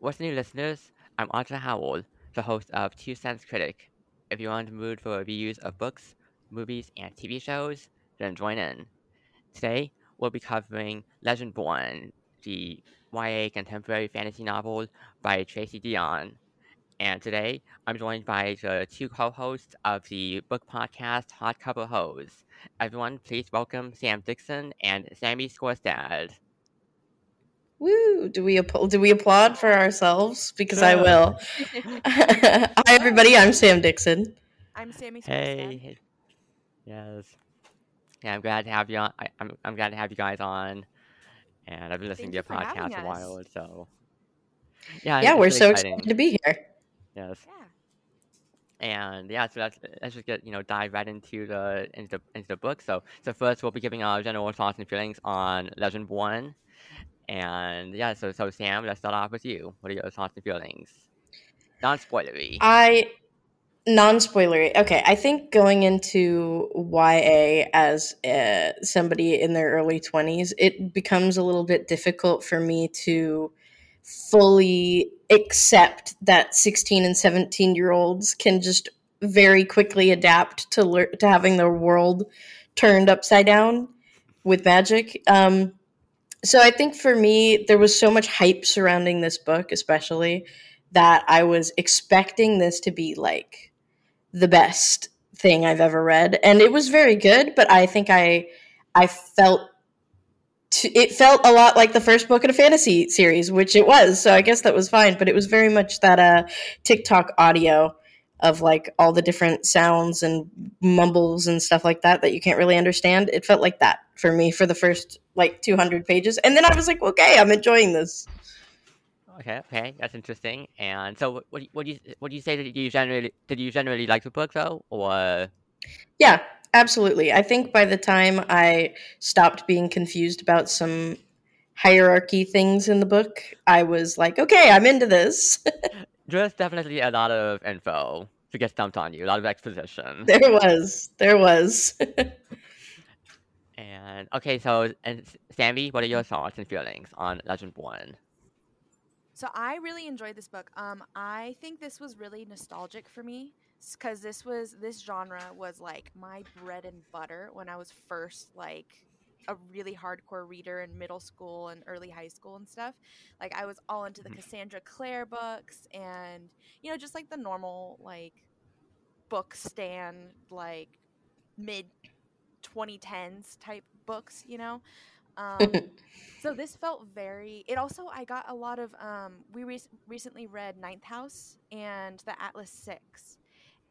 What's new, listeners? I'm Arthur Howell, the host of Two Cents Critic. If you're in the mood for reviews of books, movies, and TV shows, then join in. Today, we'll be covering Legendborn, the YA contemporary fantasy novel by Tracy Deonn. And today, I'm joined by the two co-hosts of the book podcast Hardcover Hose. Everyone, please welcome Sam Dixon and Sammy Skorstad. Woo! Do we app- do we applaud for ourselves? Because I will. Hi, everybody. I'm Sam Dixon. I'm Sammy. Hey, hey. Yes. Yeah, I'm glad to have you on. I, I'm I'm glad to have you guys on. And I've been listening Thank to you your for podcast a us. while, so yeah. Yeah, we're really so exciting. excited to be here. Yes. Yeah. And yeah, so let's let's just get you know dive right into the into the into the book. So so first we'll be giving our general thoughts and feelings on Legendborn. And yeah, so so Sam, let's start off with you. What are your thoughts and feelings? Non spoilery. I non-spoilery. Okay, I think going into YA as uh, somebody in their early 20s, it becomes a little bit difficult for me to fully accept that 16 and 17 year olds can just very quickly adapt to lear- to having their world turned upside down with magic. Um, so I think for me, there was so much hype surrounding this book, especially that I was expecting this to be like the best thing I've ever read, and it was very good. But I think I I felt it felt a lot like the first book in a fantasy series, which it was. So I guess that was fine. But it was very much that uh, TikTok audio of like all the different sounds and mumbles and stuff like that that you can't really understand. It felt like that for me for the first like 200 pages, and then I was like, okay, I'm enjoying this. Okay, okay, that's interesting. And so, what what do you, what do you what do you say that you generally did you generally like the book though, or Yeah, absolutely. I think by the time I stopped being confused about some hierarchy things in the book, I was like, okay, I'm into this. there's definitely a lot of info to get dumped on you, a lot of exposition. there was. There was. And okay, so and S- Sammy, what are your thoughts and feelings on Legendborn? So I really enjoyed this book. Um, I think this was really nostalgic for me because this was this genre was like my bread and butter when I was first like a really hardcore reader in middle school and early high school and stuff. Like I was all into the Mhm. Cassandra Clare books and you know just like the normal like book stand like mid 2010s type books, you know. Um, so this felt very. It also I got a lot of. Um, we re- recently read Ninth House and the Atlas Six,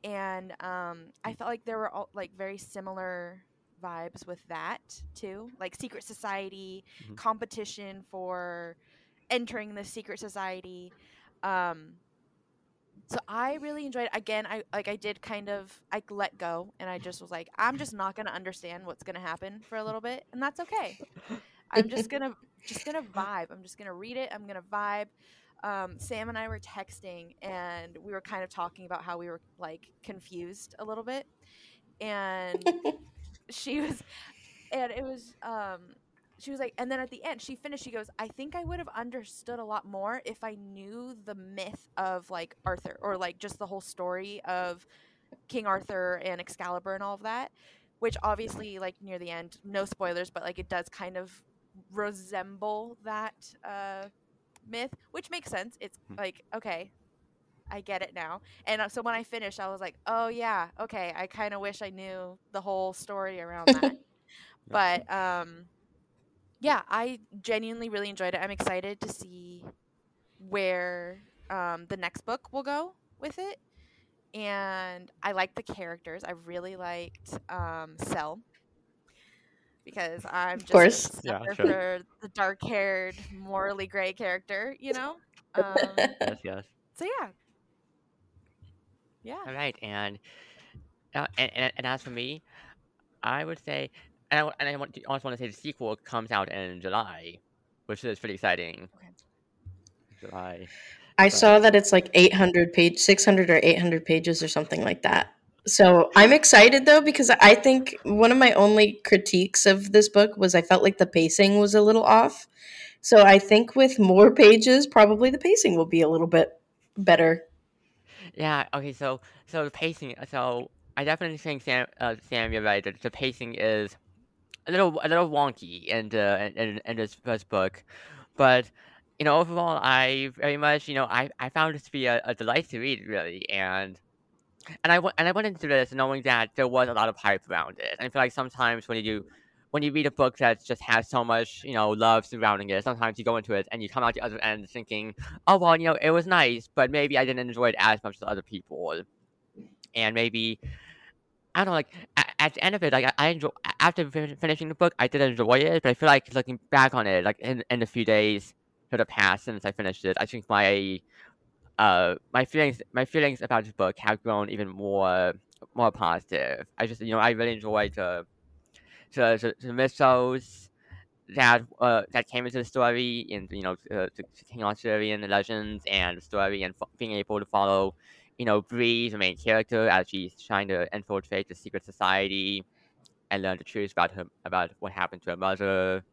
and um, I felt like there were all like very similar vibes with that too, like secret society Mhm. competition for entering the secret society. Um, so I really enjoyed. Again, I like I did kind of I let go and I just was like, I'm just not gonna understand what's gonna happen for a little bit, and that's okay. I'm just gonna just gonna vibe. I'm just gonna read it. I'm gonna vibe. Um, Sam and I were texting, and we were kind of talking about how we were like confused a little bit, and she was, and it was, um, she was like, and then at the end, she finished. She goes, "I think I would have understood a lot more if I knew the myth of like Arthur, or like just the whole story of King Arthur and Excalibur and all of that." Which obviously, like near the end, no spoilers, but like it does kind of resemble that uh, myth, which makes sense. It's Hmm. like okay, I get it now. And uh, so when I finished, I was like, oh yeah, okay. I kind of wish I knew the whole story around that. but um, yeah, I genuinely really enjoyed it. I'm excited to see where um, the next book will go with it. And I like the characters. I really liked um, Sel because I'm just of course. a Yeah, sure. for the dark-haired, morally gray character. You know. Um, Yes, yes. so yeah, yeah. All right, and uh, and, and and as for me, I would say, and I, and I want to, also want to say the sequel comes out in July, which is pretty exciting. Okay. July. I saw that it's like 800 page, 600 or 800 pages or something like that. So I'm excited though because I think one of my only critiques of this book was I felt like the pacing was a little off. So I think with more pages, probably the pacing will be a little bit better. Yeah. Okay. So so the pacing. So I definitely think Sam uh, Sam you're right. The, the pacing is a little a little wonky in the in, in this first book, but you know overall I very much you know I, I found this to be a, a delight to read really and and I, and I went into this knowing that there was a lot of hype around it. And I feel like sometimes when you do when you read a book that just has so much, you know, love surrounding it, sometimes you go into it and you come out the other end thinking, oh, well, you know, it was nice, but maybe I didn't enjoy it as much as other people. And maybe, I don't know, like, at, at the end of it, like, I, I enjoy, after finishing the book, I did enjoy it, but I feel like looking back on it, like, in, in a few days that have passed since I finished it, I think my, uh, my feelings, my feelings about this book have grown even more, more positive. I just, you know, I really enjoyed the, to, to, to mythos that uh, that came into the story and you know uh, King Arthurian legends and the story and being able to follow you know Bree the main character as she's trying to infiltrate the secret society and learn the truth about her about what happened to her mother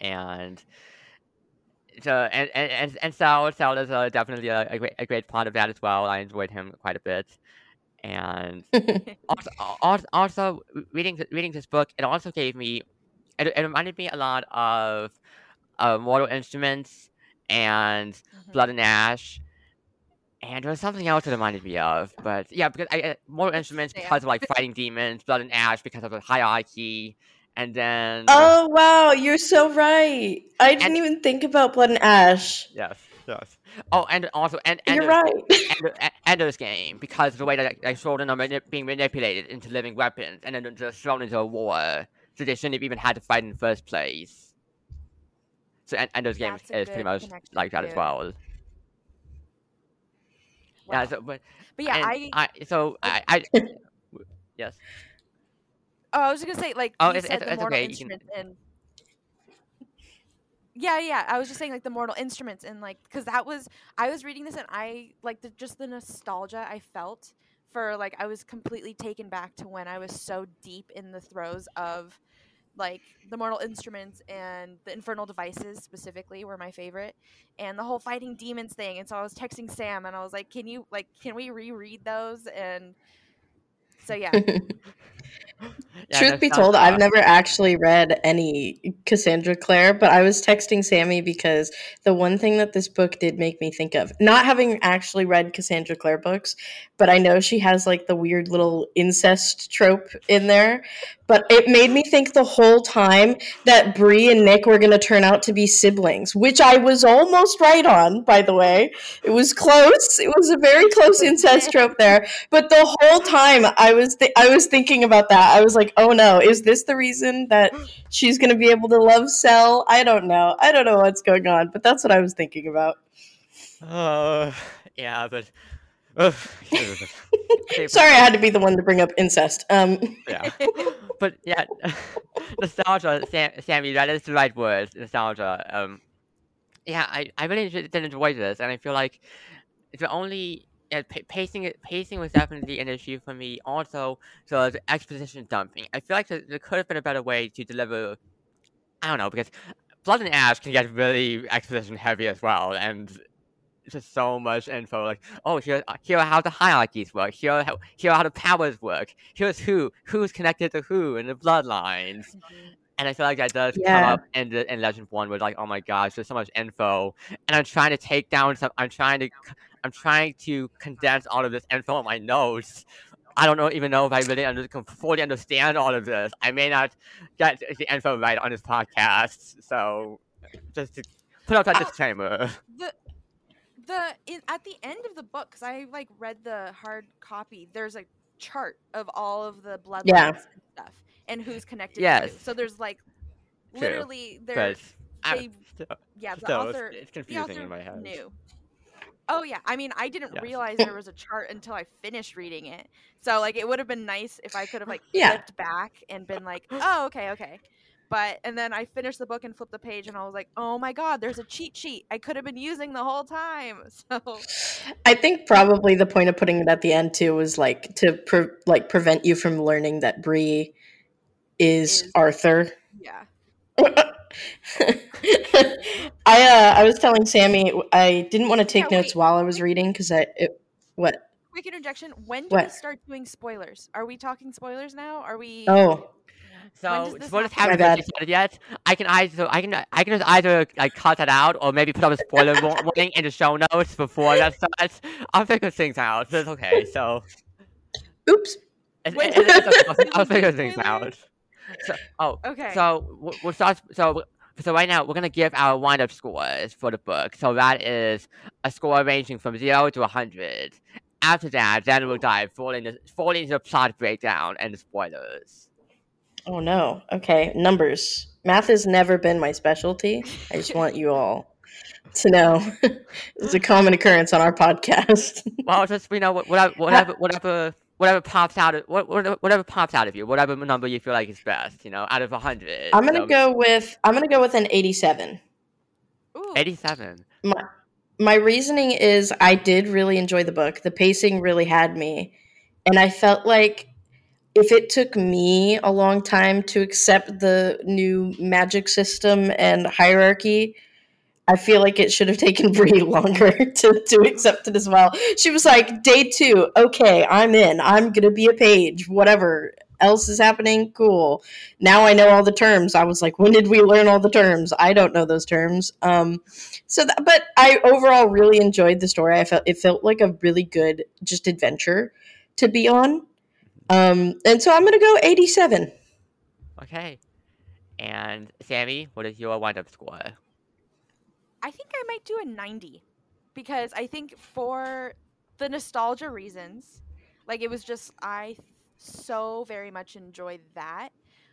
and so and and and, and Sal Sal is uh, definitely a, a, great, a great part of that as well. I enjoyed him quite a bit and also, also, also reading reading this book, it also gave me it, it reminded me a lot of uh, Mortal Instruments and mm-hmm. Blood and Ash. And there was something else it reminded me of, but yeah, because I, uh, Mortal Instruments because of like fighting demons, Blood and Ash because of the hierarchy, and then oh wow, you're so right. I didn't and, even think about Blood and Ash. Yes, yes. Oh, and also, and, and you're right. And, Ender's game because of the way that like, children are mani- being manipulated into living weapons and then just thrown into a war, so they shouldn't have even had to fight in the first place. So, and Ender's game is pretty much like that as well. Wow. Yeah. So, but but yeah, I, I so I, I yes. Oh, I was gonna say like oh, it's, it's, it's okay. Can... and yeah, yeah. I was just saying like the Mortal Instruments and like because that was I was reading this and I like the, just the nostalgia I felt for like I was completely taken back to when I was so deep in the throes of like the Mortal Instruments and the Infernal Devices specifically were my favorite, and the whole fighting demons thing. And so I was texting Sam and I was like, "Can you like can we reread those?" And so yeah. yeah Truth be told, I've never actually read any Cassandra Clare, but I was texting Sammy because the one thing that this book did make me think of, not having actually read Cassandra Clare books, but I know she has like the weird little incest trope in there. But it made me think the whole time that Bree and Nick were going to turn out to be siblings, which I was almost right on, by the way. It was close. It was a very close incest trope there. But the whole time I was th- I was thinking about that. I was like, "Oh no, is this the reason that she's going to be able to love Sel?" I don't know. I don't know what's going on, but that's what I was thinking about. Uh, yeah, but Sorry, I had to be the one to bring up incest. Um, yeah, but yeah, nostalgia, Sam, Sammy, that is the right word, nostalgia. Um, yeah, I, I really did enjoy this, and I feel like the only yeah, pacing pacing was definitely an issue for me. Also, so the exposition dumping. I feel like there, there could have been a better way to deliver. I don't know because Blood and Ash can get really exposition heavy as well, and just so much info. Like, oh, here, uh, here are how the hierarchies work. Here, are how, here are how the powers work. Here's who, who's connected to who in the bloodlines. Mm-hmm. And I feel like that does yeah. come up in the in Legendborn, where like, oh my gosh, there's so much info, and I'm trying to take down some. I'm trying to, I'm trying to condense all of this info in my notes. I don't know even know if I really under, fully understand all of this. I may not get the info right on this podcast, so just to put out that uh, disclaimer. The the in, at the end of the book because i like read the hard copy there's a chart of all of the bloodlines yeah. and stuff and who's connected yes. to so there's like True. literally there's they, yeah the so author it's, confusing author in my head knew Oh yeah, I mean, I didn't yes. realize there was a chart until I finished reading it. So like, it would have been nice if I could have like yeah. flipped back and been like, "Oh, okay, okay." But and then I finished the book and flipped the page and I was like, "Oh my god, there's a cheat sheet I could have been using the whole time." So I think probably the point of putting it at the end too was like to pre- like prevent you from learning that Bree is, is Arthur. Yeah. I uh, I was telling Sammy I didn't want to take Yeah, notes wait. while I was reading because I it, what Quick interjection. When do we start doing spoilers? Are we talking spoilers now? Are we? oh So this spoilers happen? haven't been decided yet. I can either I can I can just either like cut that out or maybe put up a spoiler warning in the show notes before that starts. I'll figure things out. It's okay. So oops it's, When it, do it's okay. I'll, we I'll do figure things out. So oh Okay. so we'll we'll start. So so right now we're gonna give our wind up scores for the book. So that is a score ranging from zero to hundred. After that, then we'll dive fully into fully into the plot breakdown and the spoilers. Oh no okay numbers math has never been my specialty I just want you all to know it's a common occurrence on our podcast Well, just you know, whatever, whatever, whatever, whatever pops out, of, what- what- whatever pops out of you, whatever number you feel like is best, you know, out of hundred. I'm gonna So go with I'm gonna go with an 87 Ooh. eighty-seven. my my reasoning is I did really enjoy the book. The pacing really had me. And I felt like if it took me a long time to accept the new magic system and hierarchy, I feel like it should have taken Bree longer to, to accept it as well. She was like, day two, okay, I'm in. I'm gonna be a page. Whatever else is happening, cool. Now I know all the terms. I was like, when did we learn all the terms? I don't know those terms. Um, so, that, but I overall really enjoyed the story. I felt it felt like a really good just adventure to be on. Um, and so I'm gonna go 87. Okay. And Sammy, what is your wind-up score? I think I might do a 90 because I think for the nostalgia reasons, like it was just I so very much enjoyed that.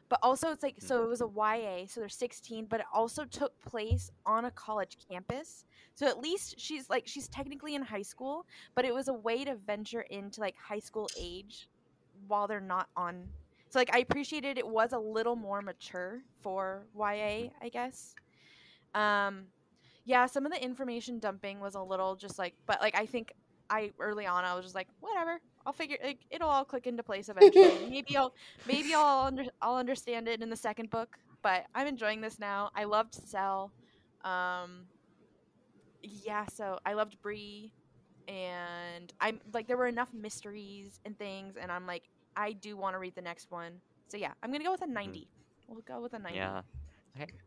But also it's like so it was a YA, so they're 16, but it also took place on a college campus. So at least she's like she's technically in high school, but it was a way to venture into like high school age while they're not on so like I appreciated it was a little more mature for YA, I guess. Um yeah, some of the information dumping was a little just like, but like I think I early on I was just like, whatever, I'll figure like it'll all click into place eventually. maybe I'll maybe I'll under, I'll understand it in the second book. But I'm enjoying this now. I loved Sel. Um, yeah, so I loved Bree, and I'm like there were enough mysteries and things, and I'm like I do want to read the next one. So yeah, I'm gonna go with a 90. We'll go with a 90. Yeah.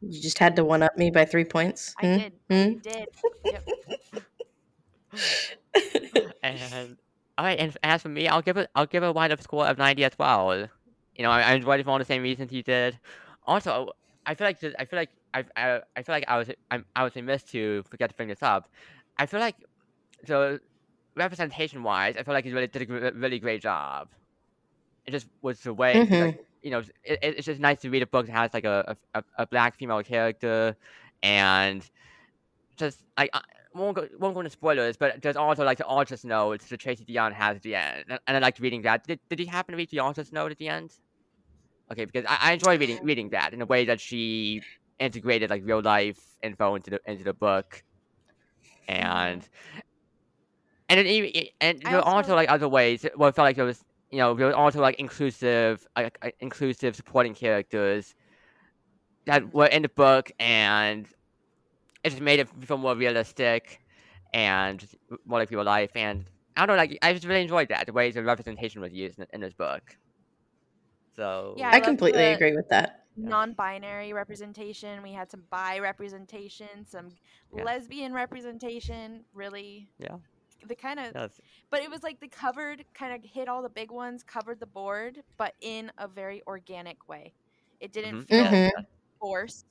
You just had to one up me by three points. I Hmm? did. Hmm? I did. Yep. And all right, and as for me, I'll give it, I'll give a wind-up score of ninety as well. You know, I, I enjoyed it for all the same reasons you did. Also, I feel like, just, I feel like, I, I, I feel like I was, I'm, I was remiss to forget to bring this up. I feel like, so representation-wise, I feel like he really did a gr- really great job. It just was the way, Mhm. like, you know, it, it- it's just nice to read a book that has like a, a, a- a black female character, and just like I won't go won't go into spoilers, but there's also like the author's note that Tracy Deonn has at the end, and, and I liked reading that. Did, did you happen to read the author's note at the end? Okay, because I, I enjoy reading reading that in a way that she integrated like real life info into the into the book, and and it, even- and there were also also- like other ways where I felt like there was you know there were also like inclusive like uh, inclusive supporting characters that were in the book and it just made it feel more realistic and more like real life and I don't know like I just really enjoyed that the way the representation was used in, in this book. So Yeah, I, I completely agree with that. Non-binary representation. We had some bi representation, some Yeah. lesbian representation. Really, Yeah. The kind of, yes. but it was like the covered kind of hit all the big ones, covered the board, but in a very organic way. It didn't Mhm. feel Mhm. forced.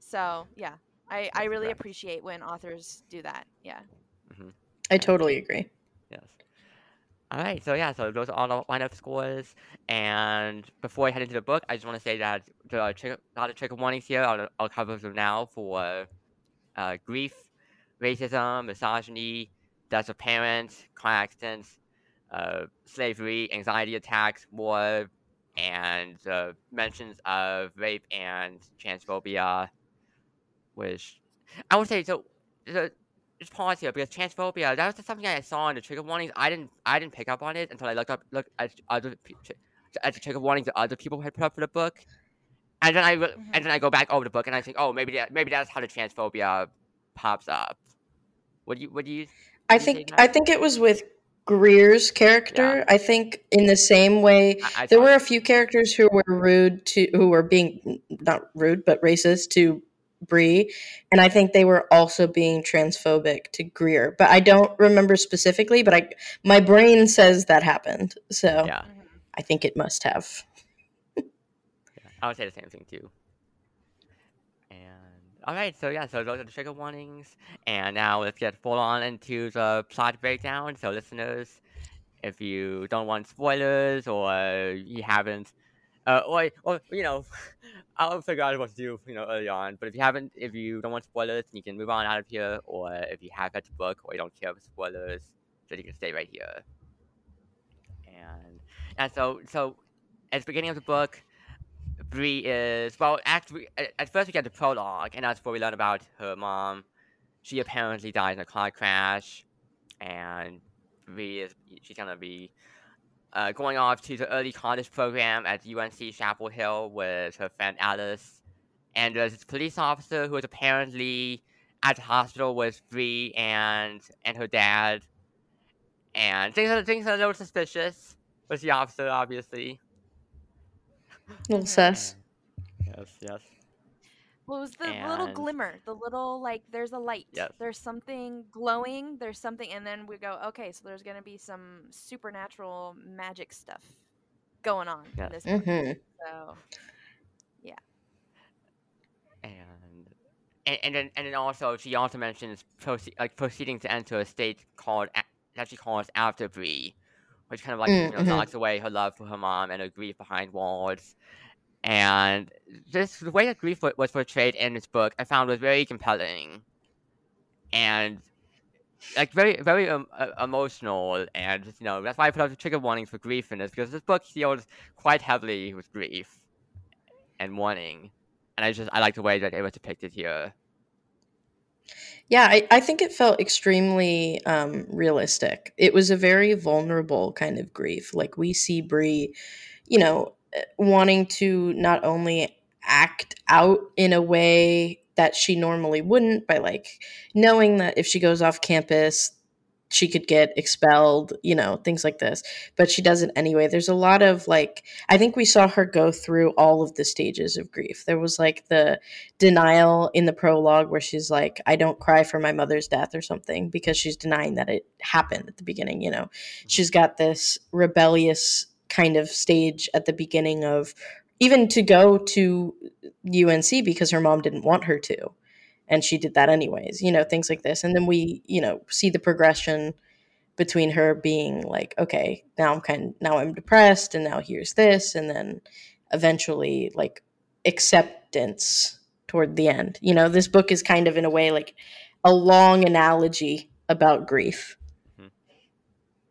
So yeah, I I really correct. appreciate when authors do that. Yeah. I totally agree. Yes. All right. So yeah. So those are all the lineup scores. And before I head into the book, I just want to say that there are trigger, a lot of trigger warnings here. I'll, I'll cover them now for uh, grief, racism, misogyny, deaths of parents, car accidents, uh, slavery, anxiety attacks, war, and uh, mentions of rape and transphobia. Which I would say so. The, just pause here because transphobia that was something I saw in the trigger warnings. I didn't I didn't pick up on it until I looked up looked at other at the trigger warnings that other people had put up for the book, and then I Mhm. and then I go back over the book and I think, oh, maybe that maybe that's how the transphobia pops up. What do you what do you? I Would you say think? I think it was with Greer's character. I think in the same way I, I there were a few characters who were rude to who were being not rude but racist to Bree, and I think they were also being transphobic to Greer. But I don't remember specifically. But I my brain says that happened, so yeah. I think it must have. I would say the same thing too. All right, so yeah, so those are the trigger warnings, and now let's get full on into the plot breakdown. So listeners, if you don't want spoilers or you haven't, uh, or or you know, I'll figure out what to do, you know, early on. But if you haven't, if you don't want spoilers, you can move on out of here, or if you have read the book or you don't care for spoilers, then you can stay right here. And and so so at the beginning of the book. Bree is well. Actually, at, at first we get the prologue, and that's where we learn about her mom. She apparently died in a car crash, and Bree is she's gonna be uh, going off to the early college program at UNC Chapel Hill with her friend Alice. And there's this police officer who is apparently at the hospital with Bree and and her dad. And things are things are a little suspicious with the officer, obviously. Little sus. Yes, yes. Well, it was the little glimmer, the little like there's a light. Yes. There's something glowing. There's something, and then we go, okay, so there's gonna be some supernatural magic stuff going on Yes. in this book. hmm So and and, and then and then also she also mentions proce- like proceeding to enter a state called a- that she calls after Bree, which kind of like Mm, you know mhm. locks away her love for her mom and her grief behind walls. And this the way that grief was portrayed in this book, I found was very compelling, and like very very um, uh, emotional. And just, you know that's why I put out the trigger warnings for grief in this because this book deals quite heavily with grief and mourning and I just I like the way that it was depicted here. Yeah, I, I think it felt extremely um, realistic. It was a very vulnerable kind of grief. Like we see Bree, you know, eh, wanting to not only act out in a way that she normally wouldn't by like knowing that if she goes off campus she could get expelled, you know, things like this. But she does it anyway. There's a lot of like I think we saw her go through all of the stages of grief. There was like the denial in the prologue where she's like i don't cry for my mother's death or something because she's denying that it happened at the beginning you know mm-hmm. she's got this rebellious kind of stage at the beginning of even to go to unc because her mom didn't want her to and she did that anyways you know things like this and then we you know see the progression between her being like okay now i'm kind now i'm depressed and now here's this and then eventually like acceptance toward the end. You know, this book is kind of in a way like a long analogy about grief Mhm.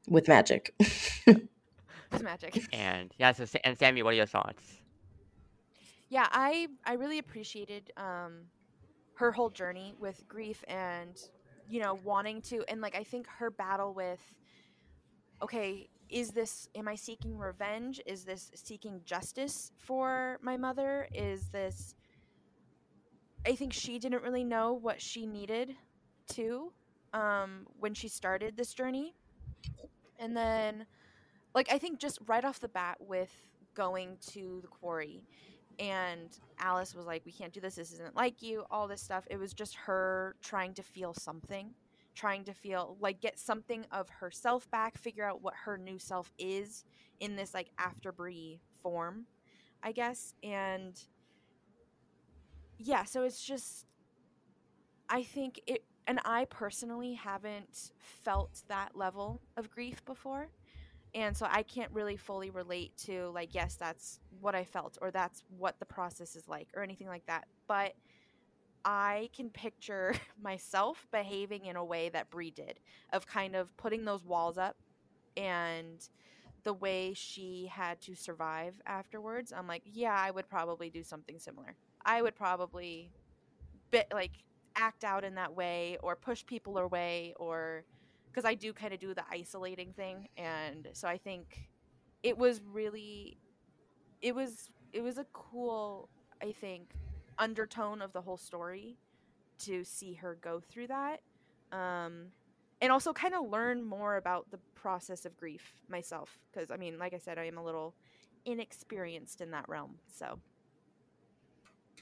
with magic. it's magic. And yeah, so and Sammy, what are your thoughts? yeah i i really appreciated um her whole journey with grief and you know wanting to and like i think her battle with okay is this am i seeking revenge? Is this seeking justice for my mother? Is this i think she didn't really know what she needed to um when she started this journey. And then like i think just right off the bat with going to the quarry and Alice was like, "We can't do this. This isn't like you." All this stuff. It was just her trying to feel something, trying to feel like get something of herself back, figure out what her new self is in this like after Bree form, I guess. And yeah, so it's just I think it and I personally haven't felt that level of grief before and so i can't really fully relate to like yes that's what i felt or that's what the process is like or anything like that. But i can picture myself behaving in a way that Bree did of kind of putting those walls up and the way she had to survive afterwards i'm like yeah i would probably do something similar. I would probably bit like act out in that way or push people away or because I do kind of do the isolating thing, and so I think it was really, it was it was a cool. I think, undertone of the whole story to see her go through that. Um, and also kind of learn more about the process of grief myself. Because, I mean, like I said, I am a little inexperienced in that realm. So,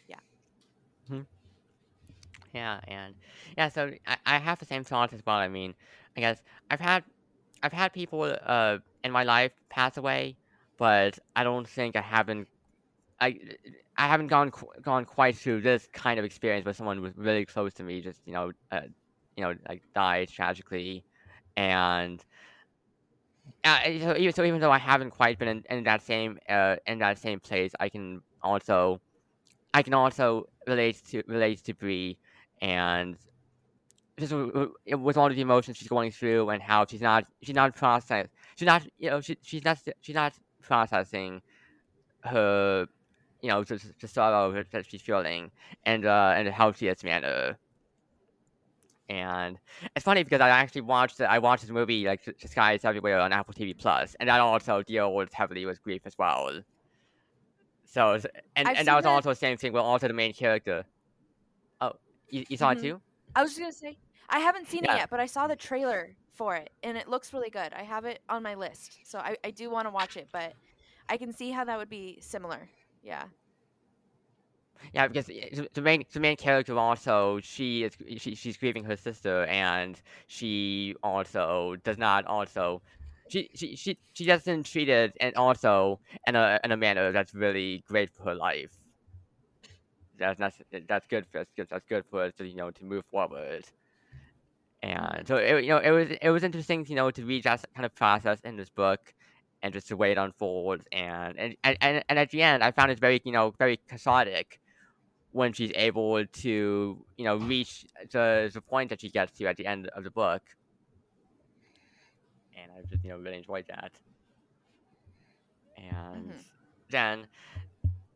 yeah. Hmm. Yeah, and yeah, so I, I have the same thoughts as well. I mean, I guess I've had I've had people uh in my life pass away, but I don't think I haven't I I haven't gone gone quite through this kind of experience where someone was really close to me just you know uh, you know like died tragically, and uh, so even so even though I haven't quite been in, in that same uh in that same place, I can also I can also relate to relate to Bree and just with all of the emotions she's going through and how she's not she's not processing she's not you know she, she's not she's not processing her you know the, the sorrow that she's feeling and uh how the healthiest manner and it's funny because I actually watched I watched this movie like The Sky is Everywhere on Apple TV Plus, and that also deals heavily with grief as well. So and I've and that was that- also the same thing with also the main character. You, you saw Mhm. it too? I was just gonna say I haven't seen Yeah. it yet, but I saw the trailer for it, and it looks really good. I have it on my list, so I, I do want to watch it, but I can see how that would be similar. Yeah. Yeah, because the- the main the main character also she is she, she's grieving her sister, and she also does not also she she she, she doesn't treat it and also in a in a manner that's really great for her life. That's that's that's good for that's good, that's good for us to you know to move forward. And so it, you know it was it was interesting you know to read that kind of process in this book, and just the way it unfolds and and, and, and at the end I found it very you know very cathartic when she's able to you know reach the the point that she gets to at the end of the book and i just you know really enjoyed that and Mhm. then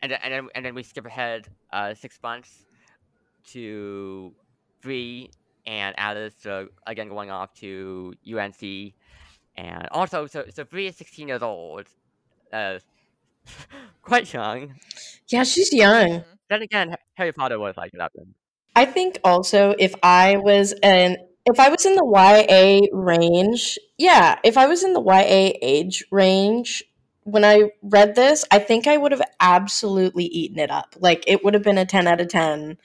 and then, and then and then we skip ahead uh six months to Bree and Alice uh, again going off to UNC and also so so Bree is 16 years old uh quite young Yeah, she's young. Mhm. then again Harry Potter was like that then. I think also if I was an if I was in the YA range, yeah, if I was in the YA age range when I read this, I think I would have absolutely eaten it up. Like it would have been a 10 out of 10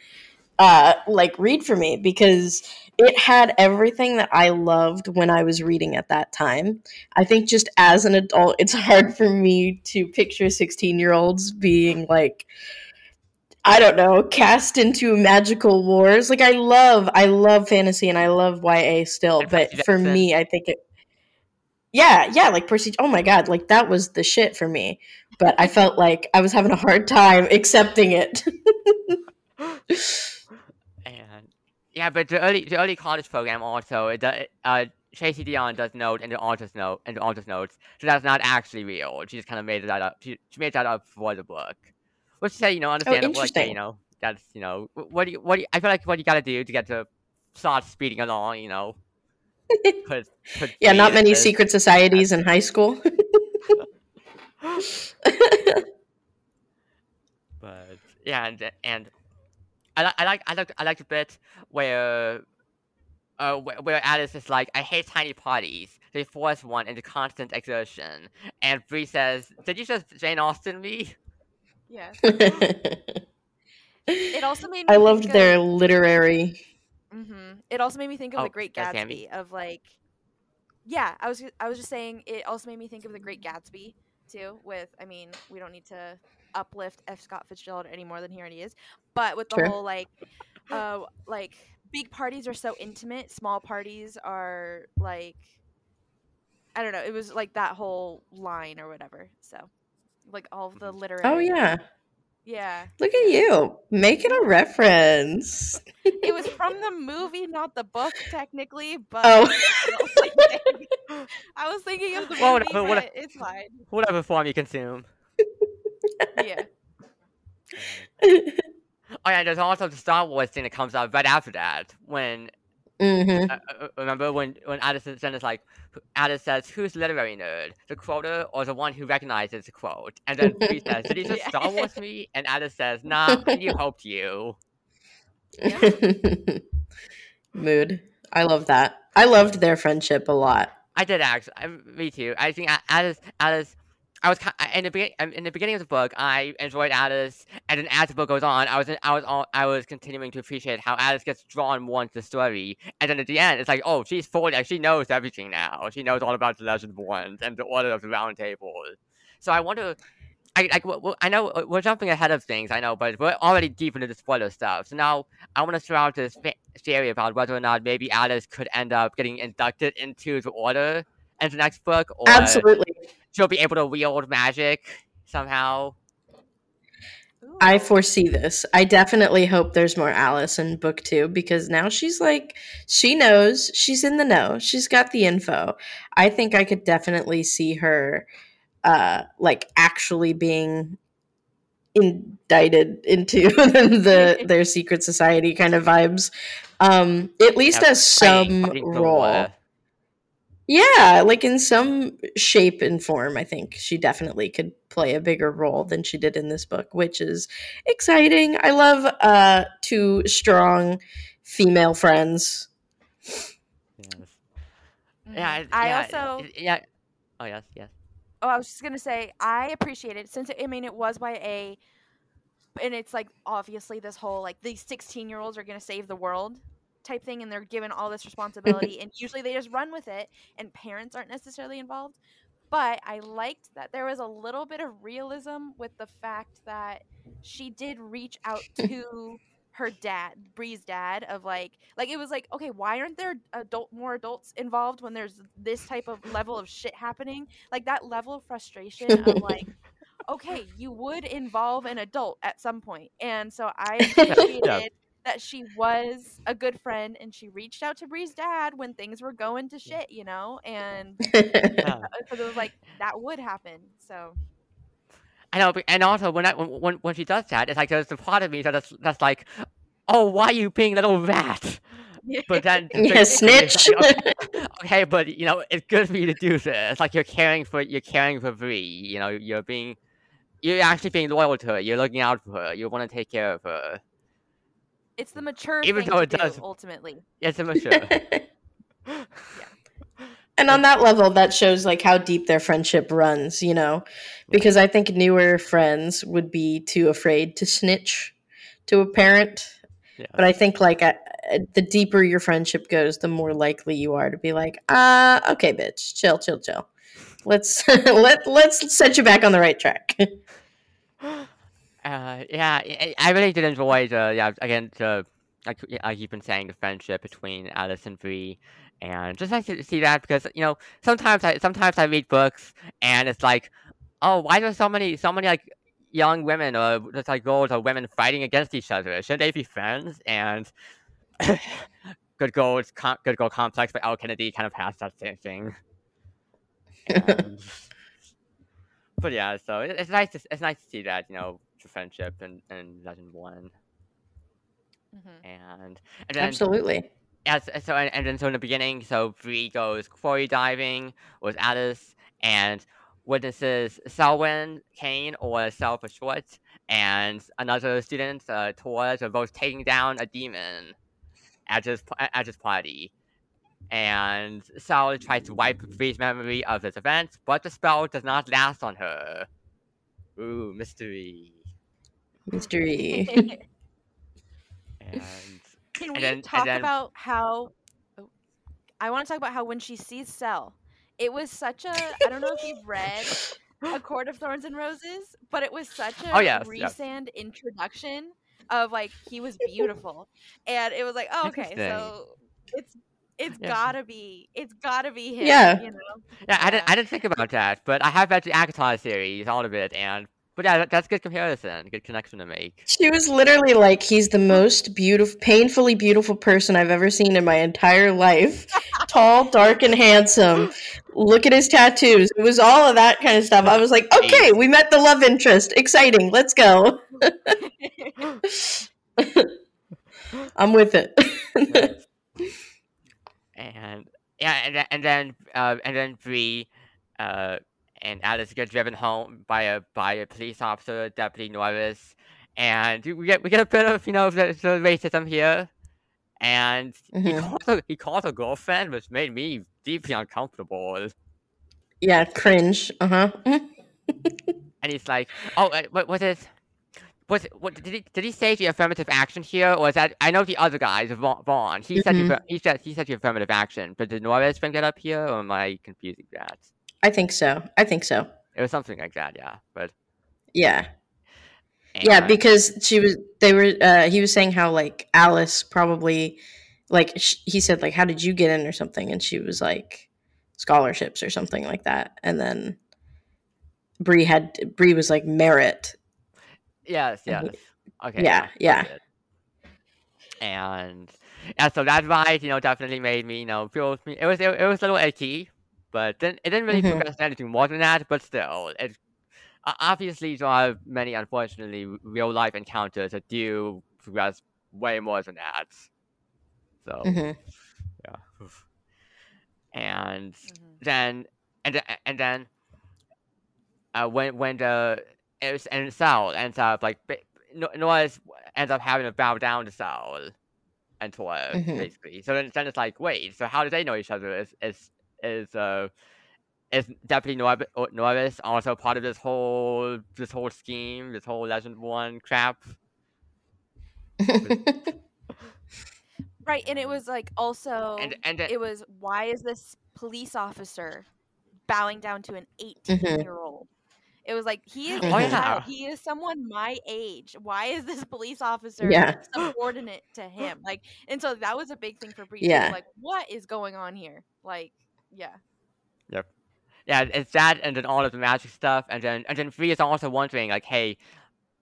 uh like read for me because it had everything that I loved when I was reading at that time. I think just as an adult, it's hard for me to picture 16-year-olds being like I don't know, cast into magical wars. Like I love, I love fantasy and I love YA still, but for me, I think it. Yeah, yeah, like Percy. Oh my god, like that was the shit for me. But I felt like I was having a hard time accepting it. And yeah, but the early the early college program also it does uh Tracy Deonn does note and the author's note in the author's notes so that's not actually real. She just kind of made that up. She, she made that up for the book. Which say you know understandable. like, hey, interesting. you know that's you know what do you what do you, I feel like what you got to do to get the plot speeding along. You know. Put, put yeah, not many this. secret societies in high school. but yeah, and and I like I like I like I like the bit where uh where, where Alice is like, I hate tiny parties. They force one into constant exertion. And Bree says, Did you just Jane Austen me? Yes. It also made me I loved their of, literary. Hmm It also made me think of Oh, the Great Gatsby. Of like, yeah, I was I was just saying it also made me think of the Great Gatsby too. With I mean, we don't need to uplift F. Scott Fitzgerald any more than he already is, but with the whole like, uh, like big parties are so intimate, small parties are like, I don't know. It was like that whole line or whatever. So, like all the literary. Oh yeah, yeah. look at you making a reference. It was from the movie, not the book, technically. But Oh. I was thinking of the movie, Well, whatever, whatever. it's fine. Whatever form you consume. Yeah. Oh yeah, there's also the Star Wars thing that comes out right after that when Mm-hmm. Uh, uh, remember when when Addison is like, Addison says, "Who's the literary nerd? The quoter or the one who recognizes the quote?" And then Bree says, "Did he just Yeah. Star Wars me?" And Addison says, "Nah, you hoped you." Mood. I love that. I loved their friendship a lot. I did actually. I, me too. I think A- Alice, Alice. I was in the beginning. In the beginning of the book, I enjoyed Alice, and then as the book goes on, I was I was I was continuing to appreciate how Alice gets drawn more into the story, and then at the end, it's like, oh, she's like she knows everything now. She knows all about the Legend of Ones and the Order of the Round Table. So I wonder. I like. I know uh, we're jumping ahead of things. I know, but we're already deep into the spoiler stuff. So now I want to throw out this theory about whether or not maybe Alice could end up getting inducted into the Order in the next book, or Absolutely. She'll be able to wield magic somehow. I foresee this. I definitely hope there's more Alice in book two because now she's like, she knows, she's in the know, she's got the info. I think I could definitely see her, uh, like actually being indicted into the their secret society kind of vibes. Um, at least Yeah, as some role. War. Yeah, like in some shape and form, I think she definitely could play a bigger role than she did in this book, which is exciting. I love uh two strong female friends. Yes. Yeah. I yeah, also. yeah. Oh yes, yes. Oh, I was just gonna say I appreciate it since I mean it was by a, and it's like obviously this whole like these sixteen year olds are gonna save the world type thing, and they're given all this responsibility, and usually they just run with it, and parents aren't necessarily involved. But I liked that there was a little bit of realism with the fact that she did reach out to her dad, Bree's dad, of like, like it was like, okay, why aren't there adult more adults involved when there's this type of level of shit happening? Like that level of frustration of like, okay, you would involve an adult at some point, and so I appreciated that she was a good friend and she reached out to Bree's dad when things were going to shit, you know, and Yeah. because it was like that would happen. So I know, and also when I, when when when she does that, it's like there's a part of me that's that's like, oh, why are you being a little rat? But then, Yeah, but- snitch. okay, okay, but you know, it's good for you to do this. It's like you're caring for you're caring for Bree. You know, you're being you're actually being loyal to her. You're looking out for her. You want to take care of her. It's the mature Even thing though to it do, does- ultimately. Yes, I'm sure. and on that level, that shows like how deep their friendship runs, you know, because I think newer friends would be too afraid to snitch to a parent. Yeah. But I think like uh, the deeper your friendship goes, the more likely you are to be like, uh, okay, bitch, chill, chill, chill. Let's let let's set you back on the right track. Uh, yeah, I, I really did enjoy the yeah again the like like you've been saying the friendship between Alice and Bree, and just nice to see that because you know sometimes I sometimes I read books and it's like, oh, why are there so many so many like young women or just like girls or women fighting against each other? Shouldn't they be friends? And Good Girls Com- Good Girl Complex by Elle Kennedy kind of has that same thing. And- but yeah, so it, it's nice to it's nice to see that you know friendship and and Legendborn Mhm. and and then Absolutely. Yes, so and, and then so in the beginning, so Bree goes quarry diving with Alice and witnesses Selwyn Kane or Sel for short, and another student, uh, Torres, are both taking down a demon at his p- at his party. And Sal tries to wipe Bree's memory of this event, but the spell does not last on her. Ooh, mystery. Mystery. And Can And we then- and talk then- about how? oh, I want to talk about how when she sees Sel, it was such a. I don't know if you've read A Court of Thorns and Roses, but it was such oh, a Oh, yes, yes. Rhysand introduction of like he was beautiful, and it was like, oh, okay, so it's it's Yeah. gotta be it's gotta be him. Yeah. you know. Yeah, I didn't I didn't think about that, but I have read the ACOTAR series, all of it, and but yeah, that, that's good comparison, good connection to make. She was literally like, he's the most beautiful, painfully beautiful person I've ever seen in my entire life. Tall, dark, and handsome. Look at his tattoos. It was all of that kind of stuff. I was like, okay, we met the love interest. Exciting. Let's go. I'm with it. and yeah, and then and then uh, and then Bree uh, and Alice get driven home by a by a police officer, Deputy Norris, and we get we get a bit of you know the, the racism here, and he Mhm. calls her, he calls her girlfriend, which made me deeply uncomfortable. Yeah, cringe. Uh huh. And he's like, "Oh, uh, what was it? Was it, what, did he did he say the affirmative action here, or is that I know the other guys, Vaughn. He said the, Mhm. he said he said the affirmative action, but did Norris bring that up here, or am I confusing that? I think so. I think so. It was something like that, yeah. But Yeah. Yeah, because she was. They were. Uh, he was saying how like Alice probably, like sh- he said like how did you get in or something, and she was like scholarships or something like that, and then Bree had Bree was like merit. yes, yes, okay, yeah, yeah. that's. And yeah, so that ride, you know, definitely made me, you know, feel it was it, it was a little icky, but then it didn't really Mhm. progress to anything more than that. But still, it o- obviously there are many unfortunately real life encounters that do progress way more than that. So Mhm. yeah, and Mhm. then and then and then uh, when when the it and Sal ends up like ba- No- Noah's ends up having to bow down to Sal and to her Mhm. basically. So then, then it's like, wait, so how do they know each other? Is is is uh is Deputy Nor- Norris also part of this whole this whole scheme, this whole Legendborn crap? Right, and it was like also And and then, it was why is this police officer bowing down to an Mm-hmm. 18 year old? It was like he is Oh, yeah. He is someone my age. Why is this police officer Yeah. subordinate to him? Like, and so that was a big thing for Bree. Yeah. Like, what is going on here? Like, yeah. Yep. Yeah, it's that, and then all of the magic stuff, and then and then Bree is also wondering like, hey,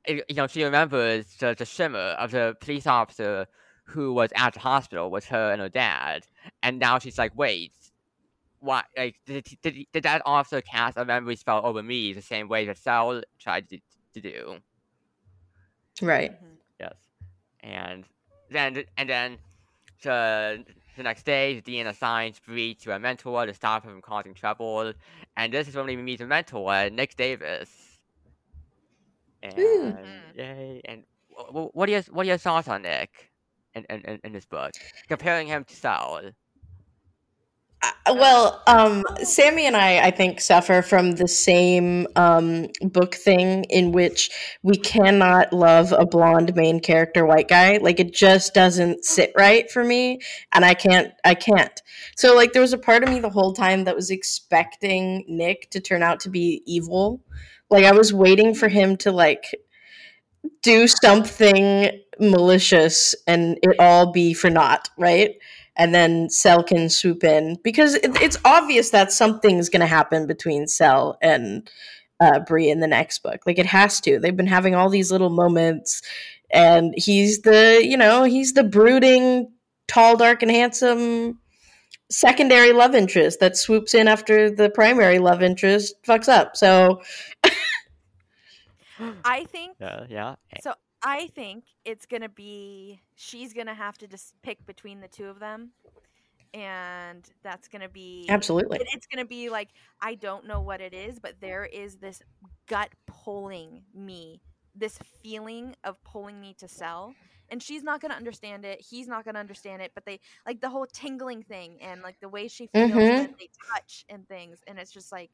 i- you know, she remembers the, the shimmer of the police officer who was at the hospital with her and her dad, and now she's like, wait, why? Like, did did did that officer cast a memory spell over me the same way that Sal tried to, to do? right. Mhm. Yes, and then and then the the next day, the dean assigns Bree to a mentor to stop her from causing trouble, and this is when we meet the mentor, Nick Davis. And Ooh. Mhm. yay! And wh- wh- what are your what are your thoughts on Nick in in, in, in this book, comparing him to Saul? Uh, well, um, Sammy and I, I think, suffer from the same um, book thing in which we cannot love a blonde main character white guy. Like it just doesn't sit right for me, and I can't. I can't. So, like, there was a part of me the whole time that was expecting Nick to turn out to be evil. Like, I was waiting for him to like do something malicious and it all be for naught, right? And then Sel can swoop in because it, it's obvious that something's going to happen between Sel and uh, Bree in the next book. Like it has to. They've been having all these little moments, and he's the you know he's the brooding, tall, dark, and handsome secondary love interest that swoops in after the primary love interest fucks up. So I think Yeah, yeah. So I think it's gonna be she's gonna have to just pick between the two of them, and that's gonna be absolutely, it- It's gonna be like I don't know what it is, but there is this gut pulling me, this feeling of pulling me to Sel. And she's not gonna understand it. He's not gonna understand it. But they like the whole tingling thing and like the way she feels when Mhm. they touch and things. And it's just like,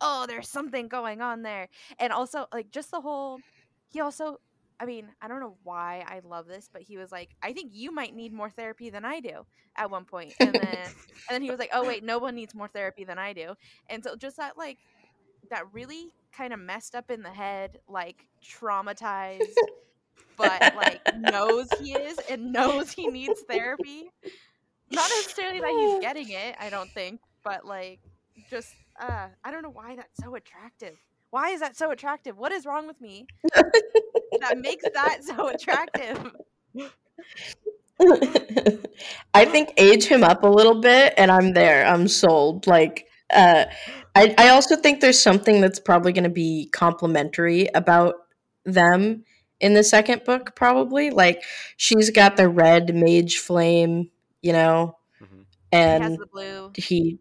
oh, there's something going on there. And also like just the whole. He also I mean, I don't know why I love this, but he was like, I think you might need more therapy than I do at one point. And then and then he was like, Oh wait, no one needs more therapy than I do. And so just that like that really kind of messed up in the head, like traumatized, but like knows he is and knows he needs therapy. Not necessarily that he's getting it, I don't think, but like just uh I don't know why that's so attractive. Why is that so attractive? What is wrong with me that makes that so attractive? I think age him up a little bit, and I'm there. I'm sold. Like, uh, I, I also think there's something that's probably going to be complimentary about them in the second book. Probably, like she's got the red mage flame, you know, Mhm. He has and the blue. he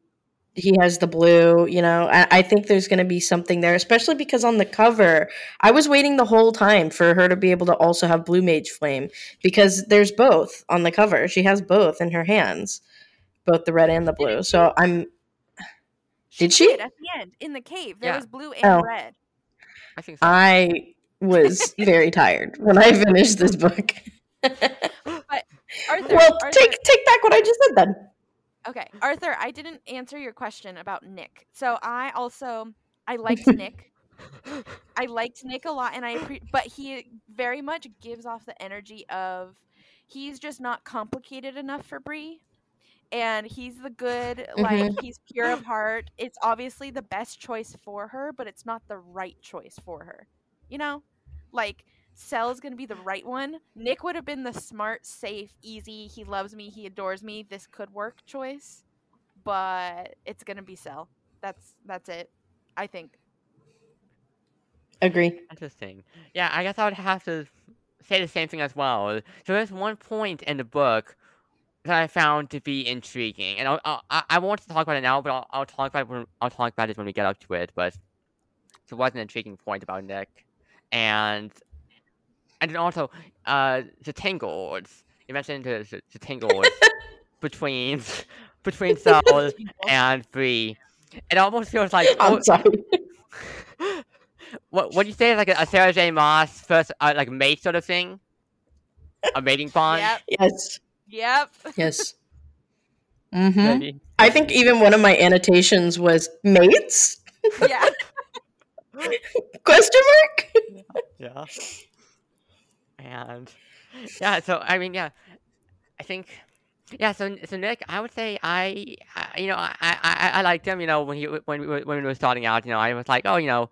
he has the blue you know i, I think there's going to be something there especially because on the cover i was waiting the whole time for her to be able to also have blue mage flame because there's both on the cover she has both in her hands both the red and the blue so i'm Did she? At the end, in the cave, there Yeah. was blue and Oh. red. I think so. i was very tired when i finished this book Arthur, well Arthur, take take back what i just said then okay, Arthur, I didn't answer your question about Nick. So I also I liked Nick. I liked Nick a lot, and I appre- but he very much gives off the energy of he's just not complicated enough for Bree, and he's the good, like mm-hmm. he's pure of heart. It's obviously the best choice for her, but it's not the right choice for her. You know, like Sel's gonna be the right one. Nick would have been the smart, safe, easy. He loves me. He adores me. This could work choice, but it's gonna be Sel. That's that's it. I think. agree Interesting. Yeah, I guess I would have to say the same thing as well. So there's one point in the book that I found to be intriguing, and I'll, I'll, I I won't talk about it now, but I'll, I'll talk about it when, I'll talk about it when we get up to it. But there was an intriguing point about Nick, and and then also uh the tangles. You mentioned the the, the tangles between between Saul and Bree. It almost feels like i'm sorry what what do you say is like a, a Sarah J. Maas first uh, like mate sort of thing? A mating bond? Yep. yes Yep. yes hmm I think even one of my annotations was mates? yeah. Question mark? Yeah. And yeah, so I mean, yeah, I think yeah. So so Nick, I would say I, I you know I, I I liked him. You know when he when when we were starting out, you know I was like, oh, you know,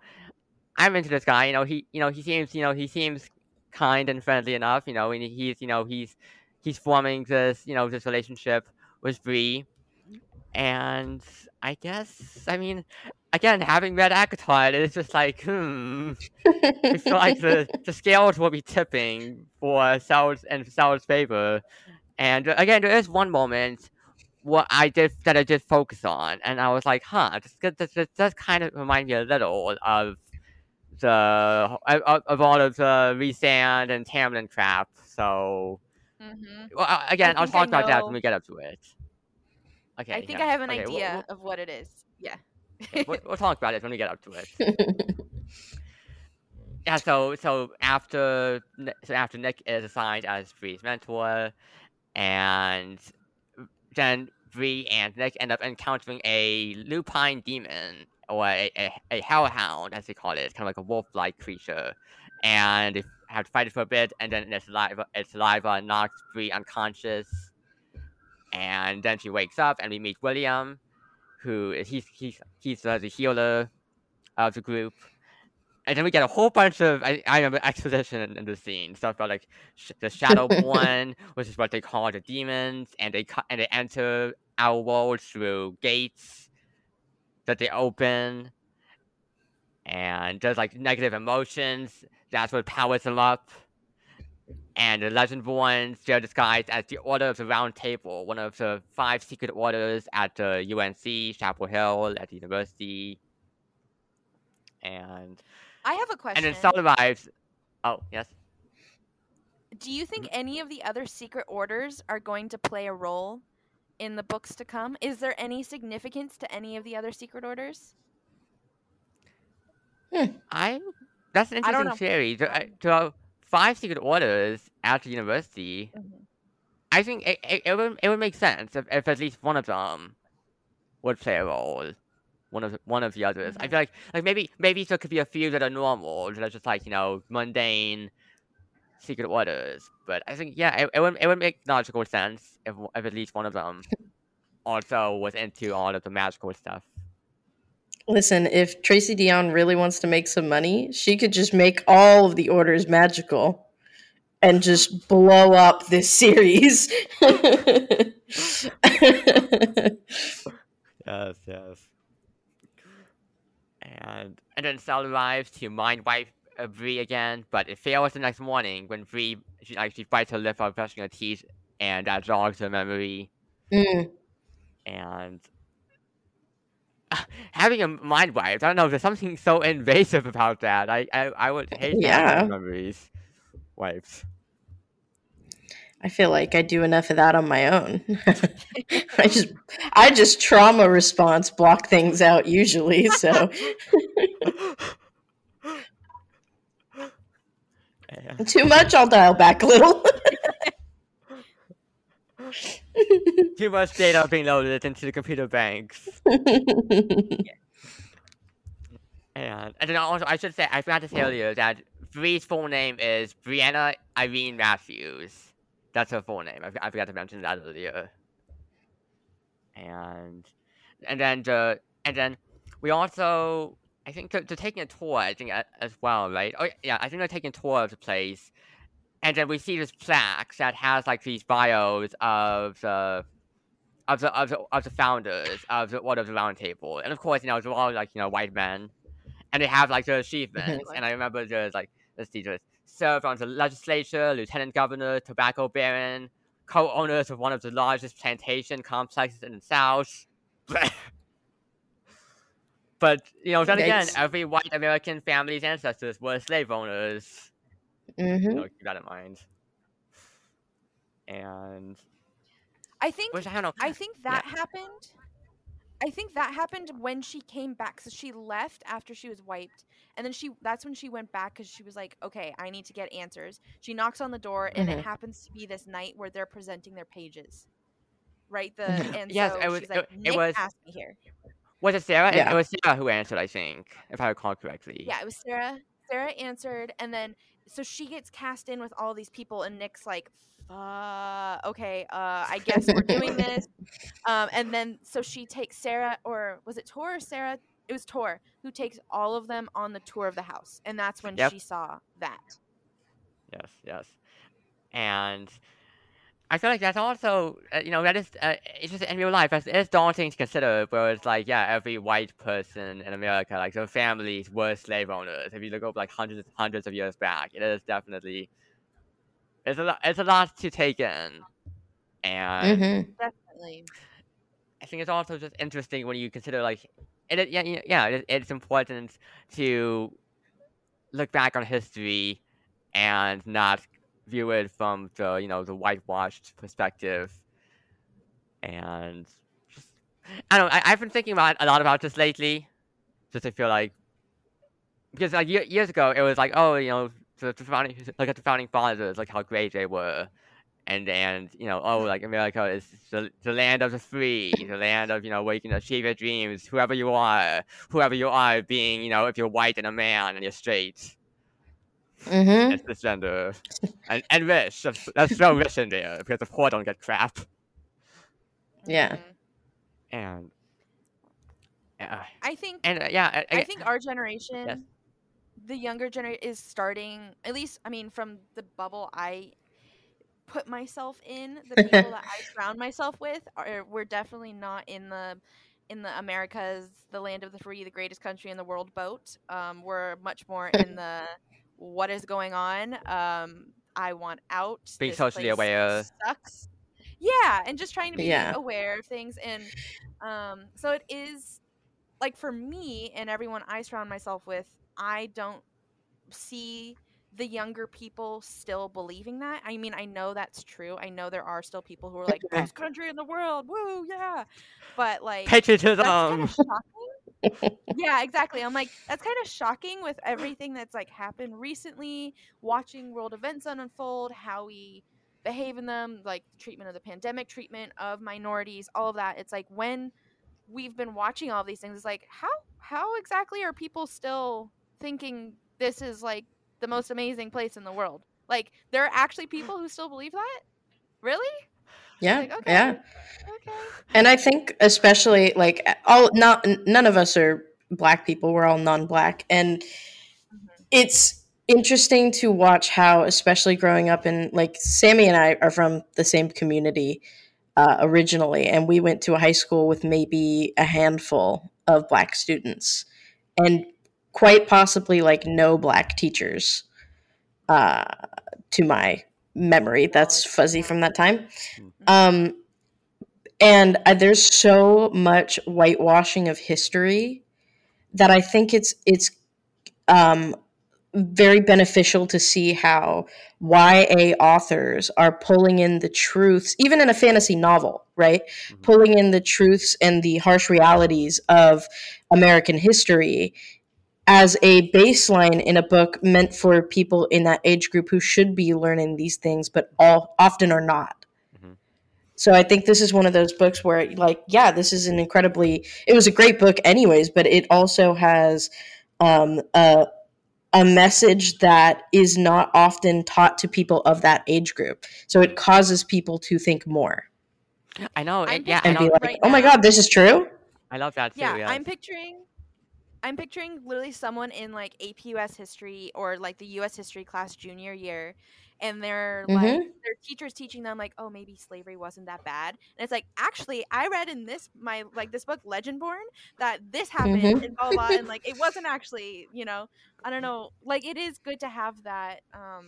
I'm into this guy. You know he you know he seems you know he seems kind and friendly enough. You know and he's you know he's he's forming this you know this relationship with Bree, and I guess I mean again having read ACOTAR, it's just like hmm. I feel like the, the scales will be tipping for Sal's and Sal's favor. And uh, again, there is one moment what I did that I did focus on, and I was like, huh, this, this, this, this does kind of remind me a little of the of, of all of the Rhysand and Tamlin crap. So hmm well, uh, again, I talk about that when we get up to it. Okay. I think yeah, I have an okay, we'll- idea of what it is. Yeah. We'll, we'll, talk about it when we get up to it. yeah, so so after so after Nick is assigned as Bree's mentor, and then Bree and Nick end up encountering a lupine demon or a, a, a hellhound, as they call it. It's kind of like a wolf-like creature, and they have to fight it for a bit, and then its saliva its saliva knocks Bree unconscious, and then she wakes up, and we meet William, who is he's he's he's uh, the healer of the group. And then we get a whole bunch of I, I remember exposition in, in the scene stuff about like sh- the one, which is what they call the demons, and they co- and they enter our world through gates that they open, and there's like negative emotions. That's what powers them up. And the Legendborns, they're disguised as the Order of the Round Table, one of the five secret orders at the UNC, Chapel Hill, at the university. And I have a question. and then Star arrives. Oh yes. Do you Mm-hmm. think any of the other secret orders are going to play a role in the books to come? Is there any significance to any of the other secret orders? I that's an I don't interesting know. theory. There, are- there are five secret orders at the university. I think it, it, it would it would make sense if, if at least one of them would play a role. One of the, one of the others. I Mhm. feel like like maybe maybe there could be a few that are normal that are just like you know mundane secret orders. But I think yeah, it, it would it would make logical sense if if at least one of them also was into all of the magical stuff. Listen, if Tracy Deonn really wants to make some money, she could just make all of the orders magical and just blow up this series. Yes, yes. And and then Sal arrives to mind wipe uh, Bree again, but it fails the next morning when Bree she like she bites her lip while brushing her teeth, and that jogs her memory. Mm. and having a mind wipe. I don't know. There's something so invasive about that. I I, I would uh, hate to have Yeah. memories wiped. I feel like I do enough of that on my own. I just I just trauma response block things out usually, so too much I'll dial back a little. Too much data being loaded into the computer banks. And, and then also, I should say, I forgot to say earlier that Bree's full name is Brianna Irene Matthews. That's her full name. I, I forgot to mention that earlier. And and then the and then we also I think they're, they're taking a tour. I think as well, right? Oh yeah, I think they're taking a tour of the place. And then we see this plaque that has like these bios of the of the of the, of the founders of the Order of the Round Table, and of course, you know, they're all like you know white men, and they have like their achievements. and I remember there's like let's see, there's served on the legislature, lieutenant governor, tobacco baron, co-owners of one of the largest plantation complexes in the South. but you know, then again, every white American family's ancestors were slave owners. Hmm So keep that in mind. And I think which I don't know. I think that happened. I think that happened when she came back. So she left after she was wiped, and then she that's when she went back because she was like, "Okay, I need to get answers." She knocks on the door, and Mhm. it happens to be this night where they're presenting their pages, right? The Mhm. and Yes, so it was- she's like, it- it was- asked me here." Was it Sarah? It- Yeah. It was Sarah who answered, I think, if I recall correctly. Yeah, it was Sarah. Sarah answered, and then so she gets cast in with all these people, and Nick's like, "Uh, okay, uh, I guess we're doing this." Um, and then so she takes Sarah, or was it Tor or Sarah? It was Tor who takes all of them on the tour of the house, and that's when Yep. she saw that. Yes, yes. And I feel like that's also, uh, you know, that is, uh, it's just in real life, it's, it's daunting to consider, where it's like, yeah, every white person in America, like, their families were slave owners. If you look up, like, hundreds hundreds of years back, it is definitely, it's a, lot, it's a lot to take in. And hmm Definitely. I think it's also just interesting when you consider like it. it- Yeah, yeah, yeah. It, it's important to look back on history and not view it from the you know the whitewashed perspective. And just, I don't. I, I've been thinking about a lot about this lately. Just to feel like because like ye- years ago it was like oh you know the, the founding like the founding fathers like how great they were and and you know oh like America is the, the land of the free, the land of you know where you can achieve your dreams, whoever you are, whoever you are, being you know if you're white and a man and you're straight hmm and cisgender and and rich. That's, that's so rich in there because the poor don't get crap. Yeah. Mhm. And uh, I think and uh, yeah, I, I think our generation, the younger generation, is starting. At least, I mean, from the bubble I put myself in, the people that I surround myself with, are we're definitely not in the in the America's the land of the free, the greatest country in the world boat. Um, we're much more in the what is going on. Um, I want out. Being this socially place aware. sucks. Yeah, and just trying to be Yeah. aware of things, and um, so it is like for me and everyone I surround myself with, I don't see the younger people still believing that. I mean, I know that's true. I know there are still people who are like, Yeah. best country in the world, woo, yeah. But like, patriotism. that's kind of shocking. Yeah, exactly. I'm like, that's kind of shocking with everything that's like happened recently, watching world events unfold, how we behave in them, like treatment of the pandemic, treatment of minorities, all of that. It's like when we've been watching all these things, it's like, how how exactly are people still thinking this is like the most amazing place in the world? Like there are actually people who still believe that? Really? Yeah. Like, okay. Yeah. Okay. And I think especially like all not none of us are black people. We're all non-black, and Mhm. it's interesting to watch how, especially growing up in like Sammy and I are from the same community uh, originally, and we went to a high school with maybe a handful of black students, and quite possibly like no black teachers. Uh, to my memory, that's fuzzy from that time. Um, and uh, there's so much whitewashing of history that I think it's it's um, very beneficial to see how YA authors are pulling in the truths, even in a fantasy novel, right? Mm-hmm. Pulling in the truths and the harsh realities of American history as a baseline in a book meant for people in that age group who should be learning these things, but all often are not. Mm-hmm. So I think this is one of those books where, like, yeah, this is an incredibly. It was a great book, anyways, but it also has um, a a message that is not often taught to people of that age group. So it causes people to think more. I know, and, yeah, and be like, right "Oh my god, this is true." I love that too. Yeah, yeah, I'm picturing I'm picturing literally someone in like AP US history or like the US history class junior year and they're mm-hmm. like their teachers teaching them like oh maybe slavery wasn't that bad and it's like actually i read in this my like this book legendborn that this happened mm-hmm. and blah, blah and like it wasn't actually you know i don't know like it is good to have that um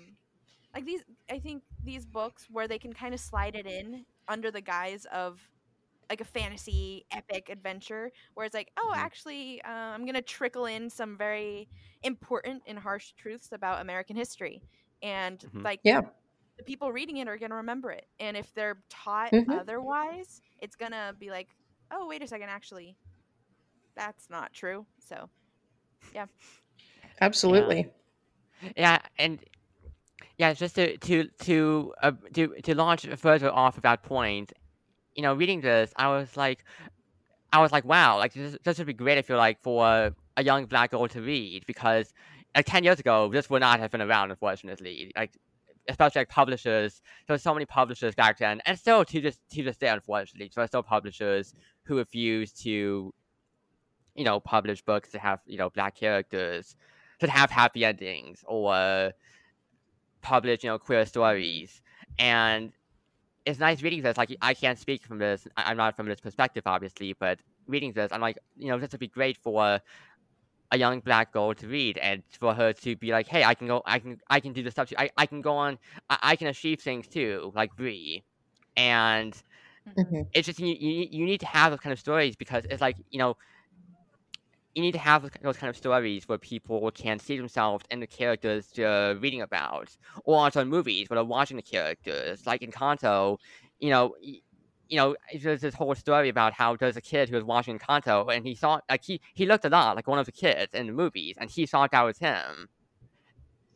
like these i think these books where they can kind of slide it in under the guise of like a fantasy epic adventure where it's like oh mm-hmm. actually uh, i'm gonna trickle in some very important and harsh truths about american history and mm-hmm. like yeah the people reading it are going to remember it and if they're taught mm-hmm. otherwise it's going to be like oh wait a second actually that's not true so yeah absolutely yeah, yeah and yeah just to to to uh, to to launch further off of that point you know reading this i was like i was like wow like this, this would be great if you're like for a young black girl to read because like 10 years ago, this would not have been around, unfortunately. Like, especially like publishers, there were so many publishers back then, and still to just to this day, unfortunately, there are still publishers who refuse to, you know, publish books that have you know black characters, that have happy endings, or publish you know queer stories, and it's nice reading this. Like, I can't speak from this. I'm not from this perspective, obviously, but reading this, I'm like, you know, this would be great for a young black girl to read and for her to be like, hey, I can go, I can, I can do the stuff too. I, I can go on, I, I can achieve things too, like Bree. And mm-hmm. it's just, you, you, you need to have those kind of stories because it's like, you know, you need to have those kind of stories where people can see themselves in the characters they're reading about, or also in movies where they're watching the characters. Like Encanto, you know, you know, there's this whole story about how there's a kid who was watching Kanto and he saw like he he looked a lot like one of the kids in the movies and he thought that was him.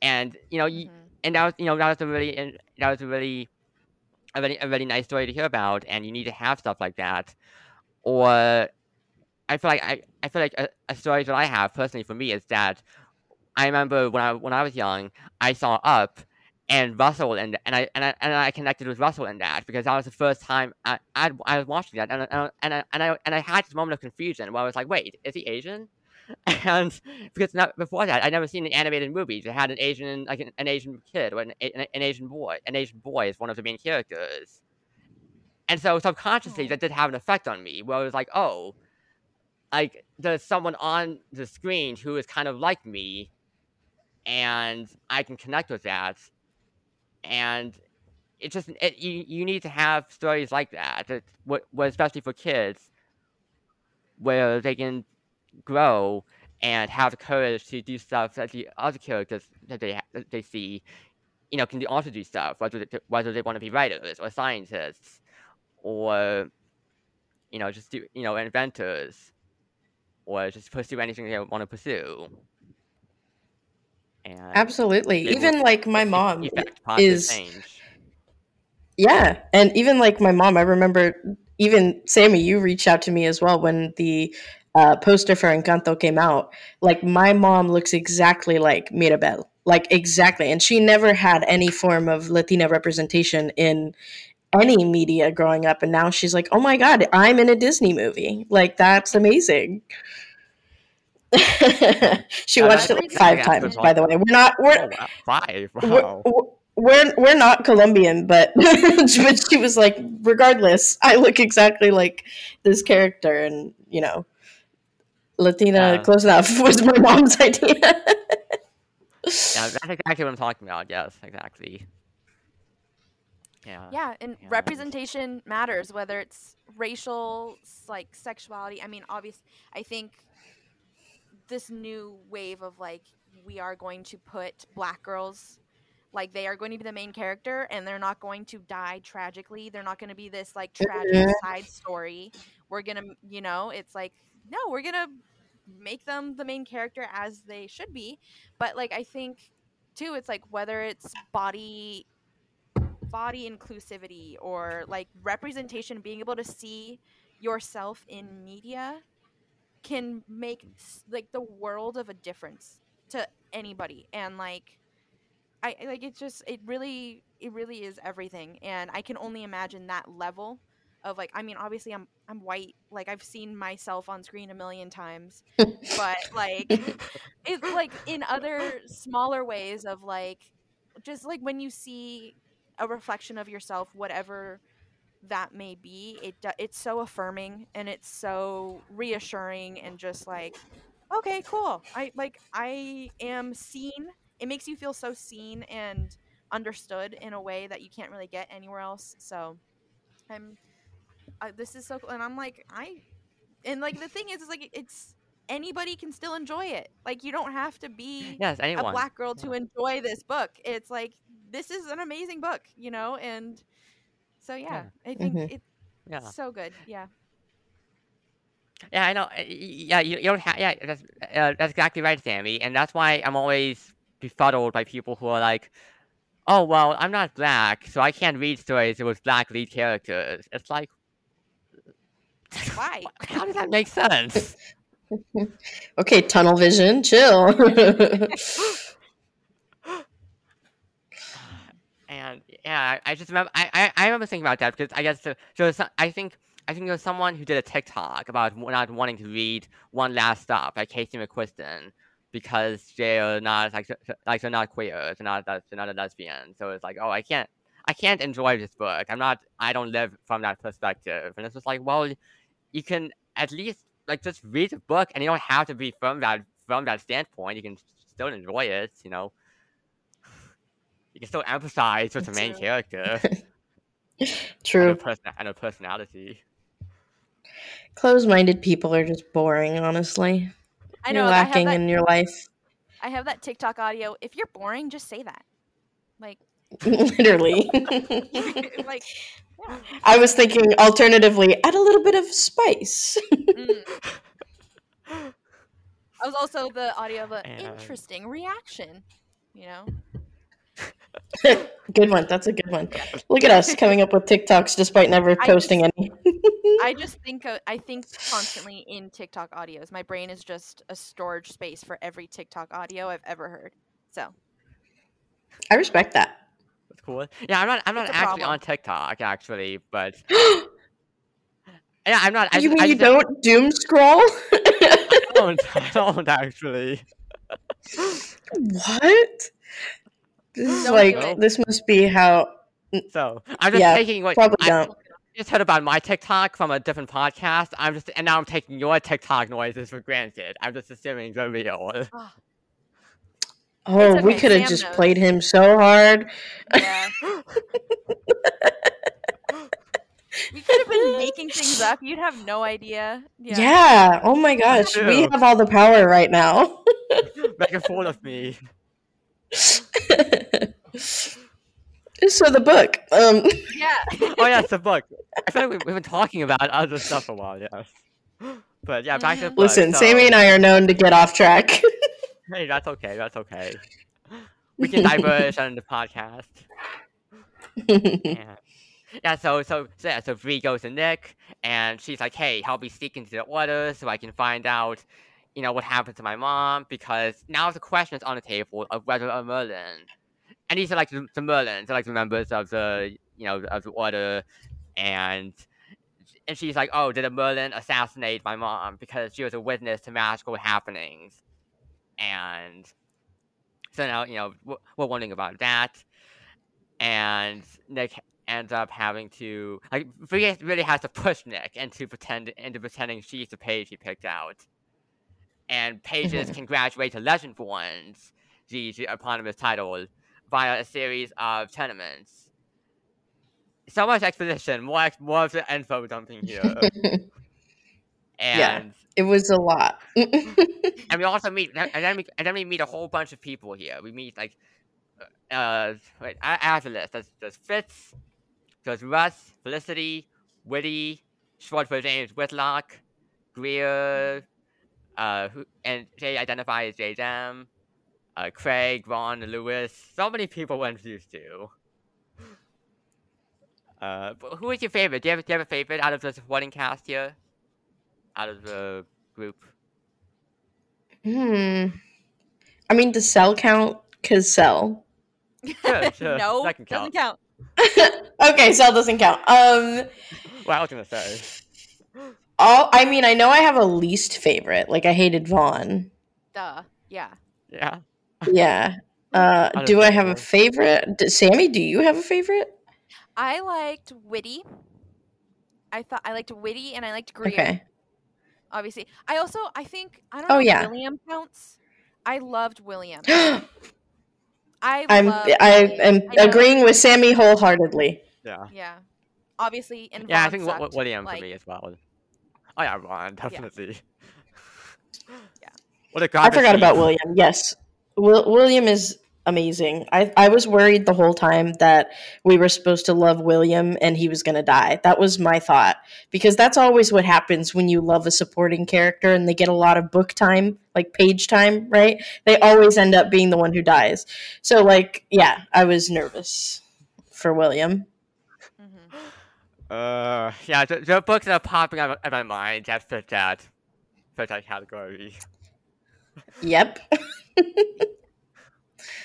And you know, mm-hmm. and that was you know that was a really that was a really a really a really nice story to hear about, and you need to have stuff like that. Or I feel like I I feel like a, a story that I have personally for me is that I remember when I when I was young, I saw Up and Russell and and I and I and I connected with Russell in that because that was the first time I I, I was watching that and and and I, and I and I had this moment of confusion where I was like, wait, is he Asian? And because not, before that, I'd never seen an animated movie that had an Asian like an, an Asian kid or an, an, an, Asian boy. An Asian boy is one of the main characters, and so subconsciously that did have an effect on me where I was like, oh, like there's someone on the screen who is kind of like me, and I can connect with that. And it's just it, you you need to have stories like that, that what, especially for kids, where they can grow and have the courage to do stuff that the other characters that they that they see, you know, can also do stuff whether they, whether they want to be writers or scientists, or you know just do you know inventors, or just pursue anything they want to pursue. And Absolutely. Even like my mom is change. Yeah, and even like my mom, I remember even Sammy, you reached out to me as well when the uh, poster for Encanto came out. Like my mom looks exactly like Mirabel, like exactly, and she never had any form of Latina representation in any media growing up, and now she's like, oh my god, I'm in a Disney movie. Like that's amazing. she watched it like five times. By the way, we're not we're oh, five. Wow. We're, we're, we're not Colombian, but but she was like, regardless, I look exactly like this character, and you know, Latina yeah. close enough was my mom's idea. yeah, that's exactly what I'm talking about. Yes, exactly. Yeah. Yeah, and And- representation matters, whether it's racial, like sexuality. I mean, obvious. I think this new wave of like we are going to put black girls, like they are going to be the main character, and they're not going to die tragically. They're not going to be this like tragic Mhm. side story. We're gonna, you know, it's like no, we're gonna make them the main character as they should be. But like I think too, it's like whether it's body body inclusivity or like representation being able to see yourself in media can make like the world of a difference to anybody. And like i like it's just it really it really is everything. And i can only imagine that level of like i mean obviously i'm i'm white. Like i've seen myself on screen a million times. But like it's like in other smaller ways of like just like when you see a reflection of yourself whatever that may be it it's so affirming and it's so reassuring and just like okay cool. I like i am seen. It makes you feel so seen and understood in a way that you can't really get anywhere else. So i'm uh, this is so cool. And i'm like i and like the thing is is like it's anybody can still enjoy it. Like you don't have to be Yes, a black girl to enjoy this book. It's like this is an amazing book, you know, and so yeah, I think Mhm. it's Yeah. so good. Yeah. Yeah, I know. y- y- Yeah, you, you don't have. Yeah, that's uh, that's exactly right, Sammy. And that's why I'm always befuddled by people who are like, "Oh, well, I'm not black, so I can't read stories with black lead characters." It's like, Why? how does that make sense? okay, tunnel vision, chill. and yeah, I just remember. I, I, I remember thinking about that because I guess was some, I think I think there was someone who did a TikTok about not wanting to read One Last Stop by Casey McQuiston because they're not like like they're not queer, they're not they're not a lesbian. So it's like, oh, I can't I can't enjoy this book. I'm not I don't live from that perspective. And it's just like, well, you can at least like just read the book, and you don't have to be from that from that standpoint. You can still enjoy it, you know. You can still empathize with the main True. character and True. her, person- and her personality. Closed-minded people are just boring, honestly. I You're know. I lacking that. in your life. I have that TikTok audio. If you're boring, just say that. Like, Literally. like, yeah. I was thinking alternatively, add a little bit of spice. Mm. I was also the audio of an And- interesting reaction. You know. good one. That's a good one. Look at us coming up with TikToks despite never I posting any. I just think uh, I think constantly in TikTok audios. My brain is just a storage space for every TikTok audio I've ever heard. So I respect that. That's cool. Yeah, I'm not I'm not actually problem. on TikTok actually, but yeah, I'm not. I you just, mean I you just- don't doom scroll? I don't. I don't actually. what? This is Don't like do this must be how So I'm just Yeah, taking what probably I don't. just heard about my TikTok from a different podcast. I'm just and now I'm taking your TikTok noises for granted. I'm just assuming they're real. ah, Oh, It's we could have just knows. played him so hard. yeah. we could have been making things up. You'd have no idea. Yeah. Yeah. Oh my gosh. We have all the power right now. Make a fool of me. So the book. Um Yeah. Oh yeah, it's a book. I feel like we- we've been talking about other stuff a while. Yeah. But yeah, back to the book. listen, so- Sammy and I are known to get off track. Hey, that's okay. That's okay. We can diverge on the podcast. Yeah. Yeah, so so so yeah, so Bree goes to Nick and she's like, Hey, help me sneak into the order so I can find out, you know, what happened to my mom because now the question is on the table of whether a Merlin and these are like the, the Merlins, they're like the members of the you know, of the order and and she's like, Oh, did a Merlin assassinate my mom because she was a witness to magical happenings? And so now you know we're- we're wondering about that and nick ends up having to like really has to push nick into pretend into pretending she's the page he picked out and pages can graduate to Legendborns the, the eponymous title via a series of tournaments so much exposition, more ex- more of the info dumping here, Yeah. it was a lot. and we also meet and then we and then we meet a whole bunch of people here. We meet like uh wait, I, I have a list. There's, there's Fitz, there's Russ, Felicity, Witty, for James Whitlock, Greer, uh, who, and Jay identified as J Jam, uh, Craig, Ron, Lewis. So many people we're introduced to. Uh, but who is your favorite? Do you have, do you have a favorite out of the supporting cast here? Out of the group? hmm. I mean, does Sel count? Cause Sel. Sure, sure. no, That can doesn't count. count. okay, Sel doesn't count. Um, Well, I was gonna say. All I mean, I know I have a least favorite. Like I hated Vaughn. Duh. Yeah. Yeah. Yeah. Uh, do I have a favorite? D- Sammy, do you have a favorite? I liked Witty. I thought I liked Witty and I liked Greer. Okay. Obviously, I also I think I don't Oh, know. if yeah. William counts. I loved William. I I'm I am agreeing with Sammy wholeheartedly. Yeah. Yeah. Obviously, in Yeah, I think Wi- sucked, William like, for me as well. Oh yeah, Ron, definitely. Yeah. What a I garbage I forgot about. William. Yes, Will, William is amazing. I I was worried the whole time that we were supposed to love William and he was going to die. That was my thought because that's always what happens when you love a supporting character and they get a lot of book time, like page time, right? They always end up being the one who dies. So like, yeah, I was nervous for William. Uh, yeah, the, the books that are popping out of my mind that fit that, fit that category. Yep.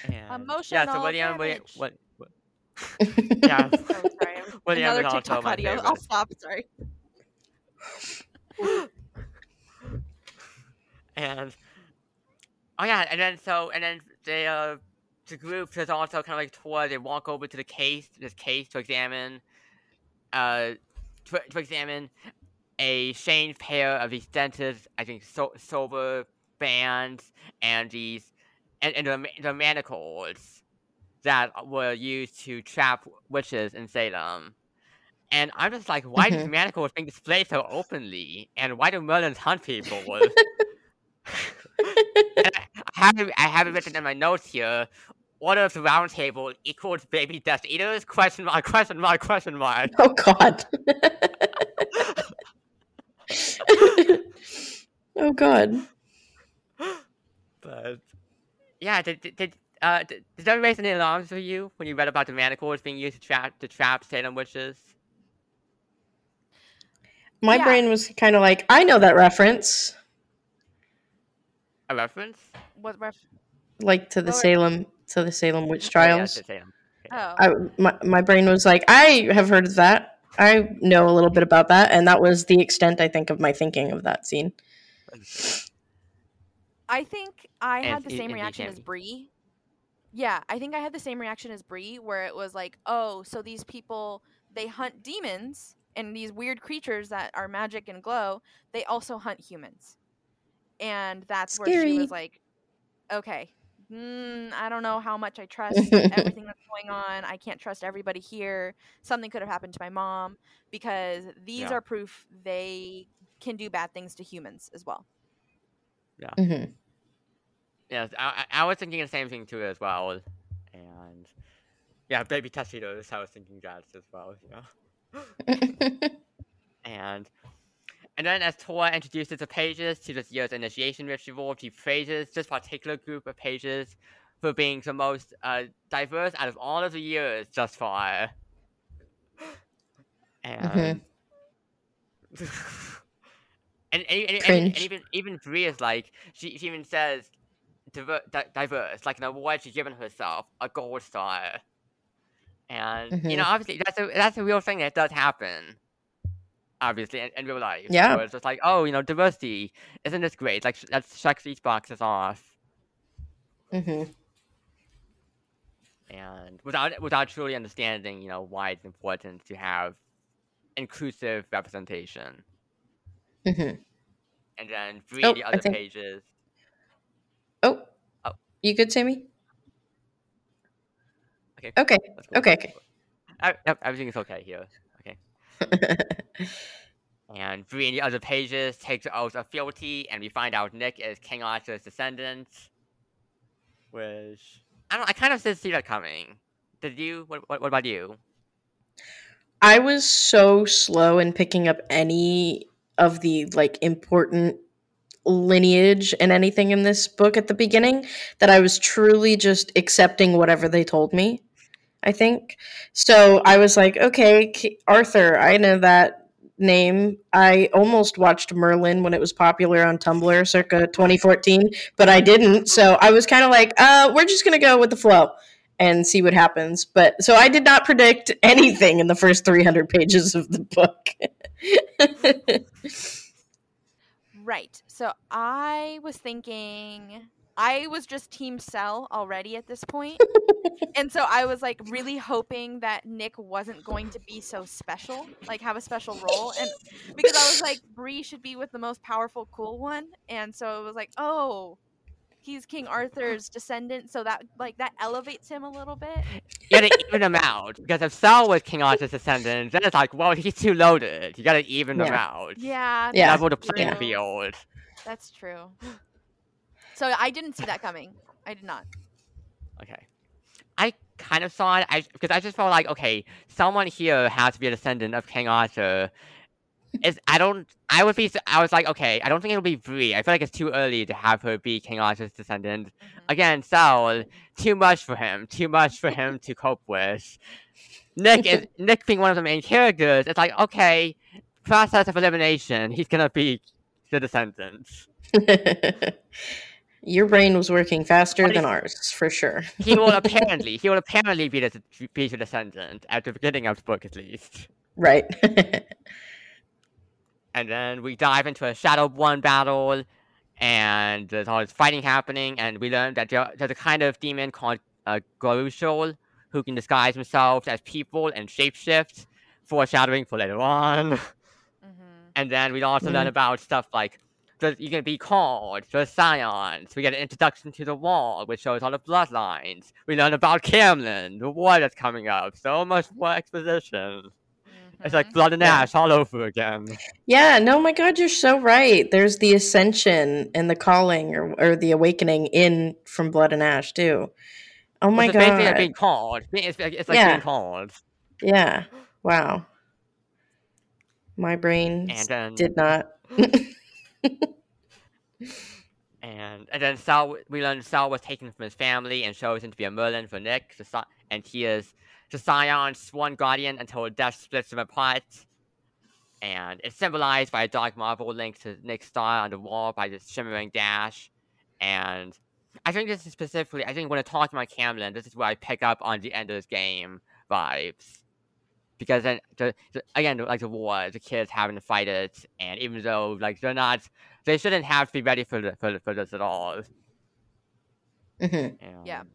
And, yeah, so Emotional William, William, damage. what, what, yeah, Oh, sorry. I'm- William Another is TikTok audio. favorite. I'll stop. Sorry. and oh yeah, and then so and then they uh the group is also kind of like tour. They walk over to the case, this case to examine, uh, to, to examine a changed pair of these dentist, I think, so, silver bands and these and, and the, the manacles that were used to trap witches in Salem. And I'm just like, why do these manacles being displayed so openly? And why do Merlins hunt people? I haven't I have it written in my notes here. Order of the round table equals baby Death Eaters? Question mark, question mark, question mark. oh God. oh God. But yeah, did did, did uh did, did that raise any alarms for you when you read about the manacles being used to trap to trap Salem witches? My Yeah. brain was kind of like, I know that reference, A reference? What ref? like to the Salem to the Salem witch Oh, yeah, trials. to Oh. I, my, my brain was like, I have heard of that. I know a little bit about that, and that was the extent I think of my thinking of that scene. I think I And had the it- same reaction as be- Bree. Yeah, I think I had the same reaction as Bree, where it was like, oh, so these people they hunt demons and these weird creatures that are magic and glow. They also hunt humans, and that's where she was like, okay, mm, I don't know how much I trust everything that's going on. I can't trust everybody here. Something could have happened to my mom because these Yeah. are proof they can do bad things to humans as well. hmm Yes, I, I I was thinking the same thing too as well, and yeah, baby tuxedos. I was thinking that as well. Yeah, and and then as Tora introduces the pages to this year's initiation ritual, she praises this particular group of pages for being the most uh, diverse out of all of the years thus far. And. And, and, and, and, and even even Bree is like she, she even says diver, di- diverse like an award she's given herself a gold star and you know obviously that's a that's a real thing that does happen obviously in, in real life Yeah. where it's just like oh you know diversity isn't this great like sh- let's check these boxes off hmm and without without truly understanding you know why it's important to have inclusive representation hmm and then read Oh, the other think- pages Oh, Oh. you good, Sammy? okay Okay, go. okay, okay. I, yep, everything is okay here. And Bree in the other pages takes the oath of fealty, and we find out Nick is King Arthur's descendant. Which I don't. I kind of did see that coming. Did you? What, what, what about you? I was so slow in picking up any of the like important lineage and anything in this book at the beginning that I was truly just accepting whatever they told me. I think. So I was like, okay, Arthur, I know that name. I almost watched Merlin when it was popular on Tumblr circa 2014, but I didn't. So I was kind of like, uh, we're just going to go with the flow and see what happens. But so I did not predict anything in the first 300 pages of the book. Right. So I was thinking I was just team Sel already at this point. and so I was like really hoping that Nick wasn't going to be so special, like have a special role. And because I was like, Bree should be with the most powerful, cool one. And so it was like, oh, he's King Arthur's descendant, so that like that elevates him a little bit. You gotta even him out because if Sel was King Arthur's descendant, then it's like, well, he's too loaded. You gotta even them Yeah. out. Yeah. Yeah. Level the playing true. field. That's true. So I didn't see that coming. I did not. Okay. I kind of saw it because I just felt like okay, someone here has to be a descendant of King Arthur. Is I don't I would be I was like okay I don't think it'll be Bree I feel like it's too early to have her be King Arthur's descendant Mhm. again Saul too much for him too much for him to cope with Nick is Nick being one of the main characters it's like okay process of elimination he's gonna be the descendant Your brain was working faster than ours, for sure. he will apparently he will apparently be the be the descendant at the beginning of the book at least. right. And then we dive into a Shadowborn battle, and there's all this fighting happening, and we learn that there, there's a kind of demon called uh, goruchel who can disguise themselves as people and shapeshift, foreshadowing for later on. Mhm. And then we also learn Mhm. about stuff like the, you can be called the scions. We get an introduction to the wall, which shows all the bloodlines. We learn about Camlann, the war that's coming up. So much more exposition. It's like Mhm. blood and Yeah. ash all over again. yeah, no, my God, you're so right. There's the ascension and the calling or, or the awakening in from Blood and Ash, too. Oh my It's basically like God. being called. It's, it's like Yeah. being called. Yeah. Wow. My brain then did not. and and then Sel, we learn Sel was taken from his family and chosen to be a Merlin for Nick. And he is the Scion's sworn guardian until death splits them apart. And it's symbolized by a dark marble linked to Nick's star on the wall by this shimmering dash. And I think this is specifically, I think when I talk about Camlann, this is where I pick up on the Ender's Game vibes. Because then, the, the, again, like the war, the kids having to fight it, and even though like they're not, they shouldn't have to be ready for the, for, for this at all. Mhm. Yeah. Um,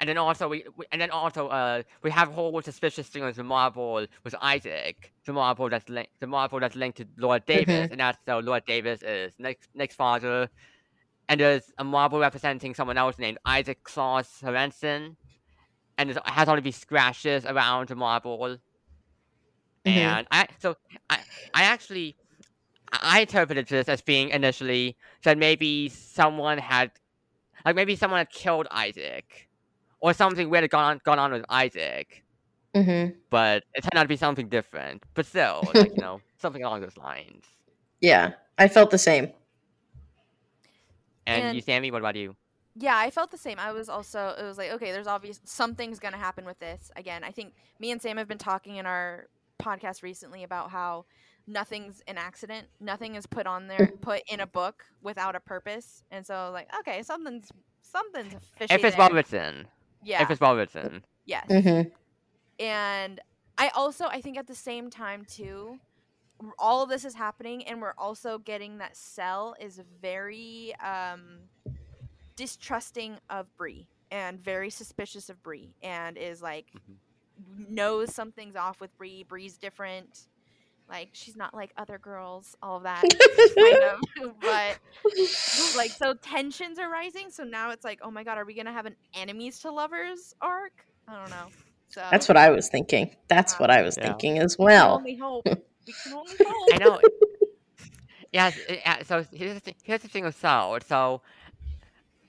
And then also we, we and then also uh we have a whole suspicious thing with the marble with Isaac, the marble that's linked the marble that's linked to Lord Davis, and that's so Lord Davis is Nick's Nick's father, and there's a marble representing someone else named Isaac Claus Sorensen, and it has all of these scratches around the marble. Mhm. And I so I I actually I I interpreted this as being initially that maybe someone had like maybe someone had killed Isaac. Or something weird had gone on gone on with Isaac. Mhm. But it turned out to be something different. But still, like, you know, something along those lines. Yeah, I felt the same. And, And- you Sammy, what about you? Yeah, I felt the same. I was also it was like, okay, there's obvious something's gonna happen with this. Again, I think me and Sam have been talking in our podcast recently about how nothing's an accident. Nothing is put on there put in a book without a purpose. And so like, okay, something's something's fishy. If it's there. well yeah. If it's well written. yes. Mhm. and i also i think at the same time too all of this is happening and we're also getting that Sel is very um distrusting of Bree and very suspicious of Bree and is like Mhm. knows something's off with Bree Bree's different like she's not like other girls all of that kind of but like so tensions are rising so now it's like oh my god are we gonna have an enemies to lovers arc i don't know So That's what I was thinking. That's what I was Yeah. thinking as we can well. only hope. We can only hope. I know. Yes. it- uh, So here's the thing, here's the thing with Soul. So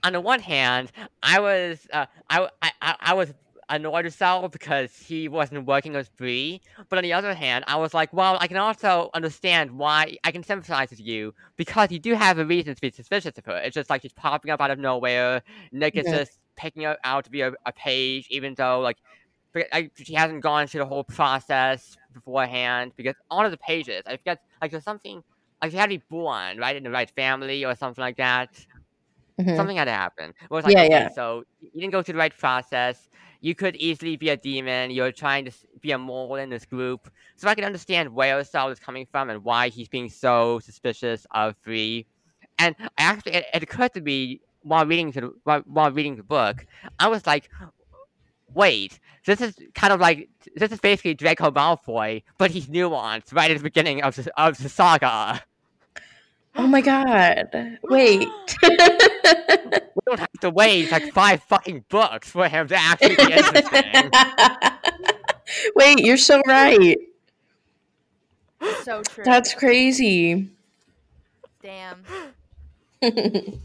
on the one hand, I was uh, I, I, I I was annoyed with Soul because he wasn't working with Bree. But on the other hand, I was like, well, I can also understand why I can sympathize with you because you do have a reason to be suspicious of her. It's just like she's popping up out of nowhere. Nick is Mhm. just picking her out to be a, a page, even though like. like, she hasn't gone through the whole process beforehand because all of the pages, I forget, like there's something like she had to be born right in the right family or something like that. Mhm. Something had to happen. It was like, Yeah, okay, yeah. so you didn't go through the right process. You could easily be a demon. You're trying to be a mole in this group. So I can understand where Saul is coming from and why he's being so suspicious of Bree. And actually, it, it occurred to me while reading the while, while reading the book, I was like, wait, this is kind of like this is basically Draco Malfoy, but he's nuanced right at the beginning of the, of the saga. Oh my god. Wait. We don't have to wait like five fucking books for him to actually be interesting. Wait, you're so right. so true. That's crazy. Damn. The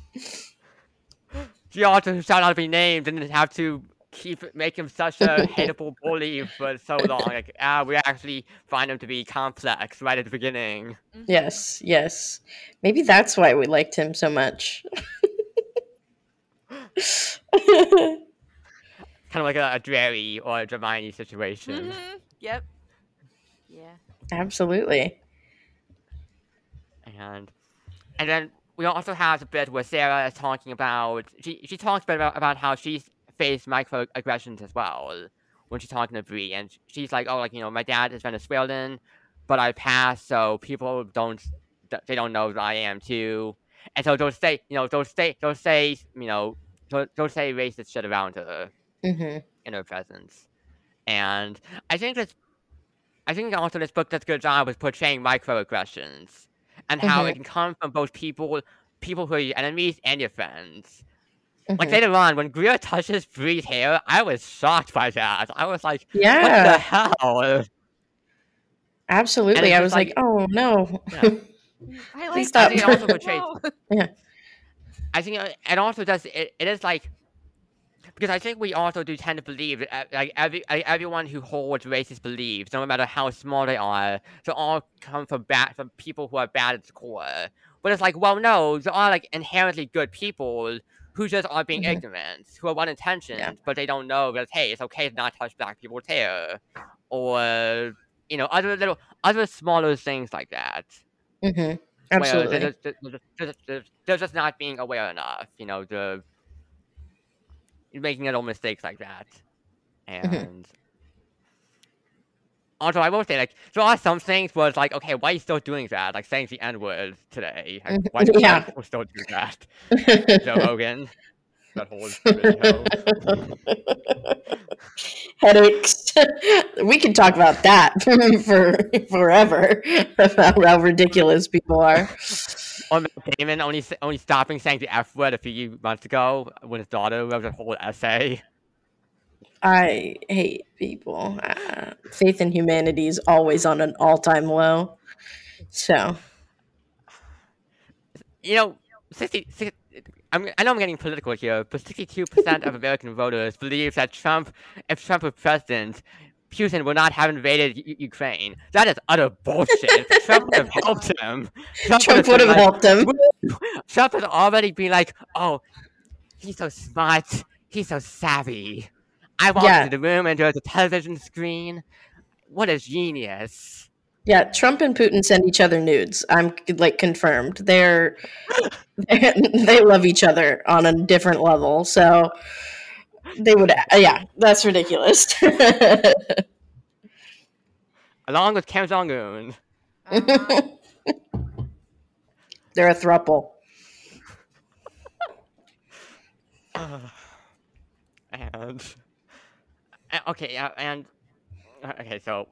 author who shall not be named didn't have to keep make him such a hateable bully for so long. Like, ah, we actually find him to be complex right at the beginning. Yes, yes. Maybe that's why we liked him so much. Kind of like a, a Drarry or a Hermione situation. Mhm. Yep. Yeah. Absolutely. and and then we also have a bit where Sarah is talking about she she talks a bit about, about how she's faced microaggressions as well when she's talking to Bree, and she's like, oh, like you know, my dad is Venezuelan, but I passed, so people don't they don't know that I am too, and so don't say you know don't say don't say you know don't, they'll say racist shit around her hmm in her presence. And I think this, I think also this book does a good job with portraying microaggressions and how Mhm. it can come from both people, people who are your enemies and your friends. Like Mhm. later on, when Greer touches Bree's hair, I was shocked by that. I was like, "Yeah, "What the hell?" absolutely. I was like, like- oh no. Yeah. I Please like stop. that. It also portrays- No. I think it, it also does. It, it is like because I think we also do tend to believe that uh, like every like, everyone who holds racist beliefs, no matter how small they are, they all come from bad from people who are bad at the core. But it's like, well, no, they are like inherently good people who just are being Mhm. ignorant, who are well intentioned, but they don't know that hey, it's okay to not touch black people's hair, or you know, other little other smaller things like that. hmm where Absolutely. They're, just- they're, just- they're, they're, they're just not being aware enough. You know, the making little mistakes like that. Mm-hmm. Also, I will say, like, there are some things where it's like, okay, why are you still doing that? Like saying the N word today. Like, Mhm. why, why Yeah. people still do that? Joe Rogan. That whole. Headaches. we can talk about that for forever about how ridiculous people are. Or Matt Damon only only stopping saying the F word a few months ago when his daughter wrote a whole essay. I hate people. Uh, faith in humanity is always on an all-time low. So, you know, 60, 60 I'm, I know I'm getting political here, but 62% of American voters believe that Trump, if Trump were president, Putin would not have invaded U- Ukraine. That is utter bullshit. Trump would have helped him. Trump would have like- helped him. Trump has already been like, oh, he's so smart. He's so savvy. I walked Yeah. into the room and there's a television screen. What a genius. Yeah, Trump and Putin send each other nudes. I'm like confirmed. They're, they love each other on a different level. So they would, yeah, that's ridiculous. Along with Kim Jong Un. Uh-huh. They're a thruple. and uh, okay, yeah, and uh, okay, so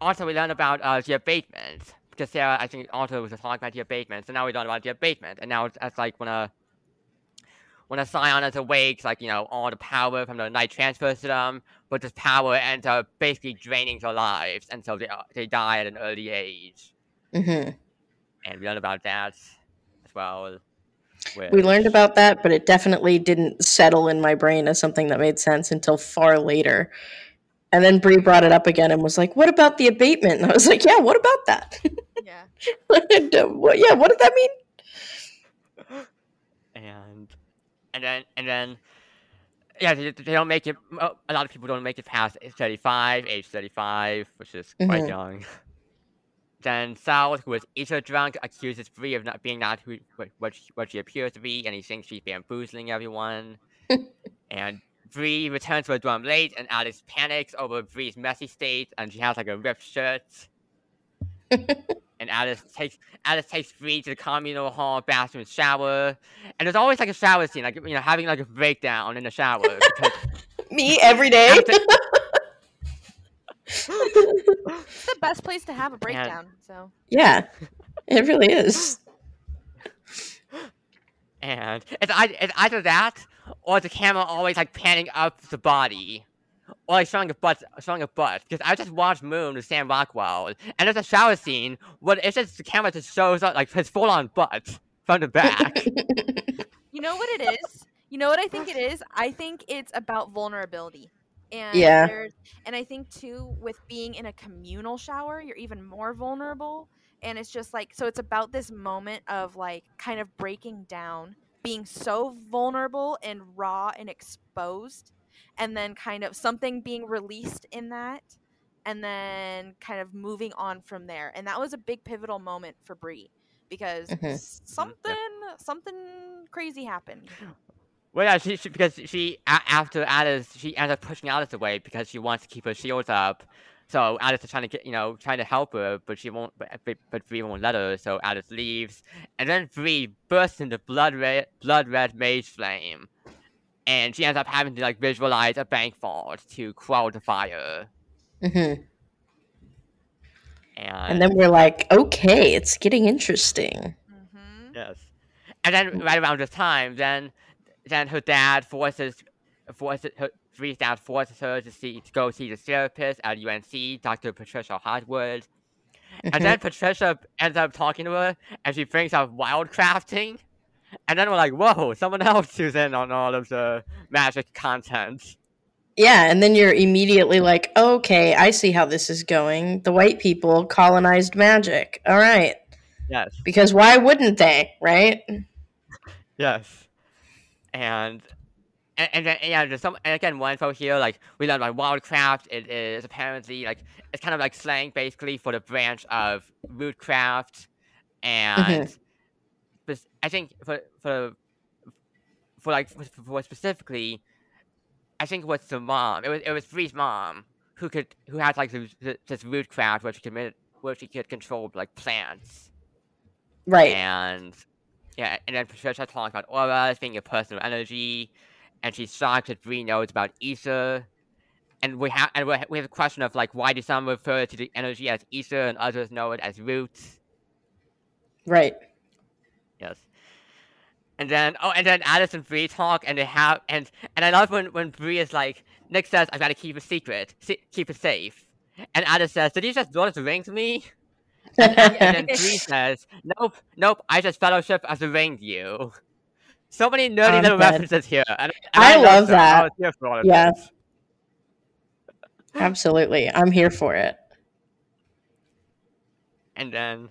also we learned about uh, the abatement because Sarah, I think, also was just talking about the abatement. So now we learned about the abatement, and now it's, it's like when a when a Scion is awake, like you know, all the power from the night transfers to them, but this power ends up basically draining their lives, and so they uh, they die at an early age. hmm And we learn about that as well. We learned about that, but it definitely didn't settle in my brain as something that made sense until far later. And then Bree brought it up again and was like, "What about the abatement?" And I was like, "Yeah, what about that? Yeah. And, uh, what, yeah, what did that mean?" and and then and then yeah they, they don't make it a lot of people don't make it past age 35 age 35 which is quite Mhm. young then South, who is Isha drunk, accuses Bree of not being not who what, what, she, what she appears to be, and he thinks she's bamboozling everyone. and Bree returns to her dorm late, and Alice panics over Bree's messy state, and she has like a ripped shirt. and Alice takes Alice takes Bree to the communal hall bathroom shower, and there's always like a shower scene, like you know having like a breakdown in the shower because Me every day. after, It's the best place to have a breakdown. So yeah, it really is. and it's, it's either that or the camera always like panning up the body. Or like showing a butt, showing a butt. Because I just watched Moon with Sam Rockwell, and there's a shower scene where it's just the camera just shows up like his full-on butt from the back. you know what it is? You know what I think it is? I think it's about vulnerability. And Yeah. and I think too with being in a communal shower, you're even more vulnerable. And it's just like so it's about this moment of like kind of breaking down, being so vulnerable and raw and exposed, and then kind of something being released in that, and then kind of moving on from there. And that was a big pivotal moment for Bree because Mhm. s- something something crazy happened. Well, yeah, she, she because she a- after Alice, she ends up pushing Alice away because she wants to keep her shields up. So Alice is trying to get, you know, trying to help her, but she won't. But but, but Bree won't let her. So Alice leaves, and then Bree bursts into blood red, blood red mage flame, and she ends up having to like visualize a bank vault to quell the fire. hmm And, And then we're like, okay, it's getting interesting. Mm-hmm. yes, and then right around this time, then then her dad forces forces her Bree's dad forces her to see to go see the therapist at UNC, Dr. Patricia Hardwood. And then mm-hmm. Patricia ends up talking to her, and she brings up wildcrafting. And then we're like, whoa, someone else who's in on all of the magic content. Yeah, and then you're immediately like, okay, I see how this is going. The white people colonized magic. All right. Yes, Because why wouldn't they, right? yes. And and, and then yeah, there's some and again one info here, like we learned about wildcraft. It is apparently like it's kind of like slang basically for the branch of rootcraft, and mm-hmm. spec- I think for for for like for, for specifically, I think it was the mom. It was it was Bree's mom who could who had like this, this rootcraft where she could where she could control like plants Right. and yeah, and then Patricia talked about auras being a personal energy, and she shocked that Bree knows about Ether. And we have and we have a question of like why do some refer to the energy as Ether and others know it as roots? Right. Yes. And then oh, and then Alice and Bree talk, and they have and and I love when when Bree is like, Nick says I've gotta keep a secret, se- keep it safe, and Alice says, did you just Lord of the to me? And, and then Bree says, nope, nope, I just fellowship as a ring to you. So many nerdy I'm little dead. references here. And, and I love them. I that. was here for all of Yeah. this. Absolutely. I'm here for it. And then,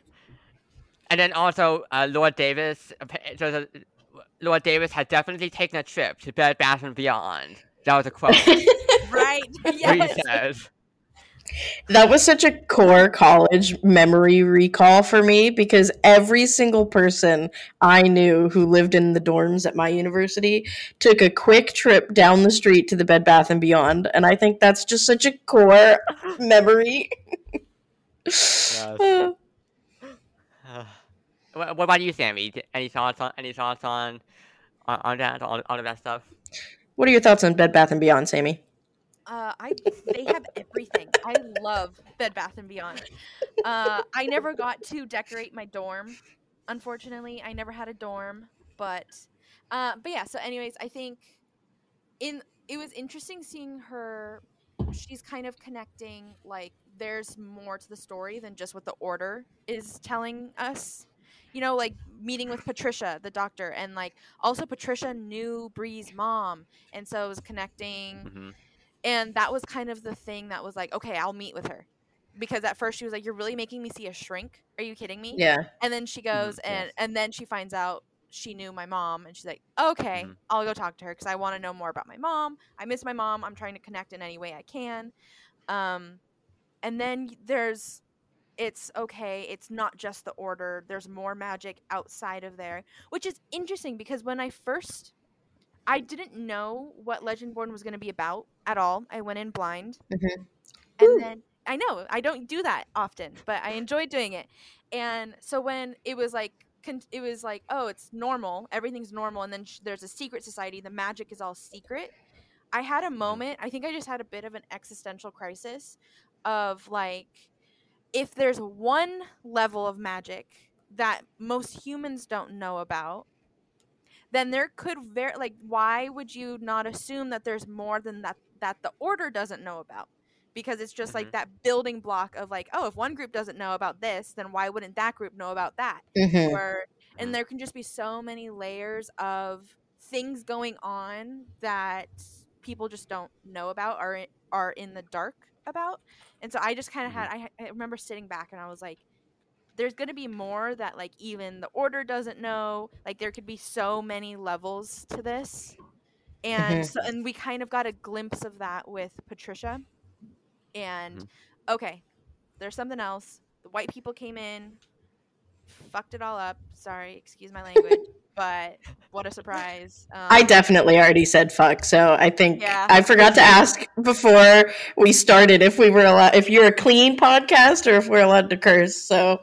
and then also, uh, Lord Davis. so the- Lord Davis had definitely taken a trip to Bed Bath and Beyond. That was a quote. Right. where he yes. says, That was such a core college memory recall for me because every single person I knew who lived in the dorms at my university took a quick trip down the street to the Bed Bath and Beyond, and I think that's just such a core memory. Uh, what, what about you, Sammy? Any thoughts on any thoughts on on, on that on, on that stuff? what are your thoughts on Bed Bath and Beyond, Sammy? Uh, I they have everything. I love Bed Bath and Beyond. Uh, I never got to decorate my dorm. Unfortunately, I never had a dorm, but Uh, but yeah, so anyways, I think in it was interesting seeing her. She's kind of connecting like there's more to the story than just what the order is telling us. You know, like meeting with Patricia, the doctor, and like also Patricia knew Bree's mom, and so it was connecting. hmm And that was kind of the thing that was like, okay, I'll meet with her. Because at first she was like, You're really making me see a shrink? Are you kidding me? Yeah. And then she goes and yes. and then she finds out she knew my mom and she's like, "Okay, Mhm. I'll go talk to her cuz I want to know more about my mom. I miss my mom. I'm trying to connect in any way I can." Um and then there's it's okay, it's not just the order. There's more magic outside of there, which is interesting because when I first I didn't know what Legendborn was going to be about at all. I went in blind. Mhm. And then I know I don't do that often, but I enjoyed doing it. And so when it was like it was like, oh, it's normal, everything's normal, and then sh- there's a secret society. The magic is all secret. I had a moment. I think I just had a bit of an existential crisis of like, if there's one level of magic that most humans don't know about, then there could very like why would you not assume that there's more than that that the order doesn't know about because it's just like Mhm. that building block of like oh if one group doesn't know about this then why wouldn't that group know about that Mhm. or and Mhm. there can just be so many layers of things going on that people just don't know about or i- are in the dark about and so i just kind of had I, I remember sitting back and i was like there's going to be more that like even the order doesn't know like there could be so many levels to this. And Mhm. so and we kind of got a glimpse of that with patricia. And Mhm. okay there's something else. The white people came in fucked it all up. Sorry excuse my language but what a surprise um, I definitely already said fuck, so I think Yeah. I forgot to ask before we started if we were allowed, if you're a clean podcast or if we're allowed to curse. So,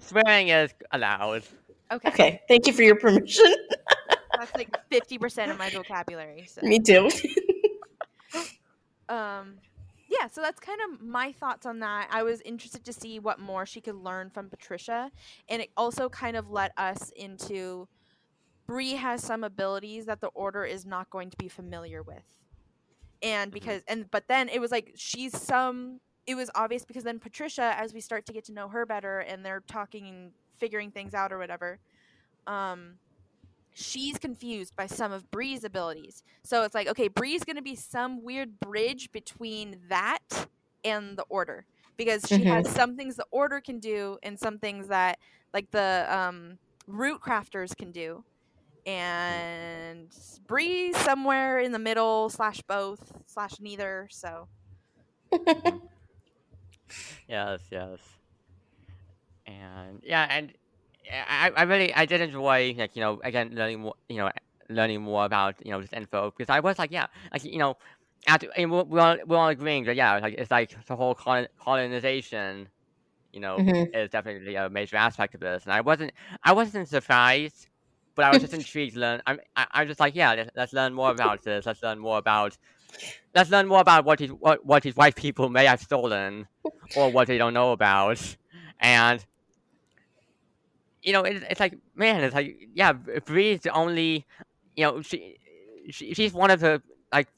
Swearing is allowed. okay, okay, thank you for your permission. that's like 50% of my vocabulary so Me too. um yeah so that's kind of my thoughts on that. I was interested to see what more she could learn from patricia and it also kind of let us into Bree has some abilities that the order is not going to be familiar with. And because and but then it was like she's some it was obvious because then patricia as we start to get to know her better and they're talking and figuring things out or whatever um she's confused by some of Bree's abilities. So it's like, okay, Bree's going to be some weird bridge between that and the order because she has some things the order can do and some things that like the um, root crafters can do. And Bree somewhere in the middle slash both slash neither. So Yes, yes. And yeah, and I, I really I did enjoy like you know again learning more you know learning more about you know this info because I was like yeah like you know after and we're, we're all, we're all agreeing that yeah like it's like the whole colonization you know Mhm. is definitely a major aspect of this and I wasn't I wasn't surprised but I was just intrigued to learn I'm I, I'm just like yeah let's, let's learn more about this let's learn more about let's learn more about what these what, what these white people may have stolen or what they don't know about and you know it's, it's like man it's like yeah Bree's the only you know she, she she's one of the like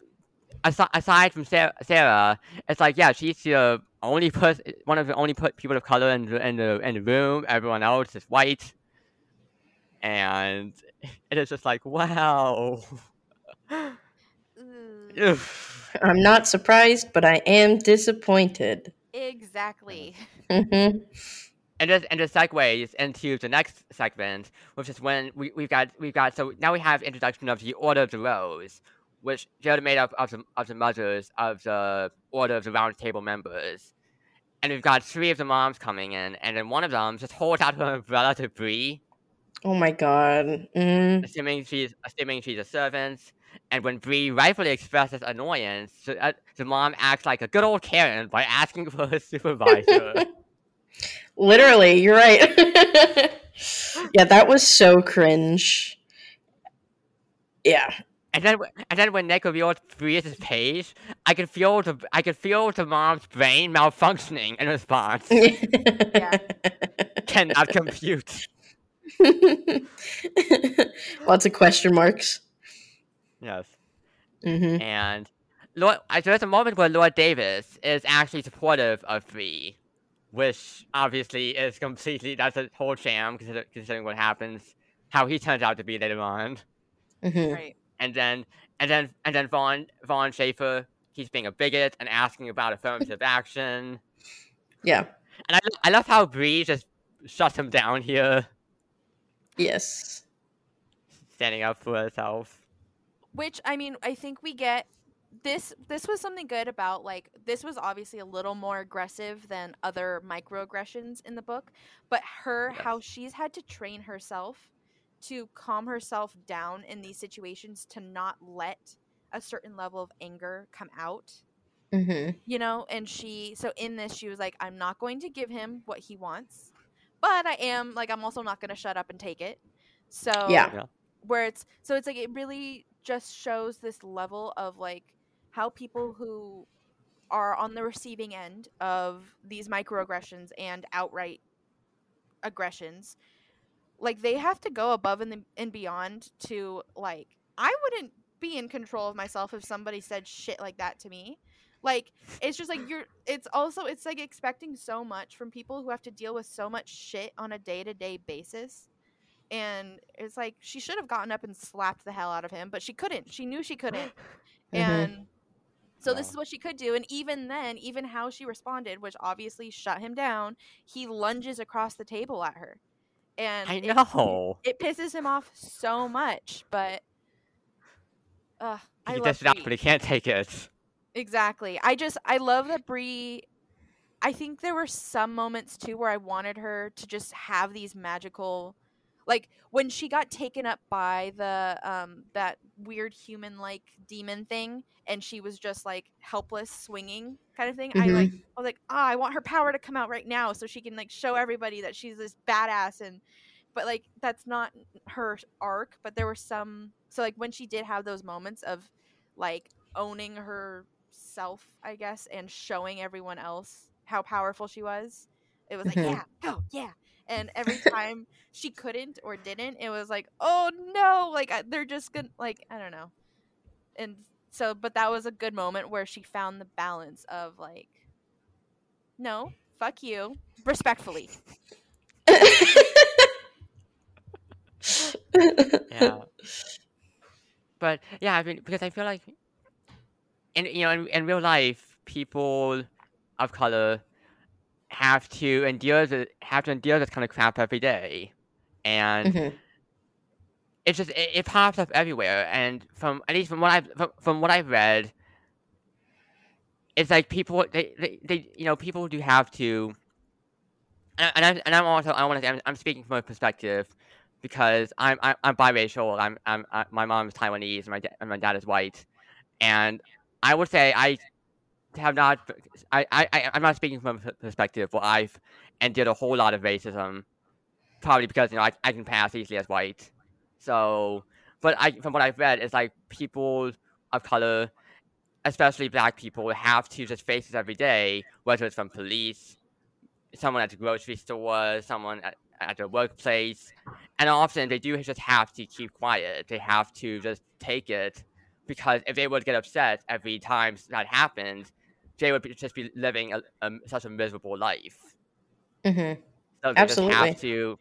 aside, aside from Sarah, Sarah it's like yeah she's the only person one of the only put people of color in the in the in the room everyone else is white and it is just like wow ugh. Ugh. I'm not surprised, but I am disappointed. exactly. hmm and this and this segues into the next segment, which is when we we've got we've got so now we have introduction of the Order of the Rose, which they're made up of the of the mothers of the Order of the Round Table members, and we've got three of the moms coming in, and then one of them just holds out her umbrella to Bree, Oh my god. Mm. assuming she's assuming she's a servant. And when Bree rightfully expresses annoyance, the, uh, the mom acts like a good old Karen by asking for her supervisor. Literally, you're right. yeah, that was so cringe. Yeah. And then, and then when Nick revealed Bree's page, I could feel the I could feel the mom's brain malfunctioning in response. Yeah. Cannot compute. Lots of question marks. Yes. hmm And Lord, I- there's a moment where Lord Davis is actually supportive of Bree, which obviously is completely that's a whole sham consider- considering what happens, how he turns out to be later on. hmm Right. And then and then and then Vaughn Vaughn Schaefer, he's being a bigot and asking about affirmative action. Yeah. And I, I love how Bree just shuts him down here, Yes. standing up for herself. which i mean i think we get this this was something good about like this was obviously a little more aggressive than other microaggressions in the book but her how she's had to train herself to calm herself down in these situations to not let a certain level of anger come out hmm you know and she so in this she was like i'm not going to give him what he wants but i am like i'm also not going to shut up and take it so Yeah. Yeah. where it's so it's like it really just shows this level of like how people who are on the receiving end of these microaggressions and outright aggressions like they have to go above and, the- and beyond to like i wouldn't be in control of myself if somebody said shit like that to me. Like it's just like you're it's also it's like expecting so much from people who have to deal with so much shit on a day-to-day basis. And it's like she should have gotten up and slapped the hell out of him but she couldn't. She knew she couldn't. Mhm. and so this is what she could do and even then even how she responded which obviously shut him down he lunges across the table at her and I it- know. it, pisses him off so much but uh, I He love gets it out, but he can't take it. Exactly. I just I love that Bree. I think there were some moments too where I wanted her to just have these magical, like when she got taken up by the um that weird human like demon thing, and she was just like helpless swinging kind of thing. I like I was like, ah, I want her power to come out right now so she can like show everybody that she's this badass and. But like that's not her arc. But there were some. So like when she did have those moments of like owning herself, I guess, and showing everyone else how powerful she was. It was like, Mhm. yeah, go, yeah. And every time she couldn't or didn't, it was like, oh no, like I- they're just gonna, like, I don't know. And so, but that was a good moment where she found the balance of like, no, fuck you, respectfully. yeah. But yeah, I mean, because I feel like, in you know, in, in real life, people of color have to endure the have to endure this kind of crap every day, and Mhm. it's just it, it pops up everywhere. And from at least from what I've from, from what I've read, it's like people they, they, they you know people do have to. And, and I'm and I'm also I want to I'm, I'm speaking from a perspective because I'm I'm, I'm biracial. I'm I'm I, my mom's Taiwanese and my da- and my dad is white, and I would say I have not. I I I'm not speaking from a perspective where I've endured a whole lot of racism, probably because you know I, I can pass easily as white. So, but I from what I've read, it's like people of color, especially black people, have to just face this every day, whether it's from police, someone at the grocery store, someone at, at the workplace, and often they do just have to keep quiet. They have to just take it because if they would get upset every time that happened, they would be, just be living a, a, such a miserable life. Mhm. So they just have to.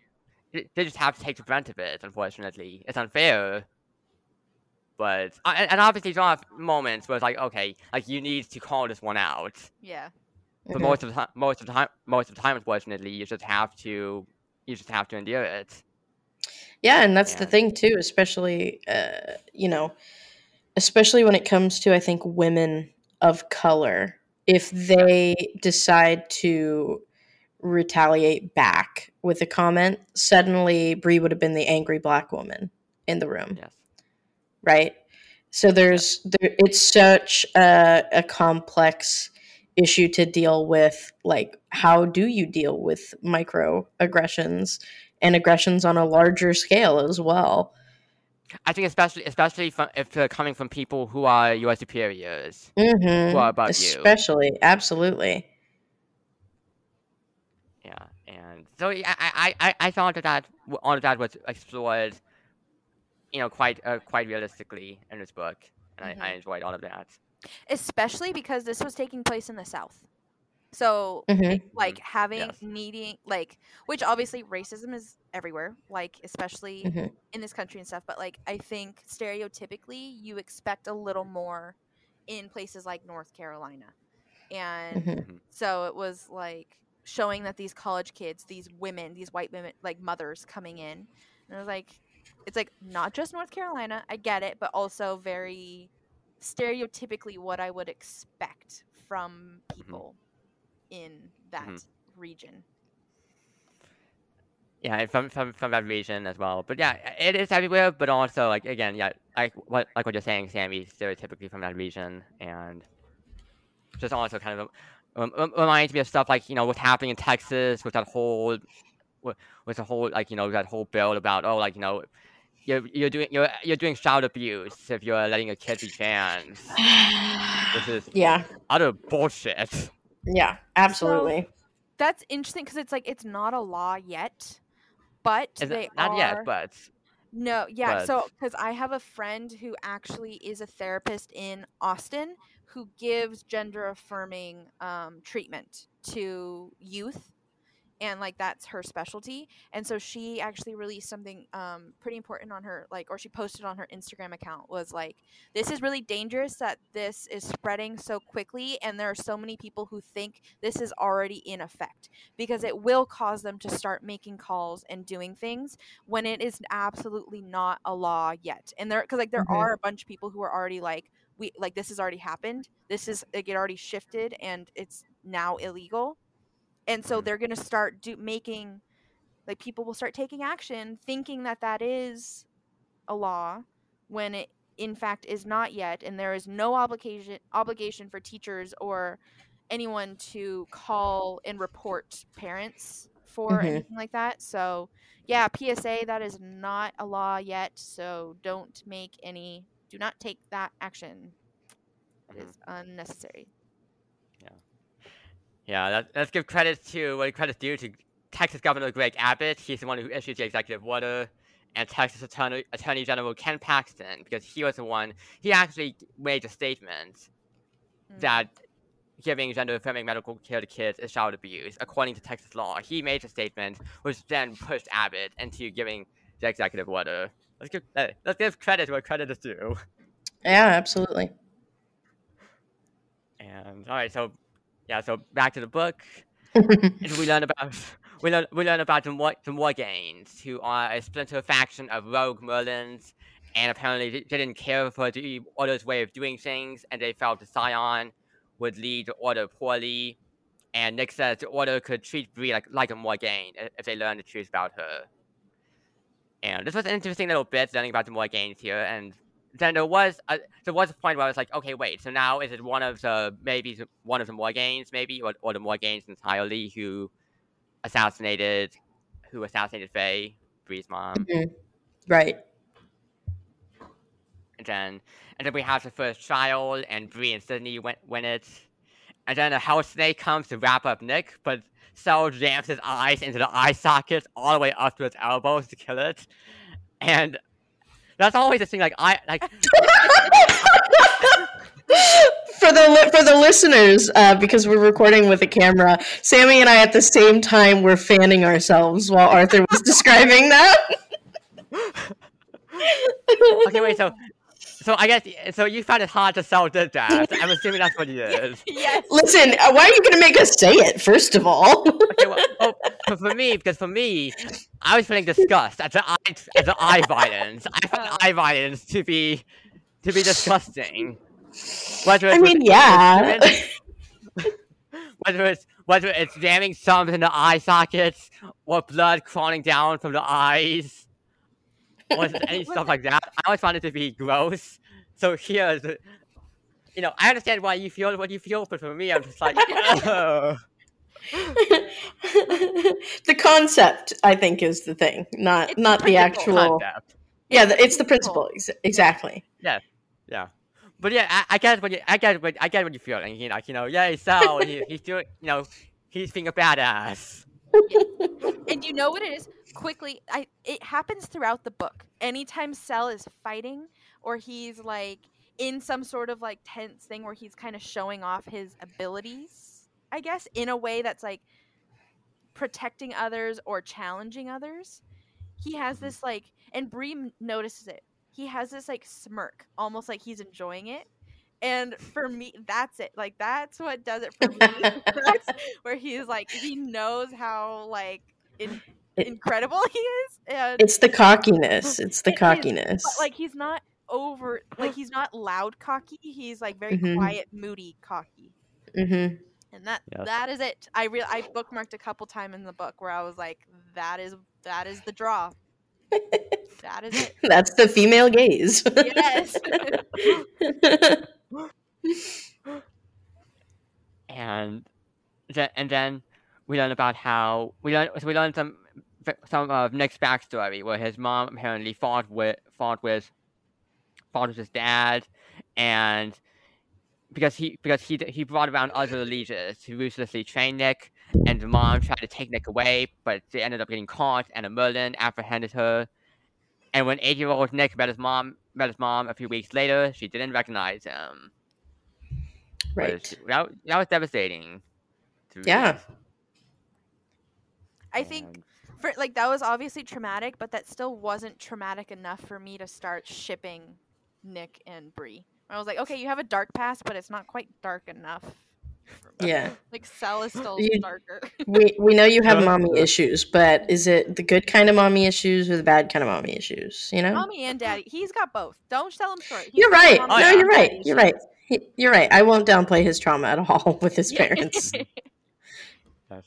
they- They just have to take the brunt of it. Unfortunately, it's unfair. But uh, and, and obviously, there are moments where it's like, okay, like you need to call this one out. Yeah. But Mhm. most of the time, most of the time, most of the time, unfortunately, you just have to, you just have to endure it. Yeah, and that's the thing too, especially uh, you know, especially when it comes to I think women of color. If they decide to retaliate back with a comment, suddenly Bree would have been the angry black woman in the room, Yes. right? So there's there, it's such a, a complex issue to deal with. Like, how do you deal with microaggressions and aggressions on a larger scale as well? I think especially, especially from, if they're coming from people who are your superiors. Mm-hmm. What about you? Especially, absolutely. Yeah, and so yeah, I, I, I, I thought that, that all of that was explored you know, quite uh, quite realistically in this book, and Mhm. I, I enjoyed all of that. especially because this was taking place in the South. So Mhm. like having Yes. needing like which obviously racism is everywhere like especially Mhm. in this country and stuff but like i think stereotypically you expect a little more in places like north carolina and Mhm. so it was like showing that these college kids these women these white women like mothers coming in and it was like it's like not just north carolina i get it but also very stereotypically what i would expect from people in that Mhm. region Yeah, and from from from that region as well. But yeah, it is everywhere. But also, like again, yeah, like what like what you're saying, Sammy, stereotypically from that region, and just also kind of um, um, reminds me of stuff like you know what's happening in Texas with that whole with, with the whole like you know that whole bill about oh like you know you're you're doing you're you're doing child abuse if you're letting a kid be trans. This is yeah, utter bullshit. Yeah, absolutely. that's interesting because it's like it's not a law yet but Is they it- not are yet, but no yeah so because i have a friend who actually is a therapist in austin who gives gender affirming um, treatment to youth and like that's her specialty and so she actually released something um, pretty important on her like or she posted on her instagram account was like this is really dangerous that this is spreading so quickly and there are so many people who think this is already in effect because it will cause them to start making calls and doing things when it is absolutely not a law yet and there because like there Mhm. are a bunch of people who are already like we like this has already happened this is like it already shifted and it's now illegal and so Mhm. they're going to start do making like people will start taking action thinking that that is a law when it in fact is not yet and there is no obligation obligation for teachers or anyone to call and report parents for Mhm. anything like that so yeah psa that is not a law yet so don't make any do not take that action That Mhm. is unnecessary Yeah, that, let's give credit to what credit's due to Texas Governor Greg Abbott. He's the one who issued the executive order, and Texas Attorney, Attorney General Ken Paxton, because he was the one. He actually made a statement Mm. that giving gender affirming medical care to kids is child abuse, according to Texas law. He made a statement, which then pushed Abbott into giving the executive order. Let's give uh, let's give credit where credit is due. Yeah, absolutely. And all right, so yeah, so back to the book. And we learn about we learn we learn about the Mor- the Morgaines, who are a splinter faction of rogue Merlins, and apparently they didn't care for the Order's way of doing things, and they felt the Scion would lead the Order poorly. And Nick says the Order could treat Bree like like a Morgaine if they learned the truth about her. And this was an interesting little bit learning about the Morgaines here, and then there was a, there was a point where I was like, okay, wait, so now is it one of the maybe one of the Morgaines, maybe, or, or the Morgaines entirely who assassinated who assassinated Faye, Bree's mom, mm-hmm. right. and then and then we have the first trial, and Bree and Sydney win, win it, and then a hell snake comes to wrap up Nick, but Sel jams his eyes into the eye sockets all the way up to his elbows to kill it, and that's always the thing. Like I like for the for the listeners, uh, because we're recording with a camera, Sammy and I at the same time were fanning ourselves while Arthur was describing that. okay, wait, so. So I guess so. You found it hard to sell did that. I'm assuming that's what it is. yes Listen, uh, why are you going to make us say it? First of all, Okay, well, well, for me, because for me, I was feeling disgust at the eye at the eye violence. I found Oh. eye violence to be to be disgusting. Whether I mean, with- yeah. whether it's whether it's jamming thumbs into eye sockets or blood crawling down from the eyes or any stuff like that. I always found it to be gross. So here, the- you know, I understand why you feel what you feel, but for me, I'm just like, ugh. the concept, I think, is the thing, not It's not the actual. concept. Yeah, the, it's the principle ex- exactly. Yeah. Yeah. But yeah, I, I get what you, I get what I get what you feel. And you know, like, you know, yeah, so he, he's doing, you know, he's being a badass. And you know what it is? Quickly i it happens throughout the book. Anytime Sel is fighting or he's like in some sort of like tense thing where he's kind of showing off his abilities i guess in a way that's like protecting others or challenging others he has this like and Bree notices it. He has this like smirk almost like he's enjoying it and for me that's it like that's what does it for me That's where he's like he knows how like in, incredible he is and It's the cockiness. It's the It is, cockiness. but like he's not over like he's not loud cocky he's like very Mhm. quiet moody cocky hmm and that Yes. that is it i real i bookmarked a couple time in the book where i was like that is that is the draw that is it That's the female gaze. yes and then, and then we learn about how we learn so we learn some some of Nick's backstory where his mom apparently fought with fought with fought with his dad and because he because he he brought around other leaders to ruthlessly train Nick and the mom tried to take Nick away but they ended up getting caught and a Merlin apprehended her and when eight year old Nick met his mom met his mom a few weeks later she didn't recognize him right. was- that, that was devastating. Yeah. read. i think for like that was obviously traumatic but that still wasn't traumatic enough for me to start shipping nick and Bree. i was like okay you have a dark past but it's not quite dark enough for me. Yeah. like Sel is still darker We we know you have mommy issues, but is it the good kind of mommy issues or the bad kind of mommy issues? You know? mommy and daddy he's got both don't sell him short He's You're right. Oh, no, you're right. daddy You're right. He- You're right. I won't downplay his trauma at all with his parents. Yes.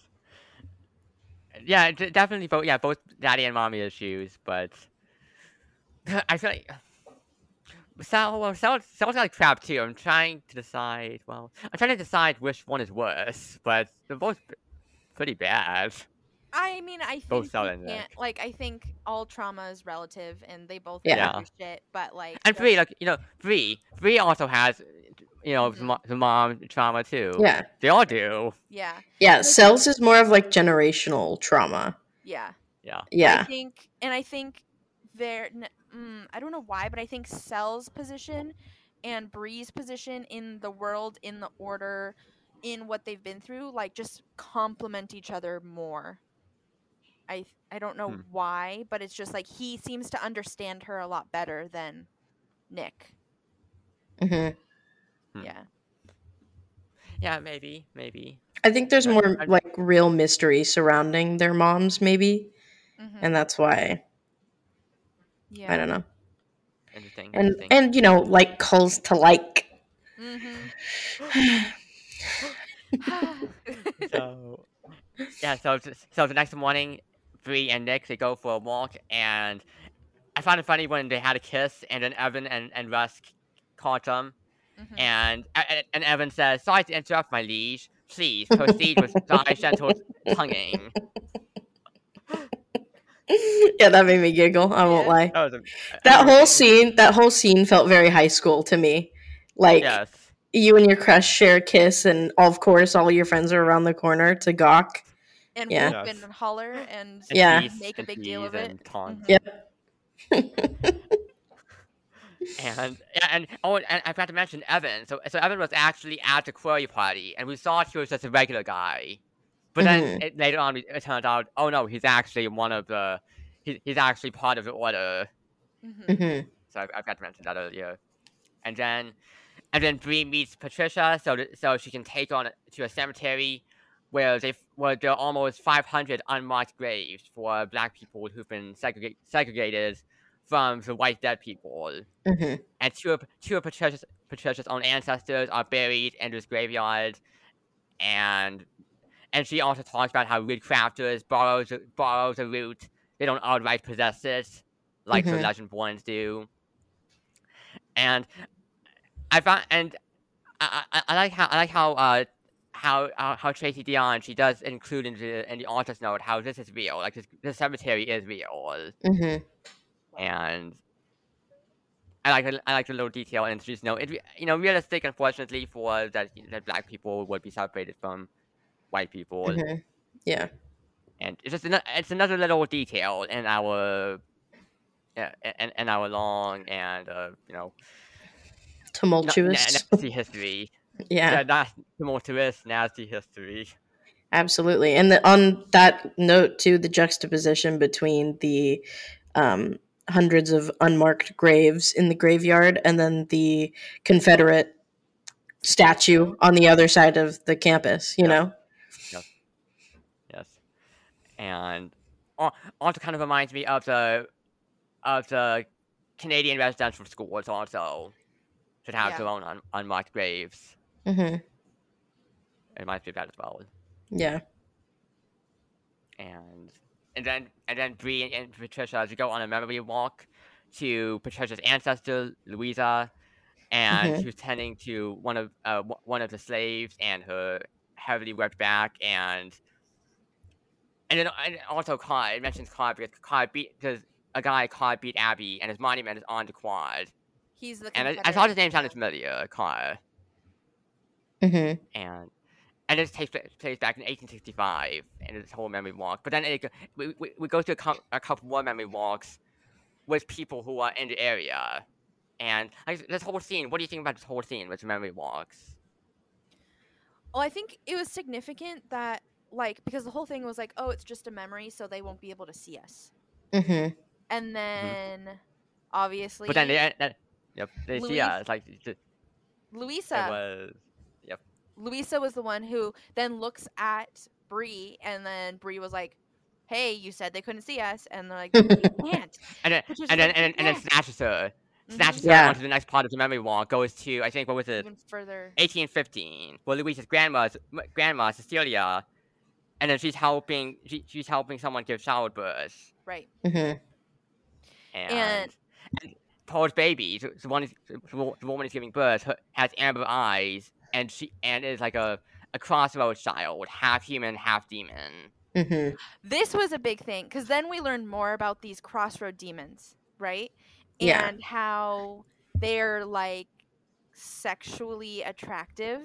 Yeah, definitely both. Yeah, both daddy and mommy issues, but I feel like Sel, well, Sel, Sel's got crap too. I'm trying to decide. Well, I'm trying to decide which one is worse, but they're both pretty bad. I mean, I think Both you Sel and can't, Nick. like I think all trauma is relative, and they both Yeah. yeah. Yeah. shit. But like, And just- Bree, like you know, Bree, Bree also has, you know, Mhm. the mo- the mom trauma too. Yeah. they all do. yeah, Yeah. Sel's is more of like generational trauma. yeah. Yeah. yeah. I think, and I think there. N- Mm, I don't know why, but I think Sel's position and Bree's position in the world, in the order, in what they've been through, like just complement each other more. I I don't know Hmm. why, but it's just like he seems to understand her a lot better than Nick. hmm Hmm. Yeah. Yeah, maybe, maybe. I think there's I- more I- like real mystery surrounding their moms, maybe, Mhm. and that's why yeah. I don't know. Anything. And interesting. and you know, like calls to like. Mm-hmm. so yeah, so so the next morning, Bree and Nick they go for a walk, and I found it funny when they had a kiss, and then Evan and and Russ caught them, Mhm. and and, and Evan says, "Sorry to interrupt, my liege. Please proceed with thy gentle tonguing." yeah, that made me giggle. I won't Yeah. lie. That was a, That whole amazing. scene, that whole scene felt very high school to me. Like Yes. you and your crush share a kiss, and of course, all your friends are around the corner to gawk. and Yeah. whoop Yes. and holler and And Yeah. Make a and big deal of it. and taunt. Mhm. Yep. And yeah, and oh, and I forgot to mention Evan. So so Evan was actually at the quarry party, and we thought he was just a regular guy, but then it, later on it turned out, oh no, he's actually one of the, he, he's actually part of the order. Mhm. Mhm. So I, I forgot to mention that earlier. And then, and then Bree meets Patricia, so that, so she can take on to a cemetery where they where there are almost 500 unmarked graves for black people who've been segregate, segregated from the white dead people Mhm. and two of two of Patricia's, Patricia's own ancestors are buried in this graveyard, and and she also talks about how root crafters borrows borrows a root, they don't outright possess it, like the Mhm. Legendborns do. And I found and I, I, I like how I like how uh how how, how Tracy Deonn she does include in the in the author's note how this is real, like this this cemetery is real Mhm. and I like the- I like the little detail and just you know it you know realistic unfortunately for that that black people would be separated from white people Mhm. Yeah. and it's just an, it's another little detail in our yeah, and our long and uh, you know na- Tumultuous. nasty history. yeah. Yeah, not tumultuous, nasty history. Absolutely. And the, on that note, too, the juxtaposition between the um, hundreds of unmarked graves in the graveyard and then the Confederate statue on the other side of the campus, you Yeah. know? And also kind of reminds me of the of the Canadian residential schools also should have Yeah. their own un- unmarked graves. hmm It reminds me of that as well. Yeah. and and then and then Bree and, and Patricia as we go on a memory walk to Patricia's ancestor Louisa, and Mhm. she was tending to one of uh, w- one of the slaves and her heavily webbed back and and then and also Clyde it mentions Clyde because Clyde beat because a guy Clyde beat Abby and his monument is on the quad He's the and I, I thought his name sounded general. familiar Clyde hmm and and this takes place back in 1865 and this whole memory walk. But then it, we, we, we go to a, cou- a couple more memory walks with people who are in the area, and like this whole scene. What do you think about this whole scene with memory walks? Well, I think it was significant that like because the whole thing was like, oh, it's just a memory, so they won't be able to see us. hmm And then obviously Mm-hmm. But then they, uh, yep, they see Louis- us like it, it was. Yep. Louisa was the one who then looks at Bree and then Bree was like, Hey, you said they couldn't see us and they're like, "We can't. And then Which is and then like, and, then- and then yeah. snatches her, Mhm. snatches her Yeah. onto the next part of the memory walk. Goes to I think what was it? Even further 1815, where Louisa's grandma, grandma Cecilia, and then she's helping she, she's helping someone give childbirth, right. hmm and, And- and Paul's baby, the, the one, is- the, woman is giving birth, her, has amber eyes, and she and is like a a crossroads child, half human, half demon. hmm This was a big thing because then we learned more about these crossroad demons, right? Yeah. And how they're like sexually attractive.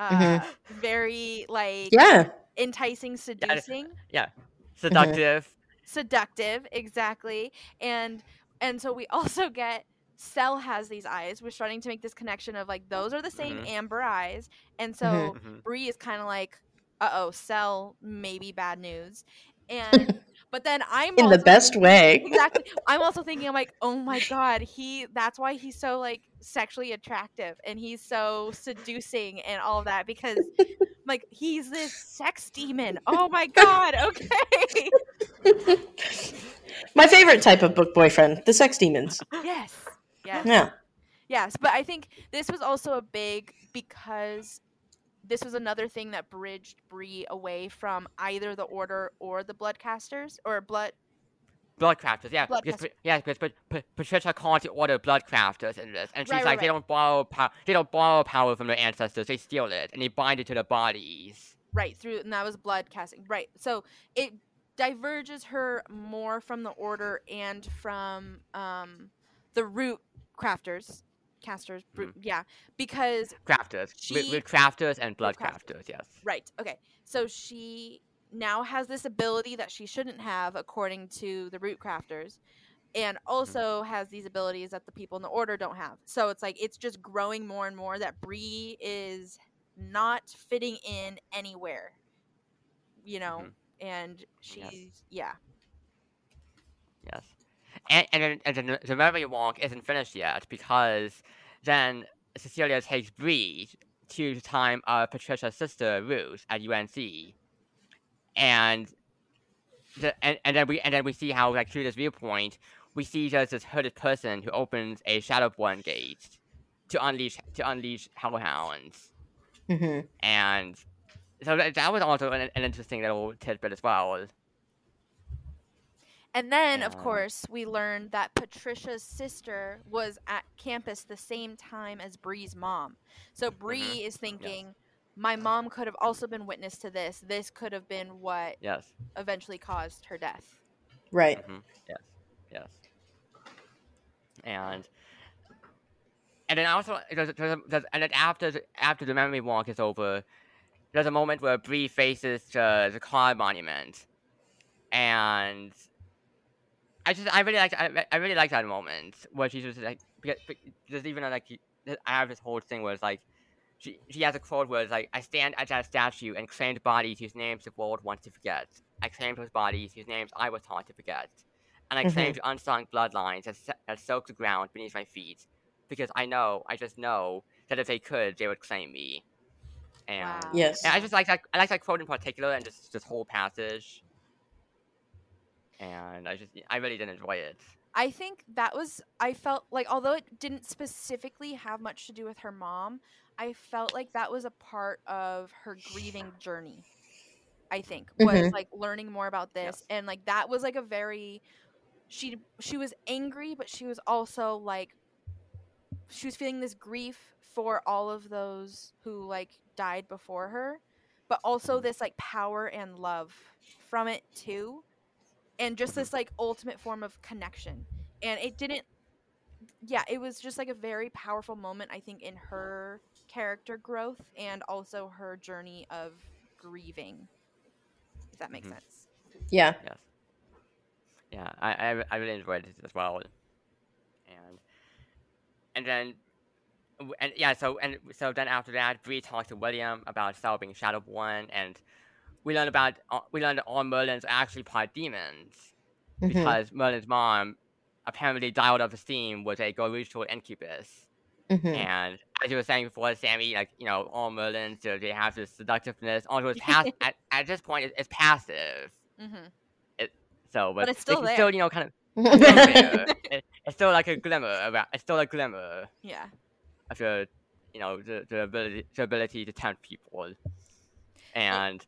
Uh, Mhm. very like Yeah. enticing, seducing. Yeah. Seductive. seductive exactly and and so we also get Sel has these eyes. We're starting to make this connection of like those are the same Mhm. amber eyes, and so Mhm. Mhm. Bree is kind of like, uh oh, Sel maybe bad news, and but then I'm In the best way. exactly. I'm also thinking, I'm like, oh my god, he. That's why he's so like sexually attractive and he's so seducing and all of that because, like, he's this sex demon. Oh my god. Okay. My favorite type of book boyfriend, the sex demons. yes. Yes. Yeah. Yes, but I think this was also a big because this was another thing that bridged Bree away from either the Order or the Bloodcasters or Blood. Bloodcrafters, yeah, Blood because, yeah, because Pa- Patricia calls the order bloodcrafters in this, and she's Right, right, like, they right. don't borrow power, they don't borrow power from their ancestors, they steal it, and they bind it to their bodies. Right through, and that was blood casting. Right, so it diverges her more from the Order and from um, the Root Crafters, casters. Root, mm-hmm. Yeah, because Crafters, She- root crafters and blood crafters. crafters, yes. Right. Okay. So she now has this ability that she shouldn't have, according to the root crafters, and mm-hmm. also has these abilities that the people in the order don't have. So it's like it's just growing more and more that Bree is not fitting in anywhere, you know, mm-hmm. and she's yeah. Yes. And, and, and the- the memory walk isn't finished yet because then Cecilia takes Bree to the time of Patricia's sister Ruth at UNC. And the, and, and then we and then we see how like through this viewpoint we see just this hooded person who opens a Shadowborn gate to unleash to unleash hellhounds. hmm And so that, that was also an, an interesting little tidbit as well. And then, of course, we learned that Patricia's sister was at campus the same time as Bree's mom. So Bree is thinking, my mom could have also been witness to this. This could have been what Yes. eventually caused her death. Right. hmm Yes, yes. And and then also there's, there's, there's, and then after the, after the memory walk is over, there's a moment where Bree faces the the car monument, and I just I really like I, I really like that moment where she's just like because, there's even like I have this whole thing where it's like she she has a quote where it's like I stand at that statue and claimed bodies whose names the world wants to forget. I claimed those bodies whose names I was taught to forget, and I Mhm. claimed unsung bloodlines that, that soak the ground beneath my feet because I know I just know that if they could they would claim me. And Wow. Yes. yeah, I just like that. I like that quote in particular, and just this whole passage. And I just, I really didn't enjoy it. I think that was I felt like although it didn't specifically have much to do with her mom, I felt like that was a part of her grieving journey. I think was Mhm. like learning more about this Yes. and like that was like a very she she was angry but she was also like she was feeling this grief for all of those who like died before her but also Mhm. this like power and love from it too and just Mhm. this like ultimate form of connection and it didn't yeah it was just like a very powerful moment i think in her character growth and also her journey of grieving if that makes Mhm. sense Yeah. Yes. Yeah, I, I, I really enjoyed it as well. And and then and yeah, so and so then after that, Bree talks to William about Sel being Shadow Shadowborn, and we learn about uh, we learned that all Merlins are actually part demons Mhm. because Merlin's mom apparently dialed up steam with a goruchel incubus. Mhm. And as you were saying before, Sammy, like you know, all Merlins they- they have this seductiveness. Also, it's pass- at, at this point, it's, it's passive. mm-hmm. So, but, it's still it's there. still, you know, kind of it's still. It- it's still like a glimmer about. It's still a glimmer yeah of the, you know, the, the ability, the ability to tempt people. And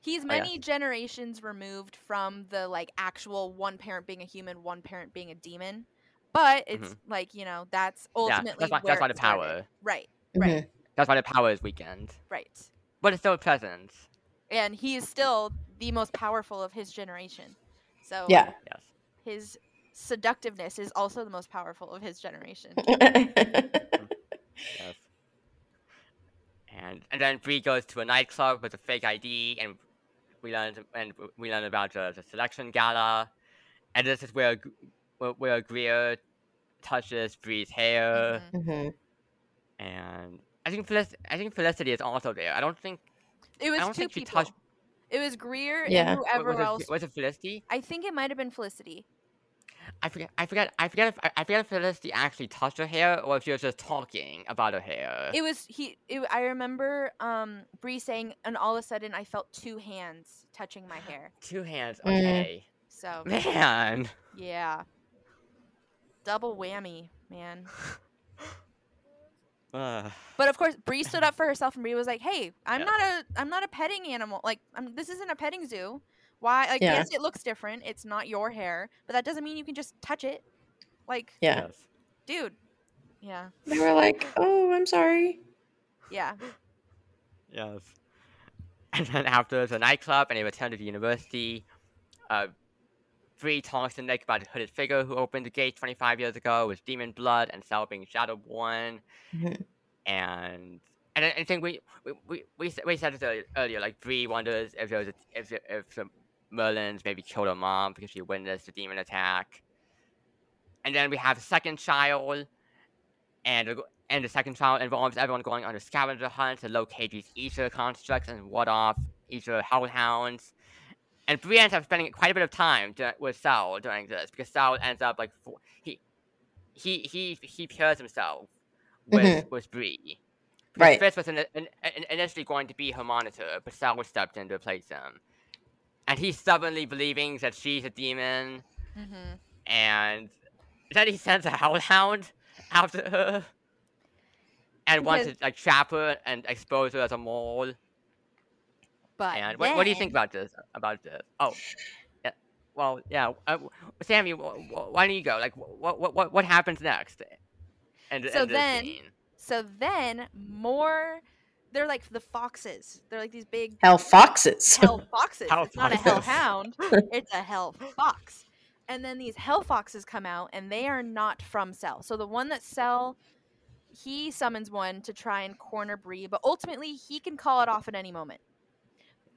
he's Oh, many generations removed from the like actual one parent being a human one parent being a demon but it's like you know that's Mm-hmm. yeah, ultimately that's why where that's why it the started. power. right Mhm. right That's why the power is weakened, right but it's still present. and he is still the most powerful of his generation so Yeah. Yes. his seductiveness is also the most powerful of his generation Yes. And and then Bree goes to a nightclub with a fake ID, and we learn and we learn about the, the selection gala, and this is where where, where Greer touches Bree's hair, Mhm. Mhm. and I think Felic- I think Felicity is also there. I don't think it was don't two think she people touched- it was greer Yeah. and whoever was it, else was it Felicity. i think it might have been felicity I forget. I forget. I forget. If, I- I forget if Felicity actually touched her hair or if she was just talking about her hair. it was he it, i remember um Bree saying and all of a sudden i felt two hands touching my hair Two hands. Mm. Okay. so Man. yeah double whammy man Ugh. but of course Bree stood up for herself and Bree was like hey i'm Yeah. not a i'm not a petting animal like I'm, this isn't a petting zoo why like Yeah. yes it looks different it's not your hair but that doesn't mean you can just touch it like Yeah. Yes. dude yeah They were like, "Oh, I'm sorry." yeah Yes. And then after the nightclub and they return to the university, uh, Bree talks to Nick about the hooded figure who opened the gate 25 years ago with demon blood and Sel being Shadowborn. Mhm. And and I, I think we we, we, we, said this earlier, earlier like Bree wonders if there was a, if the- if the Merlins maybe killed her mom because she witnessed the demon attack. And then we have a second child, and and the second child involves everyone going on a scavenger hunt to locate these Ether constructs and ward off Ether hellhounds. And Bree ends up spending quite a bit of time with Sel during this because Sel ends up like he he he he pairs himself with mm-hmm. with Bree. Because Right. Fitz was in, in, in- initially going to be her monitor, but Sel stepped in to replace him. And he's stubbornly believing that she's a demon, mm-hmm. and then he sends a hellhound after her and wants to like trap her and expose her as a mole. but And what, what do you think about this? About this? Oh, yeah. Well, yeah. Uh, Sammy, wh- wh- why don't you go? Like, what what what what happens next? And So then- So then more they're like the foxes. They're like these big Hell foxes. hell foxes. Hell it's not a foxes. hellhound. it's a hell fox. And then these hell foxes come out and they are not from Sel. So the one that Sel he summons one to try and corner Bree, but ultimately he can call it off at any moment.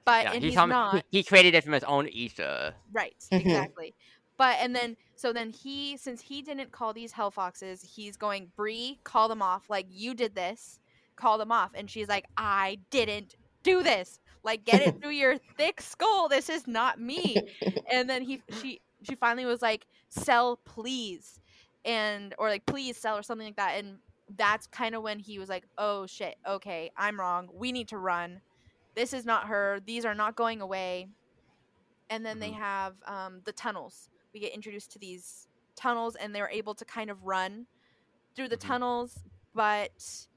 But Yeah, and he, he's not he, he created it from his own ether. right, Mhm. exactly. But and then so then he since he didn't call these hell foxes, he's going Bree, call them off. Like you did this, call them off. And she's like, I didn't do this. Like get it through your thick skull. This is not me. and then he she she finally was like, Sel please, and or like please Sel or something like that. And that's kind of when he was like, oh shit, okay, I'm wrong. We need to run. This is not her. These are not going away. And then they Mhm. have um, the tunnels. We get introduced to these tunnels, and they're able to kind of run through the Mhm. tunnels, but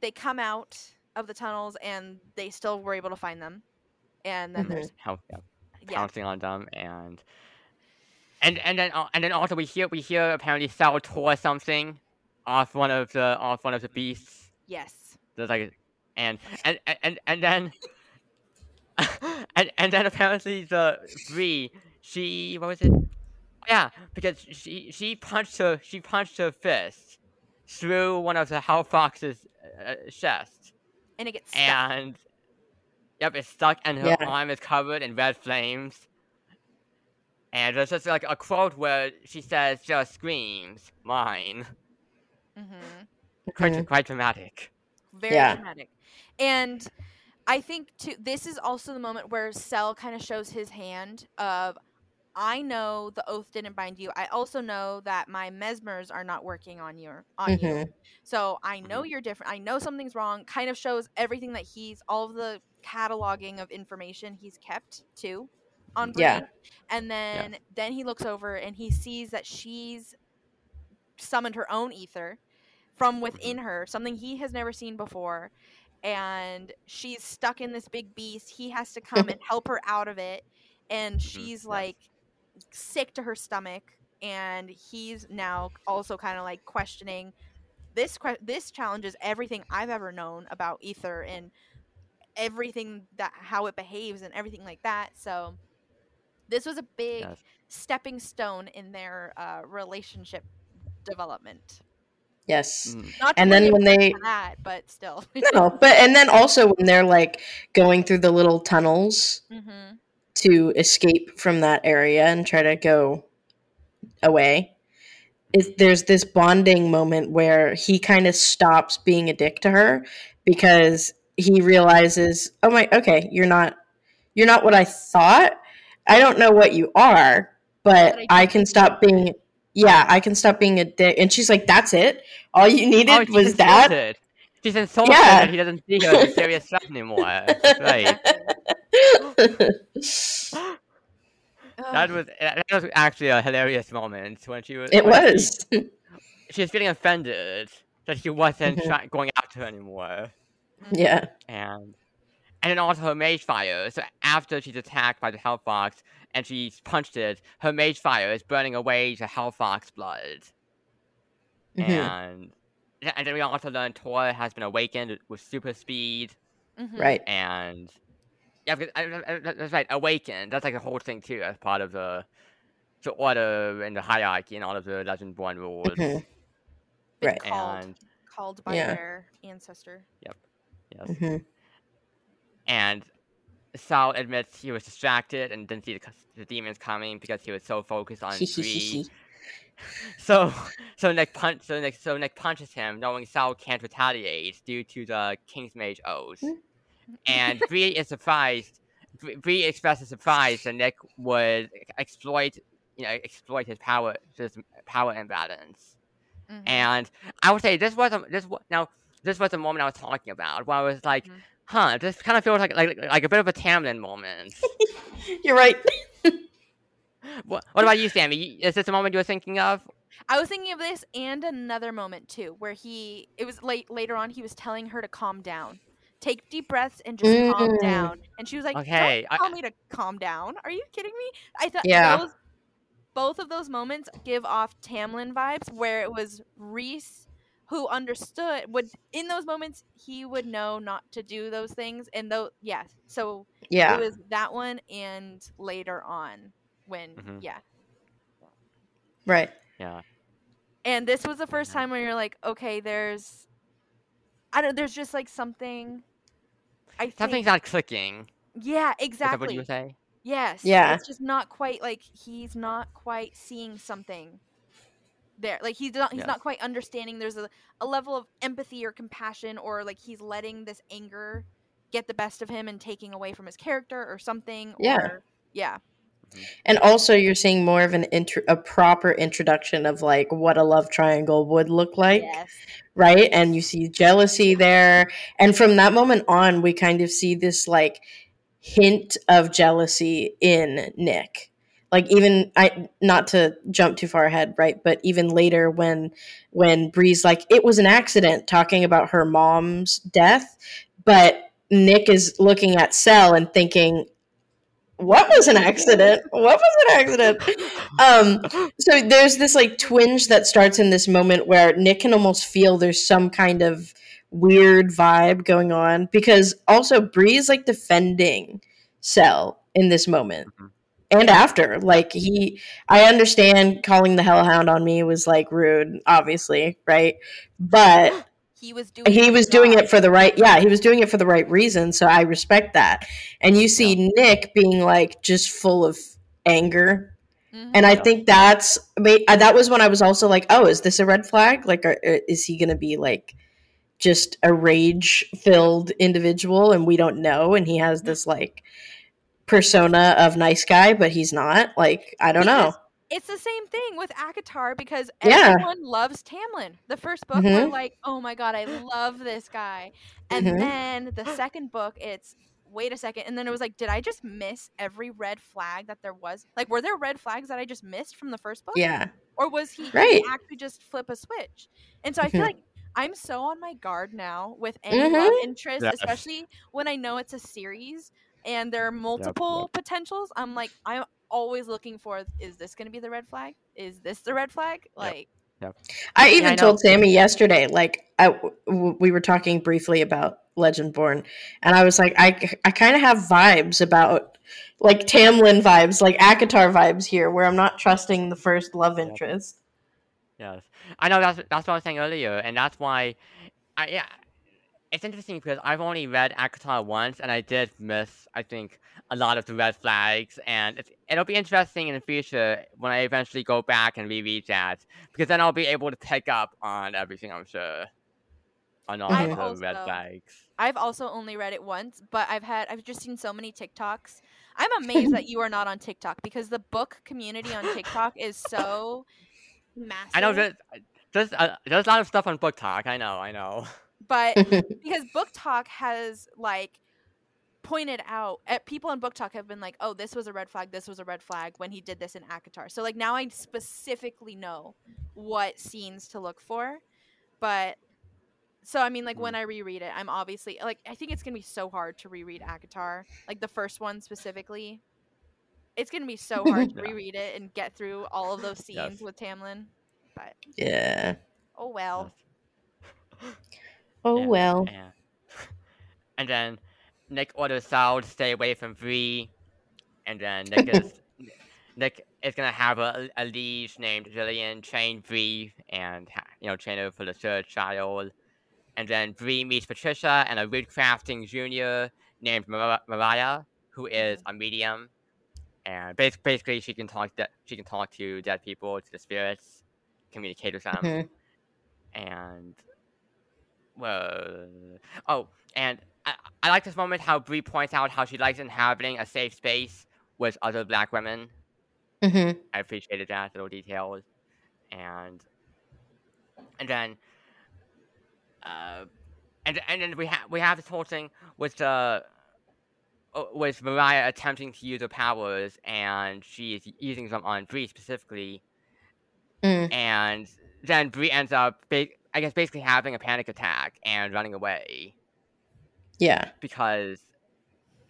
they come out of the tunnels and they still were able to find them. And then Mhm. there's How, yeah, yeah, pouncing on them and and and then al- and then also we hear we hear apparently Sel tore something off one of the off one of the beasts. yes, There's like and and and and, and then and and then apparently the Bree she what was it? Yeah, because she she punched her she punched her fist through one of the Hell Fox's uh, chest and it gets stuck. and yep, it's stuck, and her Yeah. arm is covered in red flames. And there's just like a quote where she says, "Just screams, mine." hmm Quite, Mhm. quite dramatic. very Yeah. dramatic. And I think too this is also the moment where Sel kind of shows his hand of I know the oath didn't bind you. I also know that my mesmers are not working on you on you. Mhm. So I know mm-hmm. you're different. I know something's wrong. Kind of shows everything that he's all of the cataloging of information he's kept too on Bree. Yeah. And then then he looks over and he sees that she's summoned her own ether from mm-hmm. within her, something he has never seen before. And she's stuck in this big beast. He has to come and help her out of it. And mm-hmm. she's yes. like sick to her stomach. And he's now also kind of like questioning this. Que- this challenges everything I've ever known about ether and everything that how it behaves and everything like that. So this was a big Yes. stepping stone in their uh, relationship development. Yes. Mm. Not And then when they that, but still. no, but and then also when they're like going through the little tunnels hmm to escape from that area and try to go away. It, there's this bonding moment where he kind of stops being a dick to her because he realizes, oh my, okay, you're not, you're not what I thought. I don't know what you are, but But I I can stop being, yeah, I can stop being a dick. And she's like, that's it. All you oh, needed Oh, was that. She's insulted Yeah. that he doesn't see her as a serious threat anymore. Right. That was that was actually a hilarious moment when she was. it when she- was. She, was feeling offended that he wasn't Mhm. try- going after her anymore. yeah. and and then also her mage fire. So after she's attacked by the Hellfox and she's punched it, her mage fire is burning away the Hellfox blood. Mhm. And and then we also learn Tor has been awakened with super speed Mhm. Right. and yeah, that's right, awakened. That's like a whole thing too, as part of the the order and the hierarchy and all of the Legendborn rules. Mhm. Right. Called, And called by Yeah. their ancestor. Yep. Yes, Mhm. and Sel admits he was distracted and didn't see the, the demons coming because he was so focused on Bree. So, so Nick punch, so Nick, so Nick punches him, knowing Sel can't retaliate due to the Kingsmage oath. Hmm. And Bree is surprised. Bree- expresses surprise that Nick would exploit, you know, exploit his power, his power imbalance. Mhm. And I would say this was a, this now this was the moment I was talking about, where I was like, Mhm. huh, this kind of feels like like like a bit of a Tamlin moment. You're right. what, what about you, Sammy? Is this the moment you were thinking of? I was thinking of this and another moment too, where he it was late later on. He was telling her to calm down, take deep breaths, and just calm Mm. down. And she was like, Okay, I- "Don't tell me to calm down. Are you kidding me?" I thought Yeah. those, both of those moments give off Tamlin vibes, where it was Rhys who understood would in those moments he would know not to do those things, and though yeah, so Yeah. it was that one and later on when Mhm. yeah Right. Yeah. And this was the first time where you're like, okay, there's, I don't, there's just like something. I think, Something's not clicking. yeah, Is that what exactly. you would say? Yes. Yeah. It's just not quite like he's not quite seeing something there. Like he's not he's Yes. not quite understanding there's a, a level of empathy or compassion or like he's letting this anger get the best of him and taking away from his character or something. Yeah. Or, yeah. Mm-hmm. And also, you're seeing more of an intro, a proper introduction of like what a love triangle would look like, yes. right? And you see jealousy there, and from that moment on, we kind of see this like hint of jealousy in Nick. Like even I, not to jump too far ahead, right? But even later, when when Bree's like, it was an accident, talking about her mom's death, but Nick is looking at Sel and thinking, what was an accident? What was an accident? Um, so there's this like twinge that starts in this moment where Nick can almost feel there's some kind of weird vibe going on because also Bree's like defending Sel in this moment Mhm. and after. Like he, I understand calling the hellhound on me was like rude, obviously, right? But He was doing he was doing job. it for the right yeah he was doing it for the right reason so i respect that. And you see nick being like just full of anger. Mhm. and i Yeah. think that's uh, that was when i was also like oh is this a red flag? Like are, are- is he gonna be like just a rage filled individual and we don't know and he has this like persona of nice guy but he's not? Like i don't know. Because It's the same thing with ACOTAR because Yeah. everyone loves Tamlin. The first book, we're Mhm. like, oh my god, I love this guy. And Mhm. then the second book, it's wait a second. And then it was like, did I just miss every red flag that there was? Like, were there red flags that I just missed from the first book? yeah Or was he, Right. he actually just flip a switch? And so I feel Mhm. like I'm so on my guard now with any love Mhm. interest, Yes. especially when I know it's a series and there are multiple potentials. I'm like, I'm always looking for is this going to be the red flag? Is this the red flag? Like, I Yeah, even I know. told Sammy yesterday, like I, w- we were talking briefly about Legendborn, and I was like, I, I kind of have vibes about like Tamlin vibes, like ACOTAR vibes here, where I'm not trusting the first love Yep. interest. Yes, I know that's that's what I was saying earlier, and that's why, I yeah, it's interesting because I've only read ACOTAR once, and I did miss I think a lot of the red flags, and it's, it'll be interesting in the future when I eventually go back and reread that, because then I'll be able to pick up on everything. I'm sure on all I've of the red flags. I've also only read it once, but I've had I've just seen so many TikToks. I'm amazed that you are not on TikTok because the book community on TikTok is so massive. I know there's there's, uh, there's a lot of stuff on BookTok. I know, I know. But because BookTok has like pointed out uh, people in BookTok have been like oh this was a red flag this was a red flag when he did this in ACOTAR. So like now i specifically know what scenes to look for but so i mean like when i reread it i'm obviously like i think it's gonna be so hard to reread ACOTAR like the first one specifically. It's gonna be so hard to reread it and get through all of those scenes Yes. with tamlin but yeah. oh well Oh Yeah, well. Yeah. And then Nick orders Sel to stay away from Bree, and then Nick is Nick is gonna have a, a liege named Jillian train Bree and you know train her for the third child. And then Bree meets Patricia and a wood crafting junior named Mar- Mariah, who is a medium, and bas- basically she can talk that she can talk to dead people, to the spirits, communicate with them Mhm. and well, oh, and I, I like this moment how Bree points out how she likes inhabiting a safe space with other black women. Mhm. I appreciated that little detail, and and then uh, and and then we have we have this whole thing with the. uh, With Mariah attempting to use her powers, and she is using them on Bree specifically, Mm. and then Bree ends up, ba- I guess, basically having a panic attack and running away Yeah. because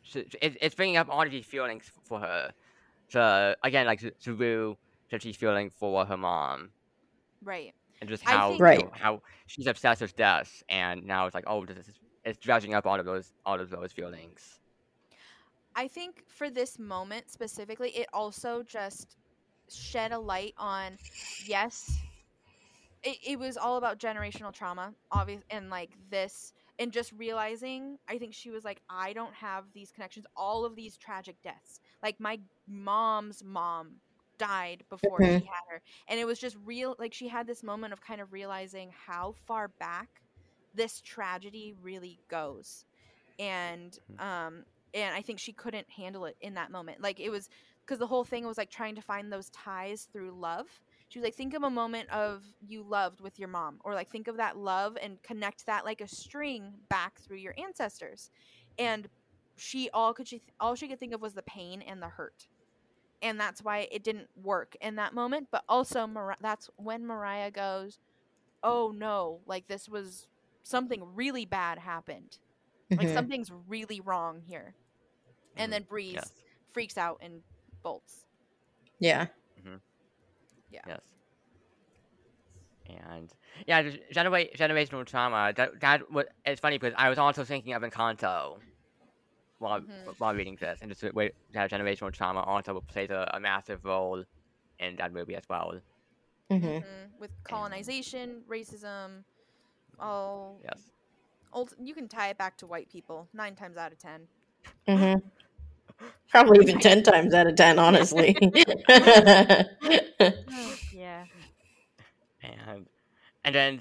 she, it, it's bringing up all of these feelings for her. So again, like through that she's feeling for her mom, right and just how think- you Right. know, how she's obsessed with death, and now it's like, oh, this is it's dredging up all of those all of those feelings. I think for this moment specifically, it also just shed a light on yes, it, it was all about generational trauma, obvious, and like this, and just realizing. I think she was like, I don't have these connections. All of these tragic deaths, like my mom's mom died before Mhm. she had her, and it was just real. Like she had this moment of kind of realizing how far back this tragedy really goes, and um, and I think she couldn't handle it in that moment. Like it was because the whole thing was like trying to find those ties through love. She was like, think of a moment of you loved with your mom, or like think of that love and connect that like a string back through your ancestors. And she all could she all she could think of was the pain and the hurt, and that's why it didn't work in that moment. But also, Mar- that's when Mariah goes, "Oh no! Like this was something really bad happened. Like something's really wrong here." And then mm, Breeze Yes. freaks out and bolts. Yeah. Yeah. Yes. And yeah, just genera- generational trauma. That that was it's funny because I was also thinking of Encanto while Mhm. while reading this, and just the way that generational trauma also plays a, a massive role in that movie as well. hmm Mhm. With colonization, racism, all Yes. old. You can tie it back to white people nine times out of ten. hmm Probably even 10 times out of 10, honestly. Oh, yeah. and and then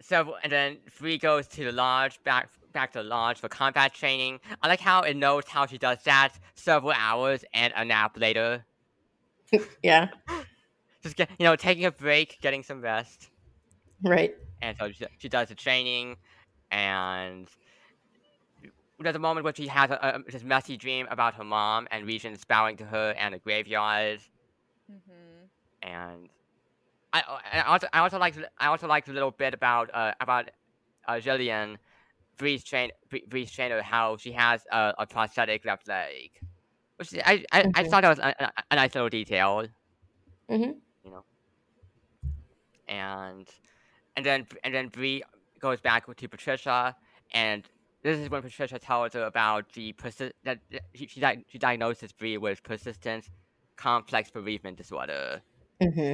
several and then three goes to the lodge back back to the lodge for combat training. I like how it knows how she does that several hours and a nap later. yeah. Just get you know taking a break, getting some rest, Right. and so she, she does the training, and there's a moment where she has a, a this messy dream about her mom and Regent bowing to her and a graveyard. Mm-hmm. and I, I also I also like I also liked a little bit about uh about uh Jillian, Bree's train Bree- Bree's trainer how she has a, a prosthetic left leg, which I I, I Mhm. thought that was a, a, nice little detail, Mhm. you know. And and then and then Bree goes back to Patricia, and this is when Patricia tells her about the persi- that that she she, di- she diagnoses Bree with persistent complex bereavement disorder. hmm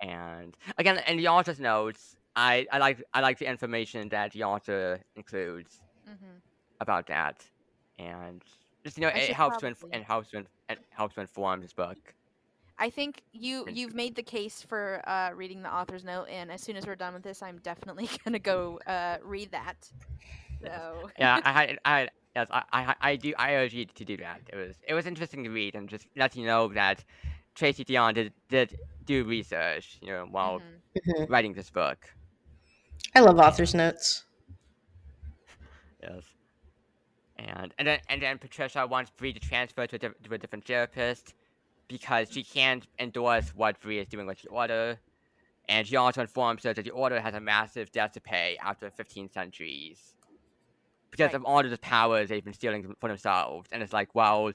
And again, in the author's notes, I, I like I like the information that the author includes Mm-hmm. about that, and just you know, I it should helps to inf- and helps to inf- it helps to inform this book. I think you you've made the case for uh, reading the author's note, and as soon as we're done with this, I'm definitely gonna go uh, read that. So Yeah, I had I yes I, I I do I urge you to do that. It was it was interesting to read and just let you know that Tracy Deonn did did do research, you know, while Mhm. hmm writing this book. I love author's notes. Yes. And and then and then Patricia wants Bree to transfer to a, diff- to a different therapist because she can't endorse what Bree is doing with the order. And she also informs her that the order has a massive debt to pay after 15 centuries. Because Right. of all of the powers they've been stealing for themselves. And it's like, well,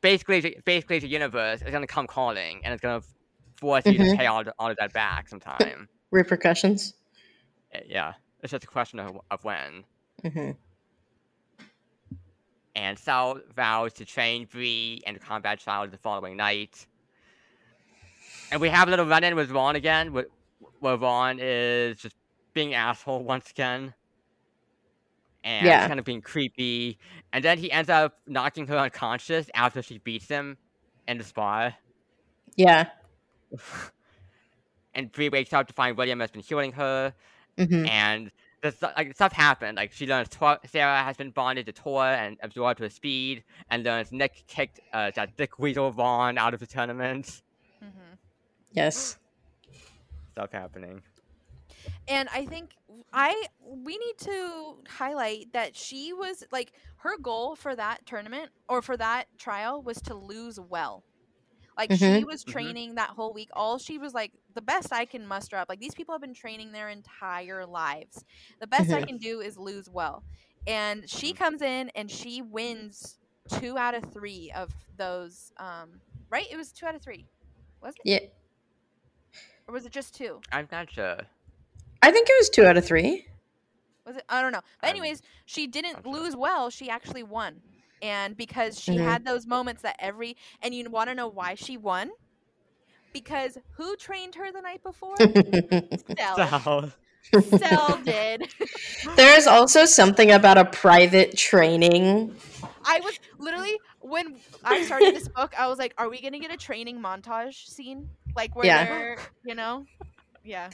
basically, the- basically the universe is going to come calling and it's going to force you to Mhm. pay all, all of that back sometime. Repercussions. Uh, yeah, it's just a question of, of when. hmm and Sel vows to train Bree and the combat child the following night. And we have a little run-in with Ron again, wh- where Ron is just being asshole once again. And Yeah. kind of being creepy. And then he ends up knocking her unconscious after she beats him in the spa. Yeah. and Bree wakes up to find William has been healing her. hmm and the like stuff happened. Like she learns Tor- Sarah has been bonded to Tor and absorbed her speed, and learns Nick kicked uh, that Dick Weasel Vaughn out of the tournament. Mhm. Yes. Stuff happening. And I think I we need to highlight that she was like her goal for that tournament or for that trial was to lose well. Like she Mhm. was Mhm. training that whole week. All she was like the best I can muster up. Like these people have been training their entire lives. The best I Mhm. can do is lose well. And she Mhm. comes in and she wins two out of three of those. Um, right? It was two out of three, was it? Yeah. Or was it just two? I'm not sure. I think it was two out of three. Was it? I don't know. But I'm- anyways, she didn't I'm lose well. She actually won, and because she Mhm. had those moments that every and you want to know why she won because who trained her the night before? Mm-hmm. Sel. Did. there is also something about a private training. I was literally when I started this book, I was like, "Are we gonna get a training montage scene? Like where Yeah. they're, you know, yeah."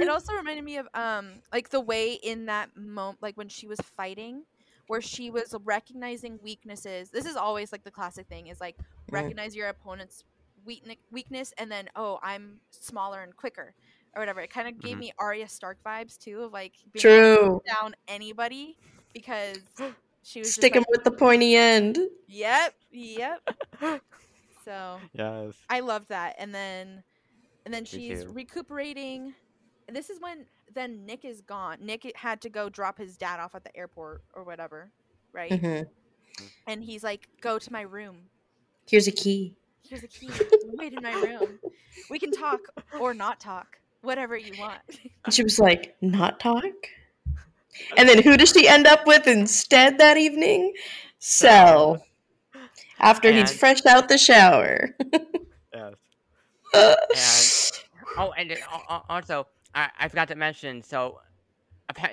It also reminded me of um like the way in that moment, like when she was fighting, where she was recognizing weaknesses. This is always like the classic thing is like recognize your opponent's weakness and then oh I'm smaller and quicker or whatever. It kind of gave Mhm. me Arya Stark vibes too of like being True. down anybody because she was Stick him like, with the pointy end. Yep, yep. so yes. I loved that, and then and then she's recuperating. This is when then Nick is gone. Nick had to go drop his dad off at the airport or whatever, right? Mhm. And he's like, "Go to my room. Here's a key. Here's a key. Wait in my room. We can talk or not talk, whatever you want." And she was like, not talk? And then who does she end up with instead that evening? Sel. After he's And- fresh out the shower. Yes. Oh, and al- al- also, I, I forgot to mention. So,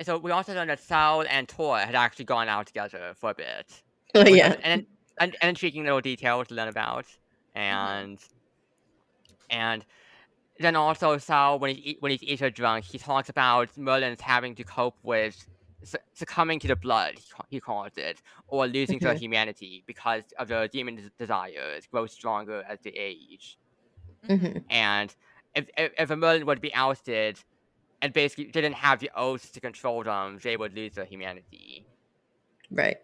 so we also learned that Sel and Tor had actually gone out together for a bit. oh, yeah. and and and intriguing little details to learn about, mm-hmm. and and then also Sel when he when he's either drunk, he talks about Merlin's having to cope with succumbing to the blood, he, ca- calls it, or losing their Mhm. humanity because of their demon desires grow stronger as they age. Mhm. And if, if, if a Merlin would be ousted and basically didn't have the oaths to control them, they would lose their humanity. Right.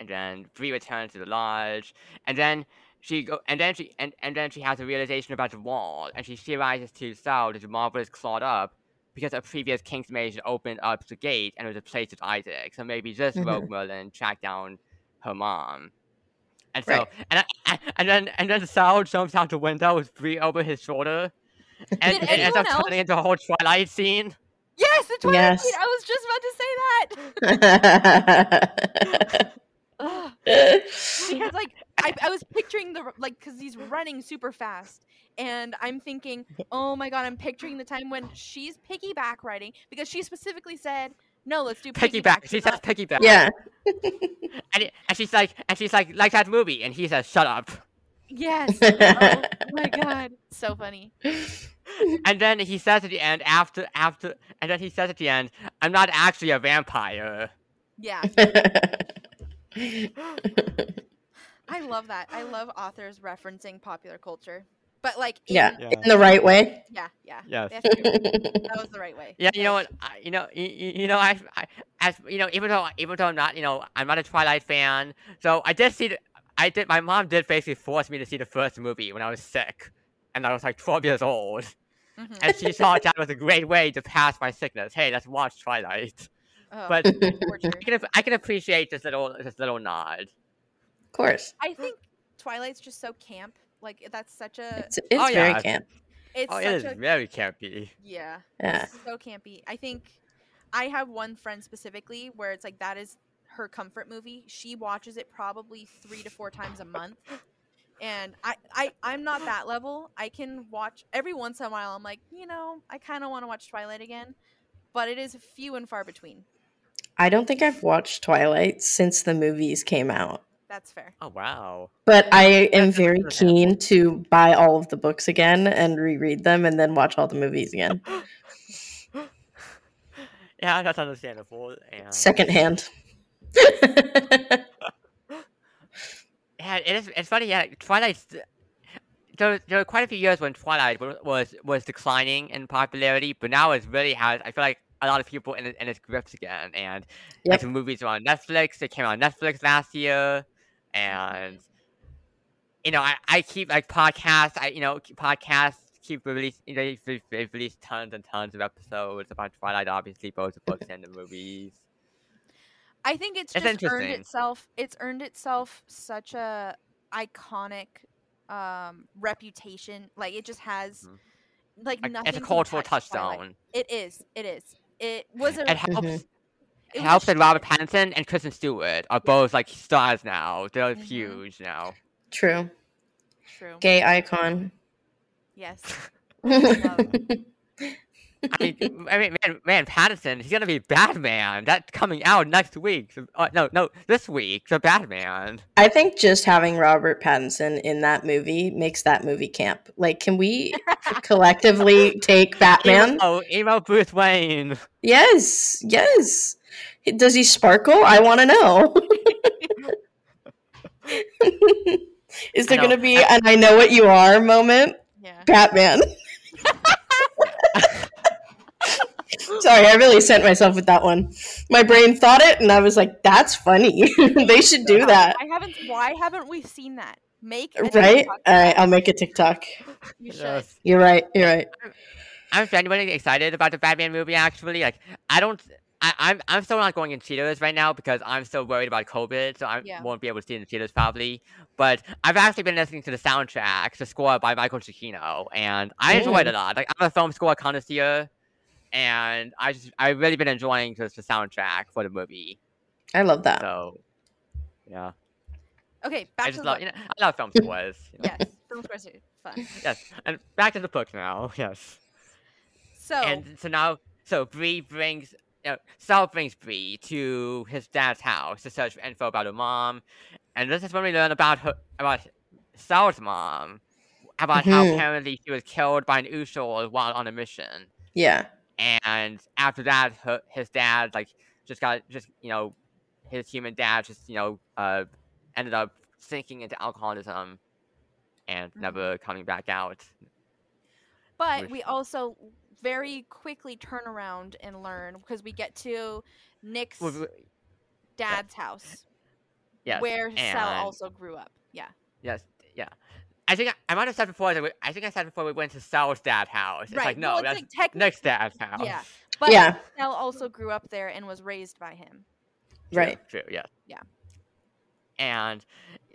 And then Bree returns to the lodge, and then she go, and then she and, and then she has a realization about the wall, and she theorizes to Sel that the marble is clawed up because a previous Kingsmage opened up the gate and was replaced with Isaac. So maybe this mm-hmm. rogue Merlin tracked down her mom. And so, Right. and, I, and then and then Sel jumps out the window with Bree over his shoulder, and Did it ends up anyone else- turning into a whole Twilight scene. yes, the Twilight Yes. scene. I was just about to say that. Ugh. because like I, I was picturing the like because he's running super fast and i'm thinking oh my god i'm picturing the time when she's piggyback riding because she specifically said no let's do piggyback, Piggyback. She says piggyback. yeah. And, it, and she's like, and she's like, like that movie, and he says, "Shut up." yes oh my god so funny And then he says at the end, after, after, and then he says at the end, "I'm not actually a vampire." yeah i love that i love authors referencing popular culture but like in, yeah. Yeah. In the right way. yeah yeah Yes. that was the right way Yeah, you know what? I, you know, you, you know, I, I, as you know, even though, even though I'm not, you know, I'm not a Twilight fan, so I did see, the, I did, my mom did basically force me to see the first movie when I was sick, and I was like 12 years old, Mhm. and she thought that was a great way to pass my sickness. Hey, let's watch Twilight. Oh, But. I can, I can appreciate this little, this little nod. Of course. I think Twilight's just so camp. Like that's such a It's, it's Oh, very yeah. camp. it's oh, such it is a very campy. yeah. Yeah. It's so campy. I think I have one friend specifically where it's like that is her comfort movie. She watches it probably three to four times a month. And I, I I'm not that level. I can watch every once in a while. I'm like, you know, I kind of want to watch Twilight again, but it is few and far between. I don't think I've watched Twilight since the movies came out. That's fair. Oh wow. But I am That's very understandable. keen to buy all of the books again and reread them and then watch all the movies again. Yeah, that's understandable. And Secondhand. Yeah, it is. It's funny. Yeah, Twilight. There, there were quite a few years when Twilight was was declining in popularity, but now it's really has. I feel like a lot of people in, in its grips again, and like the movies are on Netflix. They came on Netflix last year, and you know, I, I keep like podcasts. I you know podcasts keep release. You know, they've, released tons and tons of episodes about Twilight. Obviously, both the books and the movies. I think it's It's just earned itself. It's earned itself such a iconic um reputation. Like it just has Mhm. like nothing. it's a cultural touch Twilight. It is. It is. It was a. It helps. It It a helps that Robert Pattinson and Kristen Stewart are both like stars now. They're Mhm. huge now. True. True. Gay icon. Yes. I mean, I mean, man, man, Pattinson, he's gonna be Batman. That's coming out next week. Uh, no, no, this week. The Batman. I think just having Robert Pattinson in that movie makes that movie camp. Like, can we collectively take Batman? Oh, emo Bruce Wayne. Yes, yes. Does he sparkle? I want to know. Is there going to be an I know what you are moment? Yeah. Batman. Sorry, I really sent myself with that one. My brain thought it, and I was like, "That's funny. they should do that." I haven't. Why haven't we seen that? Make Right? TikTok All for right, that. I'll make a TikTok. You should. You're right. You're right. I'm genuinely excited about the Batman movie. Actually, like, I don't. I, I'm I'm still not going in theaters right now because I'm still worried about COVID, so I Yeah. won't be able to see in theaters probably. But I've actually been listening to the soundtrack, the score by Michael Giacchino, and I enjoyed it a lot. Like I'm a film score connoisseur, and I just I've really been enjoying just the soundtrack for the movie. I love that. So, yeah, Okay, I back to just the love book. you know I love film scores. you know. Yes, film scores are fun. yes, and back to the book now. Yes. So And so now, so Bree brings, you know, Sel brings Bree to his dad's house to search for info about her mom, and this is when we learn about her, about Sel's mom, about how Mhm. apparently she was killed by an uchel while on a mission, Yeah. and after that, her, his dad like just got just you know, his human dad just you know uh ended up sinking into alcoholism, and Mhm. never coming back out. But Which- we also very quickly turn around and learn because we get to Nick's Well, we- dad's house, Yes, where Sel and- also grew up. Yeah. Yes, yeah. I think I, I might have said before that I think I said before we went to Sel's dad's house. It's right. like no, well, it's that's like technically, Nick's dad's house. Yeah. but Yeah. Sel also grew up there and was raised by him. True, Right. True. Yeah. Yeah. And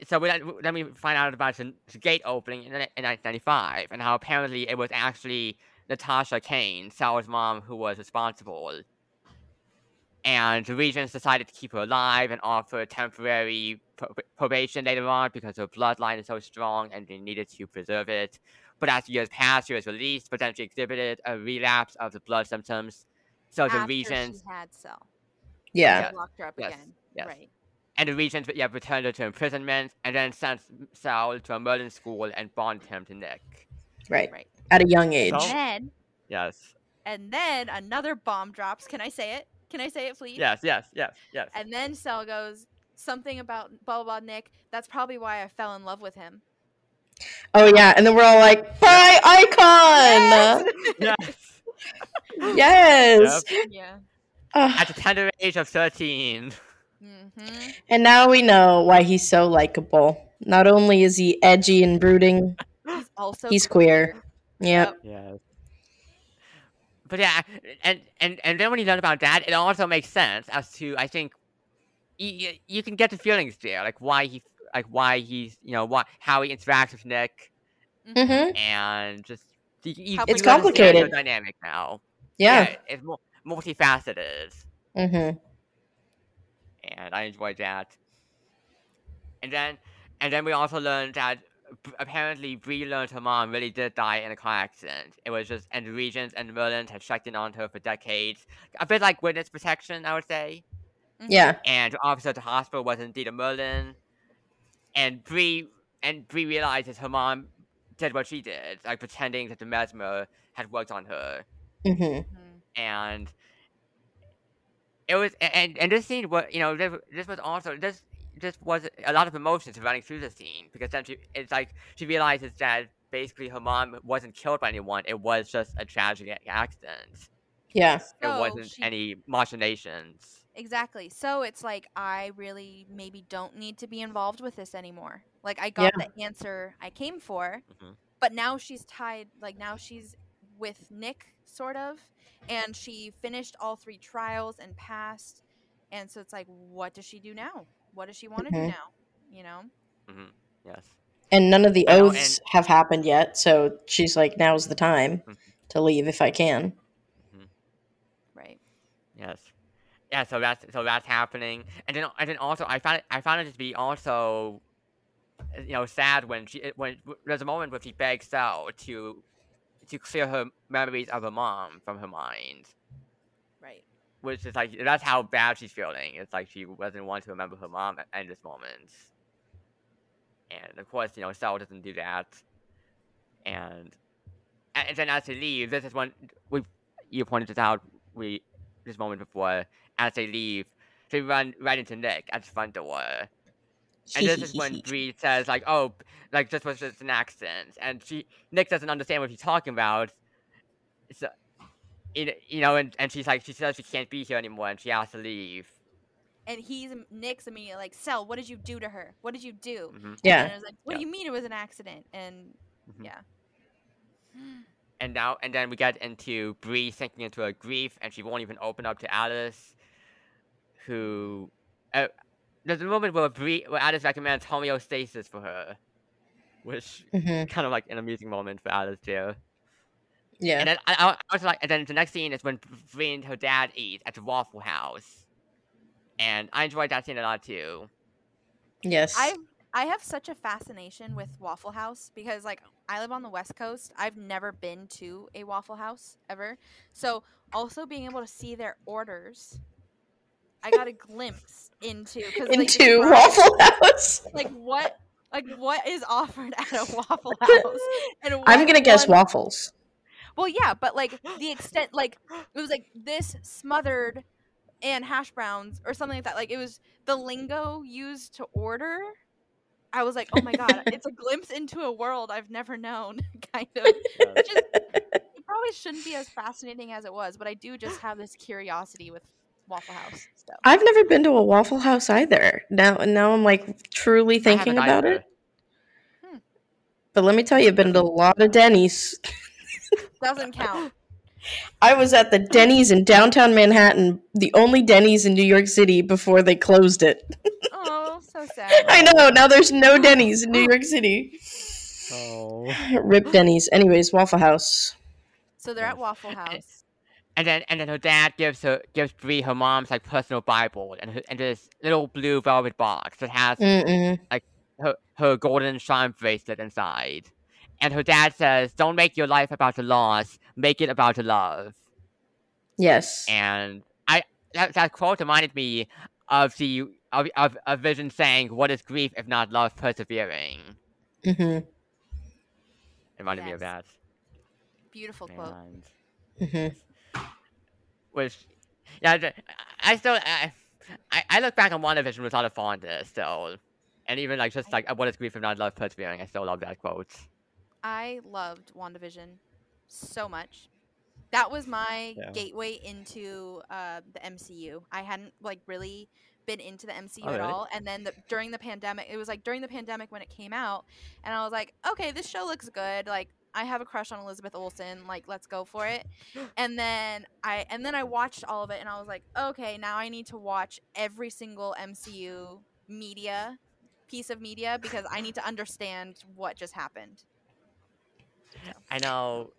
so we, then then we find out about the, the gate opening in, in 1995 and how apparently it was actually Natasha Kane, Sel's mom, who was responsible. And the Regents decided to keep her alive and offer temporary pro- probation later on because her bloodline is so strong and they needed to preserve it. But as years passed, she was released, but then she exhibited a relapse of the blood symptoms. So the Regents she had Sel. Yeah. They locked her up Yes, again. yes. Right. and the Regents yeah, returned her to imprisonment and then sent Sel to a Merlin school and bonded him to Nick. Right. Right. At a young age. So- Then Yes. and then another bomb drops. Can I say it? Can I say it, please? Yes, yes, yes, yes. And then Sel goes something about blah blah blah Nick. That's probably why I fell in love with him. Oh yeah, and then we're all like, "Bye, icon!" yes. Yes. yeah. Ugh. At the tender age of 13. Mm-hmm. and now we know why he's so likable. Not only is he edgy and brooding, He's also he's queer. Yep. Yeah. But yeah, and, and and then when you learn about that, it also makes sense as to I think you, you can get the feelings there, like why he like why he's you know what how he interacts with Nick Mm-hmm. Mhm. and just you, you, How you It's understand their complicated. dynamic now. Yeah. it's mu- multifaceted, Mhm. and I enjoyed that. And then and then we also learned that b- apparently Bree learned her mom really did die in a car accident. It was just and the Regents and the Merlins had checked in on her for decades, a bit like witness protection, I would say. Yeah. And the officer at the hospital was indeed a Merlin, and Bree and Bree realizes her mom did what she did, like pretending that the mesmer had worked on her, Mhm. Mm-hmm. and it was and and this scene was you know this, this was also this this was a lot of emotions running through the scene because then she it's like she realizes that basically her mom wasn't killed by anyone it was just a tragic accident Yeah. it So wasn't she- any machinations Exactly. So it's like I really maybe don't need to be involved with this anymore. Like I got the answer I came for, Mhm. but now she's tied. Like now she's with Nick, sort of, and she finished all three trials and passed. And so it's like, what does she do now? What does she want to do Mhm. now? You know? yes And none of the I know, oaths have happened yet, so she's like, "Now's the time Mhm. to leave if I can." Right. Yes. Yeah, so that's so that's happening, and then and then also I found it I found it to be also you know sad when she when there's a moment where she begs Sel to to clear her memories of her mom from her mind. Which is like that's how bad she's feeling. It's like she doesn't want to remember her mom at, at this moment. And of course, you know, Sel doesn't do that. And and then as they leave, this is when we you pointed this out we this moment before. As they leave, they run right into Nick at the front door. And this is when Bree says like, "Oh, like this was just an accident," and she Nick doesn't understand what she's talking about. So, you you know, and, and she's like, she says she can't be here anymore, and she has to leave. And he's Nick's immediately like, "Sel, what did you do to her? What did you do?" Mhm. Yeah. And I was like, "What Yeah. do you mean it was an accident?" And Mhm. yeah. And now, and then we get into Bree sinking into her grief, and she won't even open up to Alice, who. Uh, there's a moment where Bree, where Alice recommends homeostasis for her, which hmm kind of like an amusing moment for Alice too. Yeah. And then I, I, I was like, and then the next scene is when Bree and her dad eat at the Waffle House, and I enjoyed that scene a lot too. yes. I I have such a fascination with Waffle House because like I live on the West Coast. I've never been to a Waffle House ever. So also being able to see their orders, I got a glimpse into cause they Into describe, Waffle House. like what like what is offered at a Waffle House. And I'm gonna guess waffles. Well, yeah, but like the extent, like it was like this smothered and hash browns or something like that. Like it was the lingo used to order. I was like, oh my god, it's a glimpse into a world I've never known, kind of. Which is, it probably shouldn't be as fascinating as it was, but I do just have this curiosity with Waffle House stuff. I've never been to a Waffle House either. Now, now I'm like truly I thinking haven't about either. it. Hmm. But let me tell you, I've been to a lot of Denny's. Doesn't count. I was at the Denny's in downtown Manhattan, the only Denny's in New York City before they closed it. Oh, so sad. I know, now there's no Denny's in New York City. Oh. Rip Denny's. Anyways, Waffle House. So they're at Waffle House. And then and then her dad gives her gives Bree her mom's like personal Bible and her, and this little blue velvet box that has Mm-mm. her, her golden charm bracelet inside. And her dad says, Don't make your life about the loss, make it about the love. Yes. And I that, that quote reminded me of the of, of, of Vision saying, What is grief if not love persevering? hmm It reminded me of that. Beautiful quote. And hmm which yeah, I still I, I I look back on one WandaVision with a lot of fondness still. And even like just like what is grief if not love persevering, I still love that quote. I loved WandaVision so much. That was my Yeah. gateway into uh, the MCU. I hadn't like really been into the MCU Oh, at really? all, and then the, during the pandemic, it was like during the pandemic when it came out, and I was like, okay, this show looks good. Like I have a crush on Elizabeth Olsen. Like let's go for it. And then I and then I watched all of it, and I was like, okay, now I need to watch every single MCU media piece of media because I need to understand what just happened. I know.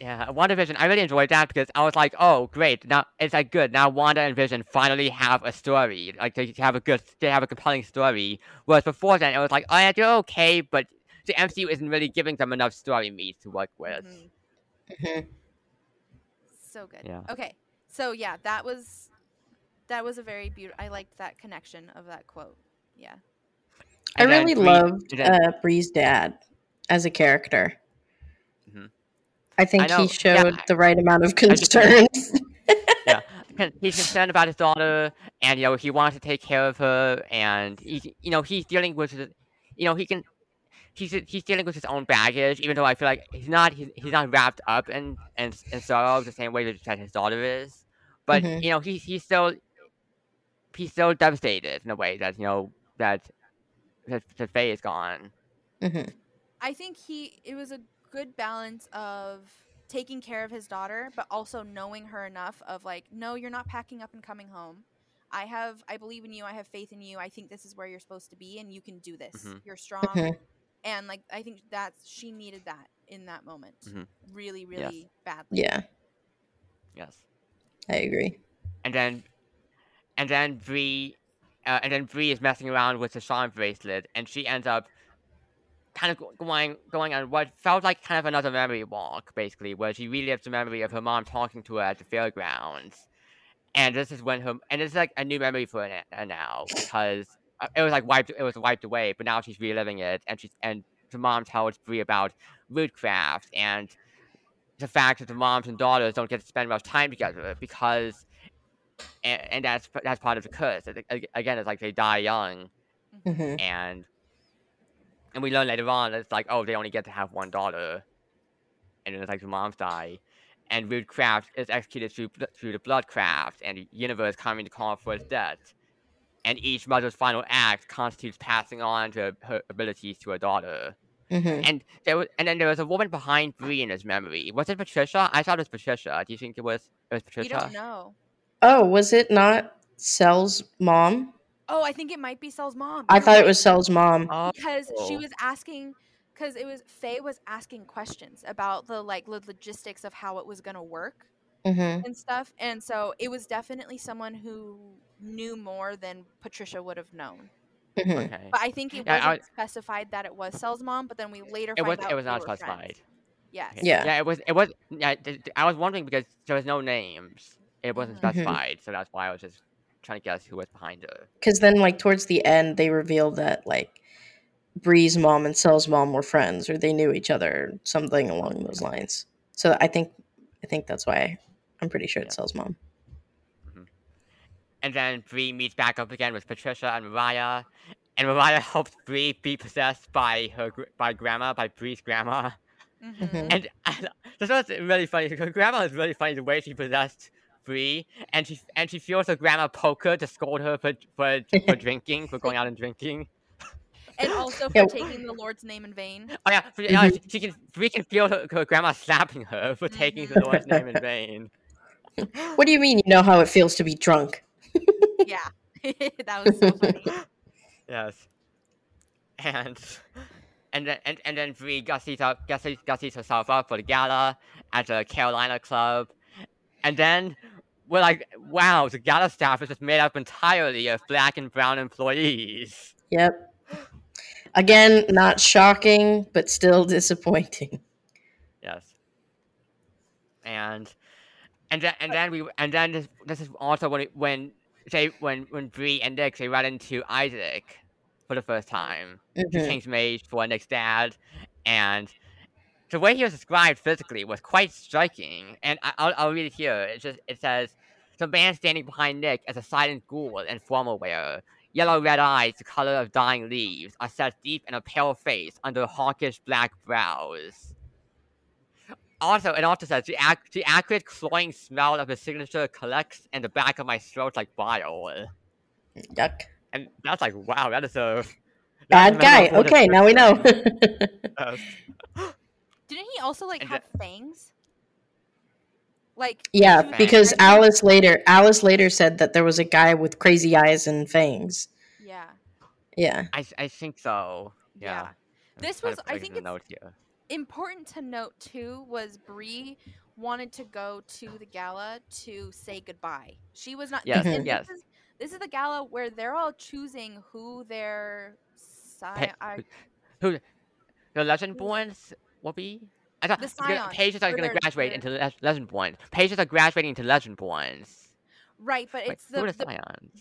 Yeah, WandaVision, I really enjoyed that because I was like, oh, great. Now it's like good. Now Wanda and Vision finally have a story. Like they have a good, they have a compelling story. Whereas before then, it was like, oh yeah, they're okay, but the MCU isn't really giving them enough story meat to work with. Mhm. hmm So good. Yeah. Okay. So yeah, that was that was a very beautiful. I liked that connection of that quote. Yeah. I And then really Bree- loved and uh, Bree's dad as a character. I think know, he showed I- the right amount of concern. yeah, he's concerned about his daughter, and you know he wants to take care of her, and he, you know, he's dealing with, his- you know, he can, he's he's dealing with his own baggage. Even though I feel like he's not he's, he's not wrapped up in in, in sorrow the same way that, that his daughter is, but Mhm. you know he's he's still he's still devastated in a way that you know that that, that Faye is gone. hmm I think he it was a good balance of taking care of his daughter, but also knowing her enough of like, no, you're not packing up and coming home. I have I believe in you. I have faith in you. I think this is where you're supposed to be, and you can do this. Mhm. You're strong, Mhm. and like I think that's she needed that in that moment, Mhm. really, Yes. really badly. Yeah, Yes. I agree. and then and then Bree uh, and then Bree is messing around with the charm bracelet and she ends up kind of going going on what felt like kind of another memory walk, basically, where she relived the memory of her mom talking to her at the fairgrounds. And this is when her and it's like a new memory for her now because uh, it was like wiped it was wiped away, but now she's reliving it, and she's and the mom tells Bree about rootcraft and the fact that the moms and daughters don't get to spend much time together because and, and that's that's part of the curse. Again, it's like they die young, Mhm. and and we learn later on that it's like oh they only get to have one daughter, and then it's like the moms die, and rootcraft is executed through through the bloodcraft, and the universe coming to call for its death. And each mother's final act constitutes passing on to her abilities to her daughter. Mhm. And there was, and then there was a woman behind Bree in his memory. Was it Patricia? I thought it was Patricia. Do you think it was? It was We Patricia. don't know. Oh, was it not Sel's mom? Oh, I think it might be Sel's mom. I thought it was Sel's mom. Oh, because she was asking because it was Faye was asking questions about the like lo- logistics of how it was gonna work hmm and stuff, and so it was definitely someone who knew more than Patricia would have known. hmm okay. But I think it Yeah, wasn't specified that it was Sel's mom, but then we later It find was. out It was not specified. Yes. Okay. Yeah. Yeah. It was. It was. Yeah. th- th- I was wondering because there was no names. It wasn't Mhm. Mhm. specified, so that's why I was just trying to guess who was behind her. Because then, like towards the end, they revealed that like Bree's mom and Sel's mom were friends, or they knew each other, or something along those lines. So I think, I think that's why I'm pretty sure it's Yeah. Sel's mom. And then Bree meets back up again with Patricia and Mariah, and Mariah helps Bree be possessed by her by grandma, by Bree's grandma. Mhm. Mhm. And I, this was really funny. Her grandma is really funny the way she possessed Bree, and she and she feels her grandma poke her to scold her for for, for drinking, for going out and drinking. And also for Yeah. taking the Lord's name in vain. Oh yeah, for- yeah, she, she can Bree can feel her, her grandma slapping her for mm-hmm. taking the Lord's name in vain. What do you mean? You know how it feels to be drunk? Yeah. that was so funny. Yes. And and then and, and then Bree gussies up gussies, gussies herself up for the gala at the Carolina Club. And then we're like, wow, the gala staff is just made up entirely of black and brown employees. Yep. Again, not shocking, but still disappointing. Yes. And and then and then we and then this, this is also when it, when they when when Bree and Nick they run into Isaac for the first time. Mhm. to change mage for Nick's dad, and the way he was described physically was quite striking. And I, I'll, I'll read it here. It just it says the man standing behind Nick as a silent ghoul in formal wear. Yellow red eyes, the color of dying leaves, are set deep in a pale face under hawkish black brows. Also, it also says the, ac- the acrid cloying smell of his signature collects in the back of my throat like bile. Yuck. And that's like, wow, that is a Bad guy. Okay, now we know. description. Yes. Didn't he also like And have fangs? Like yeah, he because Alice later Alice later said that there was a guy with crazy eyes and fangs. Yeah. Yeah. I, I think so. Yeah. Yeah. This was- I think it's- Important to note too was Bree wanted to go to the gala to say goodbye. She was not. Yes, and yes. This is, this is the gala where they're all choosing who their sci- Pe- I- Who the Legendborns will be? I thought The it's gonna- Scions, pages are or going to graduate they're- into Le- Legendborns. Pages are graduating into Legend Legendborns. right, but Wait, it's the, are the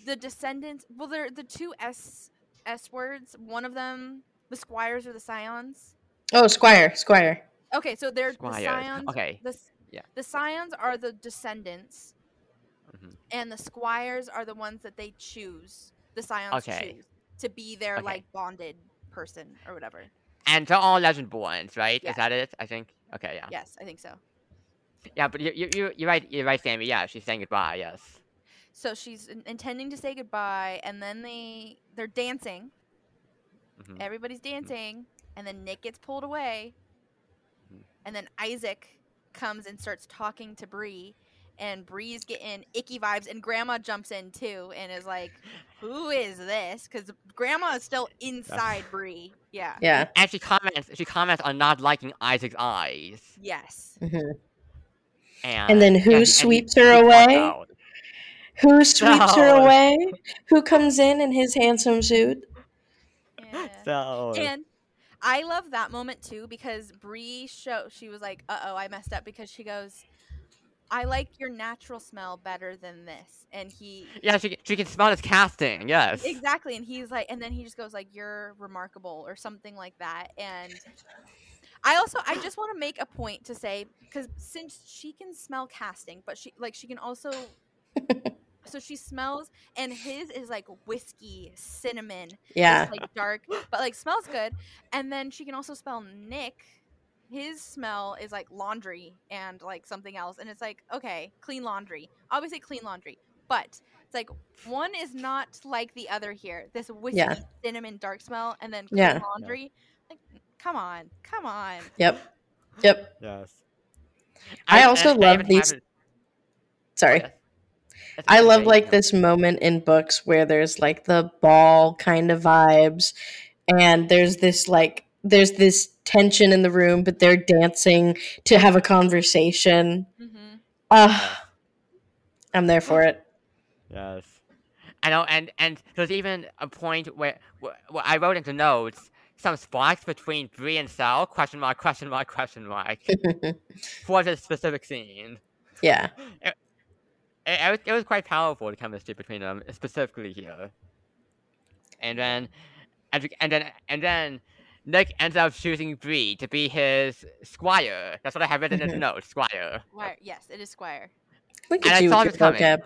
the descendants. Well, they're the two S S words. One of them, the squires or the scions. Oh, Squire, Squire. Okay, so they're the scions. Okay. The, Yeah. the scions are the descendants, Mhm. and the squires are the ones that they choose. The scions Okay. choose to be their Okay. like bonded person or whatever. And they're all Legendborns, right? Yeah. Is that it? I think. Okay, yeah. Yes, I think so. Yeah, but you you you you're right. You're right, Sammy. Yeah, she's saying goodbye. Yes. So she's intending to say goodbye, and then they they're dancing. Mhm. Everybody's dancing, and then Nick gets pulled away, Mhm. and then Isaac comes and starts talking to Bree, and Bree's getting icky vibes, and Grandma jumps in too, and is like, "Who is this?" Because Grandma is still inside Bree. Yeah. Yeah. And she comments. She comments on not liking Isaac's eyes. Yes. Mhm. And, And then who and he- sweeps he her calls away? Who sweeps her away? Who comes in in his handsome suit? Yeah. So And I love that moment too because Bree show she was like, "Uh oh, I messed up," because she goes, "I like your natural smell better than this," and he Yeah, she she can smell his casting. Yes. exactly, and he's like, and then he just goes like, "You're remarkable" or something like that, and. I also I just want to make a point to say because since she can smell casting, but she like she can also so she smells and his is like whiskey cinnamon Yeah. it's like dark but like smells good and then she can also smell nick his smell is like laundry and like something else and it's like okay clean laundry obviously clean laundry but it's like one is not like the other here this whiskey Yeah. cinnamon dark smell and then clean Yeah. laundry like come on come on Yep. Yep. Yes. I also and love even these- it- Sorry. Oh, yes. That's I love like this moment in books where there's like the ball kind of vibes and there's this like there's this tension in the room but they're dancing to have a conversation. hmm Ah, I'm there for it. Yes. I know, and and there's even a point where, where, where I wrote into notes some sparks between Bree and Sel question mark question mark question mark for this specific scene. yeah. It, it, was, it was quite powerful the chemistry between them specifically here. And then, and, and then and then Nick ends up choosing Bree to be his squire. That's what I have written in the notes, squire. Squire. yes it is squire Look And at I you saw this coming. vocab.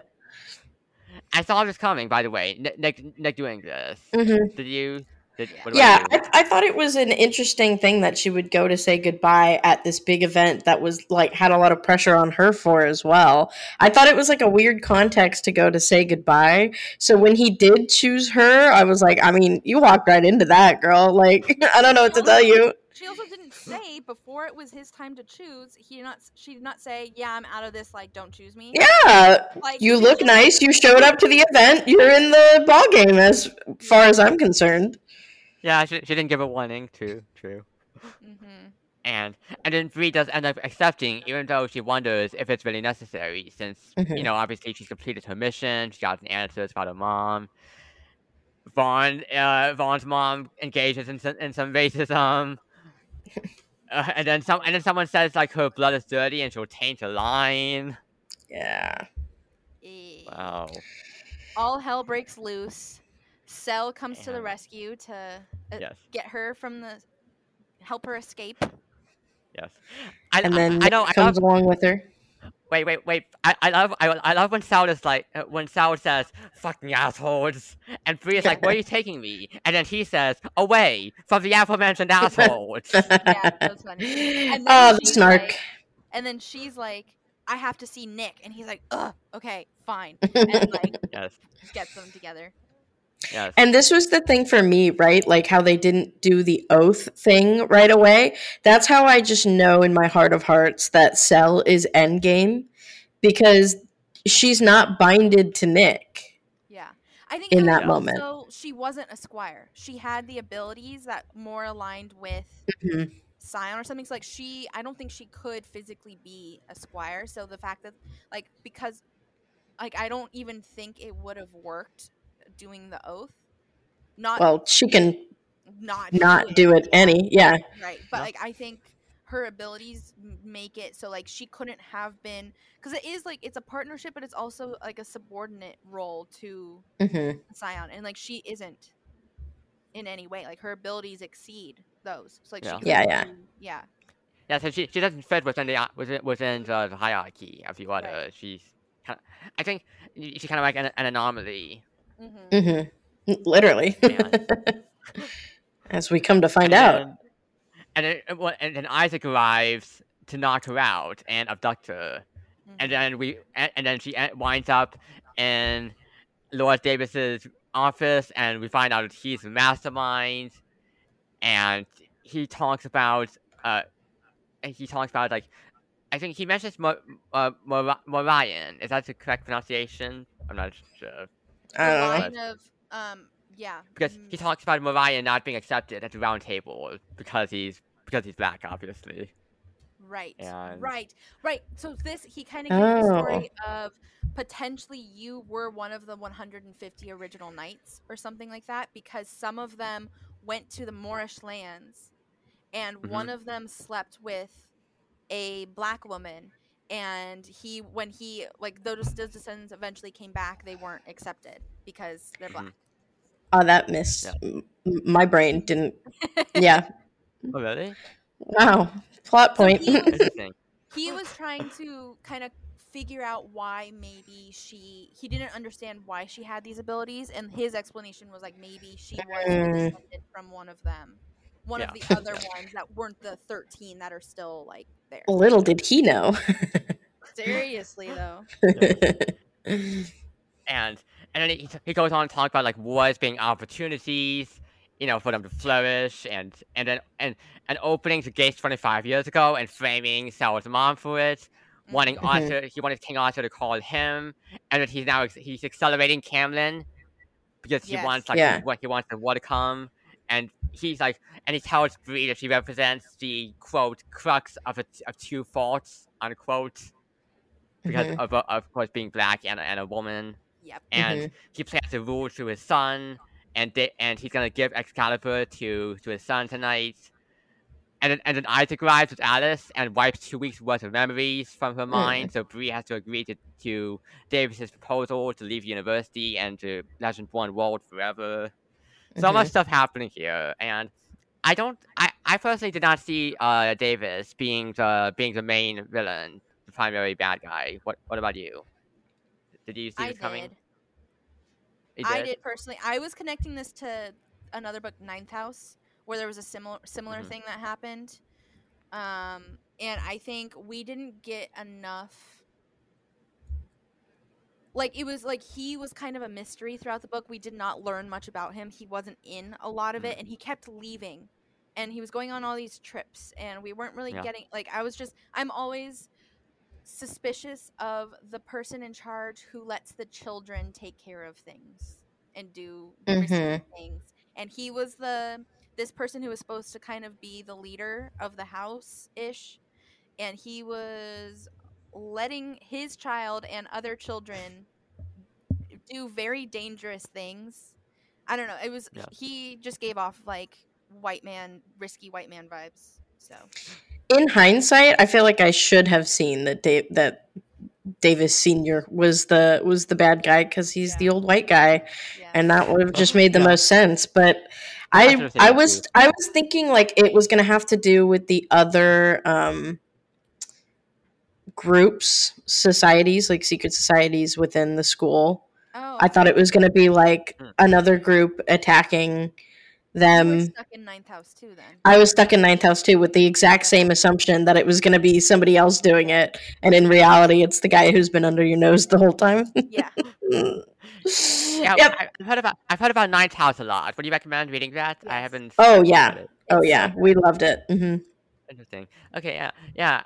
I saw this coming, by the way. Nick, Nick, Nick doing this. Mhm. Did you? Did, Yeah. what Yeah. I, I thought it was an interesting thing that she would go to say goodbye at this big event that was like had a lot of pressure on her for as well. I thought it was like a weird context to go to say goodbye. So when he did choose her, I was like, I mean, you walked right into that, girl. Like, I don't know what to tell you. she also didn't say before it was his time to choose he did not she did not say yeah i'm out of this like don't choose me Yeah, like you look nice. You showed up to the event. You're in the ball game, as far as I'm concerned. Yeah, she, she didn't give a warning. True, true. Mhm. And and then Bree does end up accepting, even though she wonders if it's really necessary, since you Mhm. know obviously she's completed her mission. She got an answers about her mom. Vaughn, uh, Vaughn's mom engages in some, in some racism. Uh, and then some, and then someone says like her blood is dirty and she'll taint a line. Yeah. Wow. all hell breaks loose Sel comes to the rescue to uh, Yes. get her from the help her escape Yes. I, And I- then I, Nick know. I comes love, along with her. Wait, wait, wait! I, I love I, I love when Sel is like uh, when Sel says "fucking assholes," and Bree is like, "Where are you taking me?" And then he says, "Away from the aforementioned assholes." yeah that was funny And then oh, the snark. like- and then she's like i have to see nick and he's like ugh okay fine and like yes, gets them together yes, And this was the thing for me, right? Like how they didn't do the oath thing right away. That's how I just know in my heart of hearts that Sel is endgame because she's not binded to Nick. Yeah. I think In that moment. Also, she wasn't a squire. She had the abilities that more aligned with Mhm. Scion or something. So like she I don't think she could physically be a squire. So the fact that like because like I don't even think it would have worked doing the oath. Not Well, she can not not do it any. Yeah. right but Yeah. like i think her abilities make it so like she couldn't have been because it is like it's a partnership but it's also like a subordinate role to hmm scion and like she isn't in any way like her abilities exceed those so like Yeah. she Yeah, yeah. do- yeah yeah. So she, she doesn't fit within the uh, within within the, the hierarchy of the order. She's kind of, I think she's kind of like an, an anomaly. Hmm hmm Literally. As we come to find and out. And then, and then Isaac arrives to knock her out and abduct her. and then we and, and then she winds up in Lord Davis's office, and we find out that he's the mastermind, and he talks about uh, and he talks about like, I think he mentions Mo- uh, Mor- Morion. Is that the correct pronunciation? I'm not sure I don't know. of um yeah because mm, he talks about Morion not being accepted at the round table because he's because he's black, obviously. Right. And- Right. Right. So this he kind of gives the Oh. story of potentially you were one of the 150 original knights or something like that because some of them went to the Moorish lands and Mhm. one of them slept with a black woman. And he, when he like those those descendants eventually came back, they weren't accepted because they're black. Mhm. Oh, that missed. Yeah. M- m- my brain didn't. Yeah. Oh, really? Wow. Plot So point. he was- he was trying to kind of figure out why maybe she he didn't understand why she had these abilities and his explanation was like maybe she was Mm. descended from one of them one of the other ones that weren't the 13 that are still like there Little did he know. seriously though and and then he, he goes on to talk about like what's being opportunities, you know, for them to flourish, and and then and and opening the gates 25 years ago and framing Sauron's mom for it, wanting Mhm. Arthur, he wanted King Arthur to call him, and that he's now he's accelerating Camlann because he Yes. wants like Yeah. what he wants the war to come, and he's like, and he tells Bree that she represents the quote crux of a, of two faults unquote because Mhm. of uh, of course being black and a, and a woman yep and he plans to rule to his son, and they, and he's gonna give Excalibur to to his son tonight. And then, and then Isaac arrives with Alice and wipes two weeks worth of memories from her mind. So Bree has to agree to, to Davis's proposal to leave university and to Legendborn world forever. So much stuff happening here, and I don't. I, I personally did not see uh Davis being the being the main villain, the primary bad guy. What What about you? Did you see i this coming? did You i did personally i was connecting this to another book ninth house where there was a similar similar Mhm. thing that happened um and i think we didn't get enough like it was like he was kind of a mystery throughout the book we did not learn much about him he wasn't in a lot of it and he kept leaving and he was going on all these trips and we weren't really Yeah. getting like i was just i'm always suspicious of the person in charge who lets the children take care of things and do Mhm. things and he was the this person who was supposed to kind of be the leader of the house ish and he was letting his child and other children do very dangerous things i don't know it was Yeah. he just gave off like white man risky white man vibes so In hindsight, I feel like I should have seen that Dave that Davis Senior was the was the bad guy because he's Yeah. the old white guy, yeah and that would have just made the Yeah. most sense. But I I I was too. I was thinking like it was gonna have to do with the other um groups, societies, like secret societies within the school. oh I thought it was gonna be like Hmm. another group attacking you were them. stuck in ninth house too then I was stuck in ninth house too with the exact same assumption that it was going to be somebody else doing it, and in reality, it's the guy who's been under your nose the whole time. yeah Yeah, Yep. I- I've heard about I've heard about Ninth House a lot. Would you recommend reading that? I haven't. Oh, yeah. Oh yeah, we loved it. Mm-hmm. Interesting. Okay, yeah, yeah.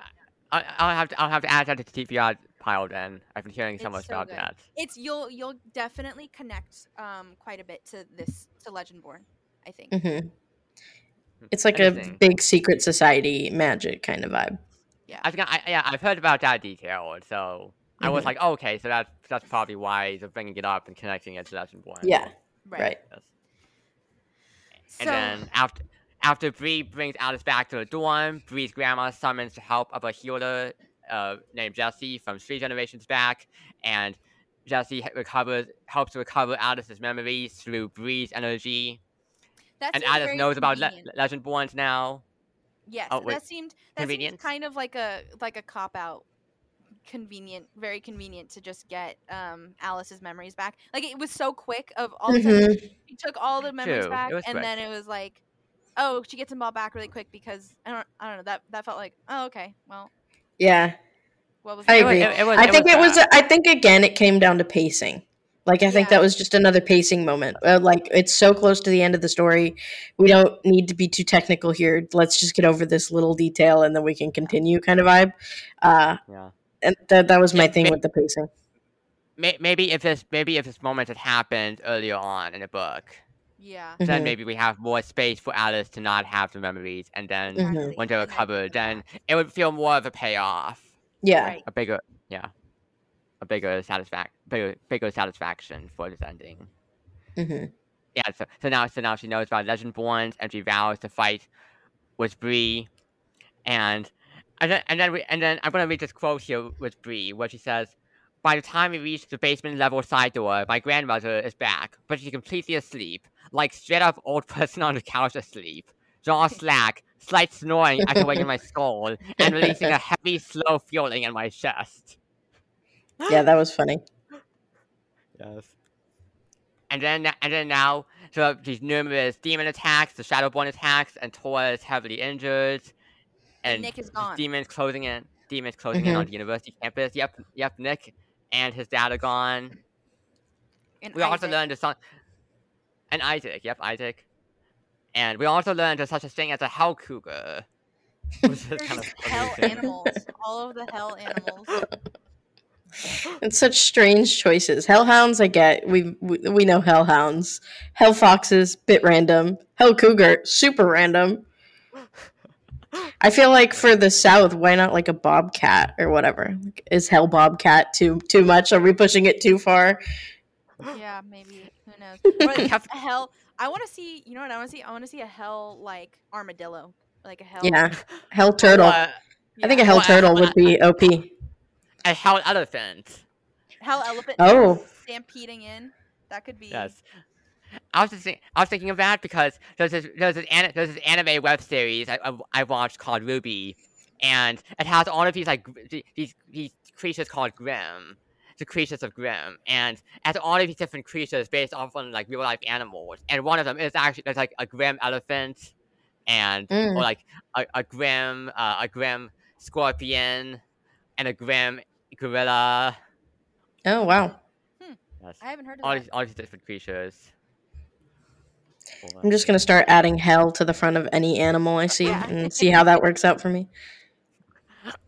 I, I'll have to I'll have to add that to the TBR pile then. I've been hearing so It's much so about good. that. it's you'll you'll definitely connect um quite a bit to this to legendborn i think Mm-hmm. It's like a big secret society magic kind of vibe. Yeah, I've got, I, yeah, I've heard about that detail, so I was Mhm. like, oh, okay, so that's that's probably why they're bringing it up and connecting it to Legendborn. Yeah, right. Yes. so And then after after Bree brings Alice back to the dorm, Bree's grandma summons the help of a healer uh, named Jesse from three generations back, and Jesse recovers helps recover Alice's memories through Bree's energy. that and Alice very knows about Le- convenient. Legendborns now. yes oh, that seemed that seems kind of like a like a cop out convenient very convenient to just get um alice's memories back like it was so quick of all of a sudden she took all the memories True, back and quick. then it was like oh she gets them all back really quick because i don't i don't know that that felt like oh okay well Yeah, what was I the- agree. it- it was- I it think was it was. bad. I think again, it came down to pacing. Like I think that was just another pacing moment. Uh, like it's so close to the end of the story, we don't need to be too technical here. Let's just get over this little detail and then we can continue, kind of vibe. Uh, Yeah. and that that was my thing ma- with the pacing. Maybe if this maybe if this moment had happened earlier on in the book, yeah. Then Mhm. maybe we have more space for Alice to not have the memories, and then Mhm. exactly, when they're and then recovered, then it would feel more of a payoff, Yeah, right. A bigger, yeah, a bigger satisfaction, bigger, bigger satisfaction for this ending. hmm Yeah, so, so now so now she knows about Legendborns, and she vows to fight with Bree, and and then and then we, and then I'm gonna read this quote here with Bree, where she says, "By the time we reach the basement level side door, my grandmother is back, but she's completely asleep, like straight up old person on the couch asleep, jaw slack, slight snoring echoing in my skull, and releasing a heavy, slow feeling in my chest." Yeah, that was funny. Yes. And then and then now, so these numerous demon attacks, the Shadowborn attacks, and Tora is heavily injured. And And Nick is gone. Demons closing in. Demons closing in Mhm. on the university campus. Yep, yep. Nick and his dad are gone. And We also learned there's some. And Isaac. Yep, Isaac. And we also learned there's such a thing as a hell cougar. Which is kind of hell animals. All of the hell animals. It's such strange choices. Hellhounds, I get. We we, we know hellhounds. Hell foxes, bit random. Hell cougar, super random. I feel like for the south, why not like a bobcat or whatever? Like, is hell bobcat too too much? Are we pushing it too far? Yeah, maybe. Who knows? Or like a hell. I want to see. You know what I want to see? I want to see a hell like armadillo, like a hell. Yeah, hell turtle. Uh, I think a hell Well, I- turtle would be OP. a hell elephant. hell elephant. Oh. stampeding in. That could be. Yes. I was just think, I was thinking of that because there's this there's this, an, there's this anime web series I, I, I watched called RWBY, and it has all of these like these these creatures called Grimm, the creatures of Grimm, and it has all of these different creatures based off on like real life animals, and one of them is actually there's like a Grimm elephant, and Mm. or like a, a Grimm uh, a Grimm scorpion, and a Grimm gorilla. Oh wow. Yes. I haven't heard of all that. these all these different creatures. I'm just gonna start adding hell to the front of any animal I see and see how that works out for me.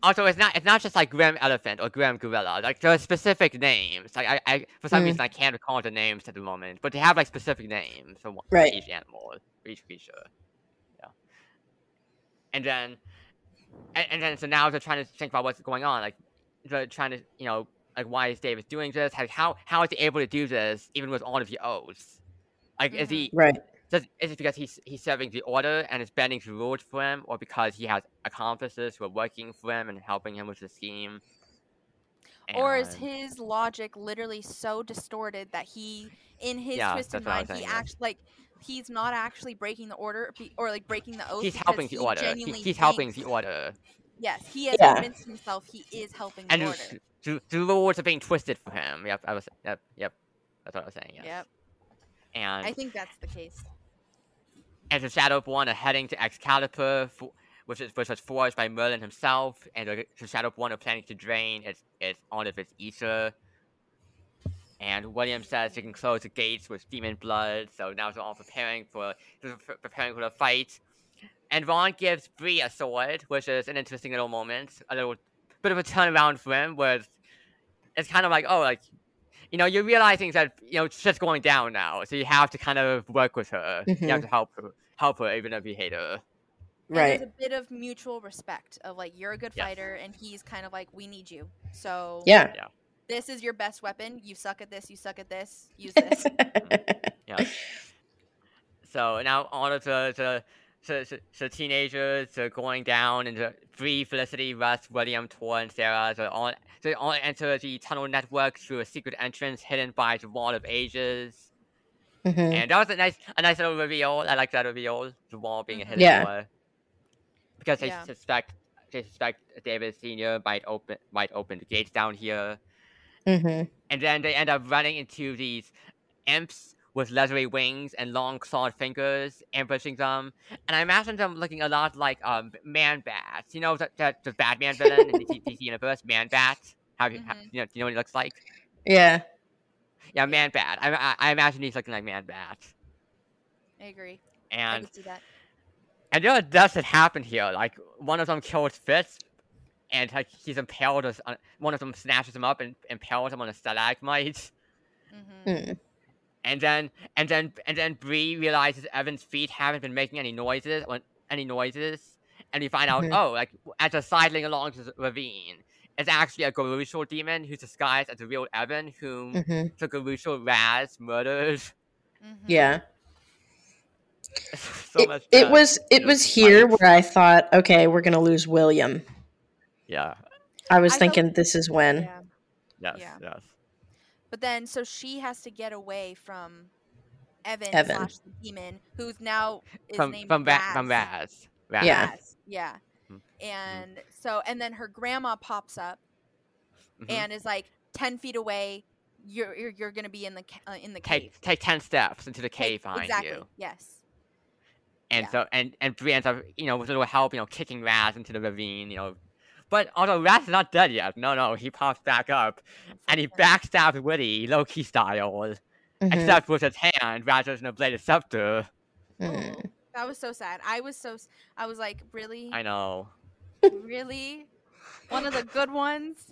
Also, it's not it's not just like Grimm Elephant or Grimm Gorilla. Like there are specific names. Like I, I for some Mm. reason I can't recall the names at the moment, but they have like specific names for, one- for each animal, for each creature. Yeah. And then, and, and then so now they're trying to think about what's going on. Like they're trying to you know like why is Davis doing this? Like how how is he able to do this even with all of the oaths? Like is he Right. Does, is it because he's he's serving the order and is bending the rules for him, or because he has accomplices who are working for him and helping him with the scheme? Or is his logic literally so distorted that he, in his Yeah, twisted that's what mind, he saying, yes. like he's not actually breaking the order or like breaking the oath. he's helping the he order? He- genuinely he's helping the order, Yes, he has Yeah. convinced himself he is helping the and order. the, the, the rules are being twisted for him. Yep, I was. Yep, yep. That's what I was saying. Yes. Yep, And I think that's the case. And the Shadowborn are heading to Excalibur, for, which is which was forged by Merlin himself, and the, the Shadowborn are planning to drain its its all of its ether. And William says they can close the gates with demon blood, so now they're all preparing for preparing for the fight. And Ron gives Bree a sword, which is an interesting little moment, a little bit of a turnaround for him, where it's, it's kind of like, oh, like you know, you're realizing that you know shit's going down now, so you have to kind of work with her. You have Mhm. to help her, help her, even if you hate her. And Right. there's a bit of mutual respect of like you're a good Yes. fighter and he's kind of like we need you. So Yeah. this is your best weapon. You suck at this. You suck at this. Use this. Yeah. So now all of the the, the, the, the teenagers are going down, and the Bree, Felicity, Russ, William, Tor, and Sarah they all they all enter the tunnel network through a secret entrance hidden by the Wall of Ages. Mhm. And that was a nice a nice little reveal. I like that reveal, the wall being a hidden Yeah. door. Because they Yeah. suspect they suspect David Senior might open might open the gates down here. Mhm. and then they end up running into these imps with leathery wings and long clawed fingers, ambushing them. And I imagine them looking a lot like um Man Bats. You know the, the, the Batman villain in the D- DC universe, Man Bat. How do you, how, you know? Do you know what he looks like? Yeah. Yeah, Man Bat. I, I, I imagine he's looking like Man Bat. I agree. I And can see that. and there are deaths that happen here. Like one of them kills Fitz, and like he's impaled. Us on, one of them snatches him up and impales him on a stalagmite. hmm Mm. And then and then and then Bree realizes Evan's feet haven't been making any noises when any noises. And we find out, Mhm. oh, like as they're sidling along the ravine, it's actually a goruchel demon who's disguised as a real Evan whom Mhm. the goruchel Raz murdered. hmm Yeah. so it, much. it was it you was here fights. where I thought, okay, we're gonna lose William. Yeah. I was I felt- thinking this is when. Yeah. Yes. Yeah. Yes. But then, so she has to get away from Evan, Evan. slash the demon, who's now is From named from Raz. Raz. From Raz. Raz. Yeah. Raz, yeah. Mhm. And so, and then her grandma pops up Mhm. and is like ten feet away. You're you're, you're gonna be in the ca- uh, in the cave. take take ten steps into the Take- cave behind exactly. you. Yes. And Yeah. so and and Bree ends up, you know, with a little help, you know, kicking Raz into the ravine, you know. But although Raz is not dead yet, no, no, he pops back up and he backstabs Whitty, Loki style, Mhm, except with his hand rather than a bladed scepter. mhm. That was so sad. I was so s- I was like, really, I know. really, one of the good ones.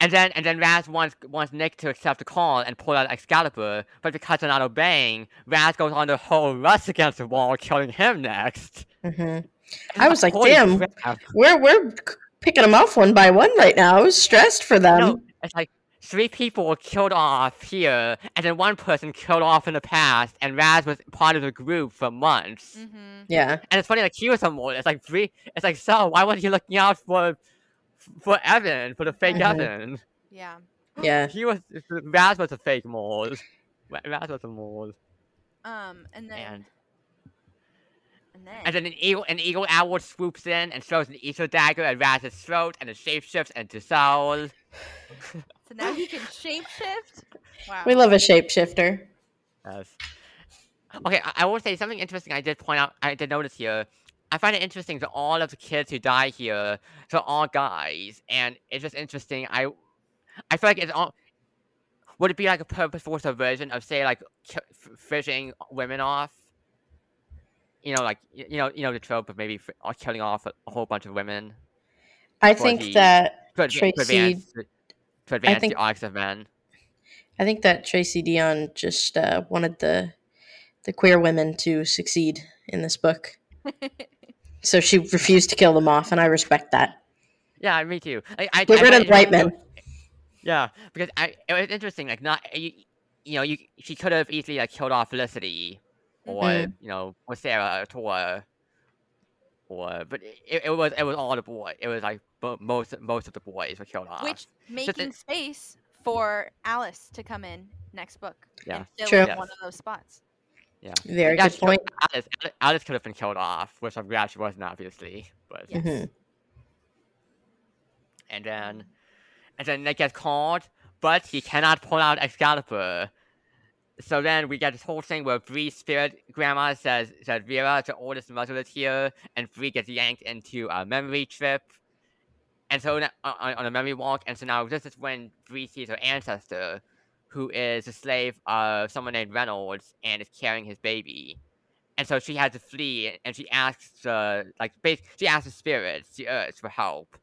And then and then Raz wants wants Nick to accept the call and pull out Excalibur, but because they're not obeying, Raz goes on the whole rush against the wall, killing him next. Mhm. I was like, Holy damn. crap. We're we're picking them off one by one right now. I was stressed for them. No, it's like three people were killed off here, and then one person killed off in the past, and Raz was part of the group for months. Mm-hmm. Yeah. And it's funny, like he was someone. It's like three. It's like so. Why wasn't he looking out for for Evan for the fake Mhm. Evan? Yeah. Yeah. He was Raz was a fake mole. Raz was a mole, Um, and then and and then and then an eagle an eagle owl swoops in and throws an Easter dagger at Raz's throat, and it shapeshifts into Sel. so now he can shapeshift. Wow. We love a shapeshifter. Yes. Okay, I, I will say something interesting. I did point out. I did notice here. I find it interesting that all of the kids who die here are all guys, and it's just interesting. I, I feel like it's all. Would it be like a purposeful subversion of say like ki- fishing women off? You know, like you know, you know the trope of maybe or killing off a, a whole bunch of women I think that to, adva- to Tracy- advance the- to advance think- the arcs of men. I think that Tracy Deonn just uh, wanted the the queer women to succeed in this book, so she refused to kill them off, and I respect that. Yeah, me too. I, I, Get I rid find of the white men. Yeah, because I it was interesting. Like not you, you know you she could have easily like killed off Felicity, or Mhm. you know or Sarah or Tor, or but it, it was it was all the boy. It was like bo- most most of the boys were killed off. Which making space for Alice to come in next book Yeah. and fill True. Yes. one of those spots. Yeah, Very yeah, good she point. Alice, Alice, Alice could have been killed off, which I'm glad she wasn't, obviously. But Yes. Mhm. and then and then Nick gets called, but he cannot pull out Excalibur. So then we get this whole thing where Bree's spirit grandma says that Vera, the oldest mother, is here, and Bree gets yanked into a memory trip. And so on, on a memory walk, and so now this is when Bree sees her ancestor, who is a slave of someone named Reynolds and is carrying his baby. And so she has to flee, and she asks, uh, like, bas- she asks the spirits, the earth, for help.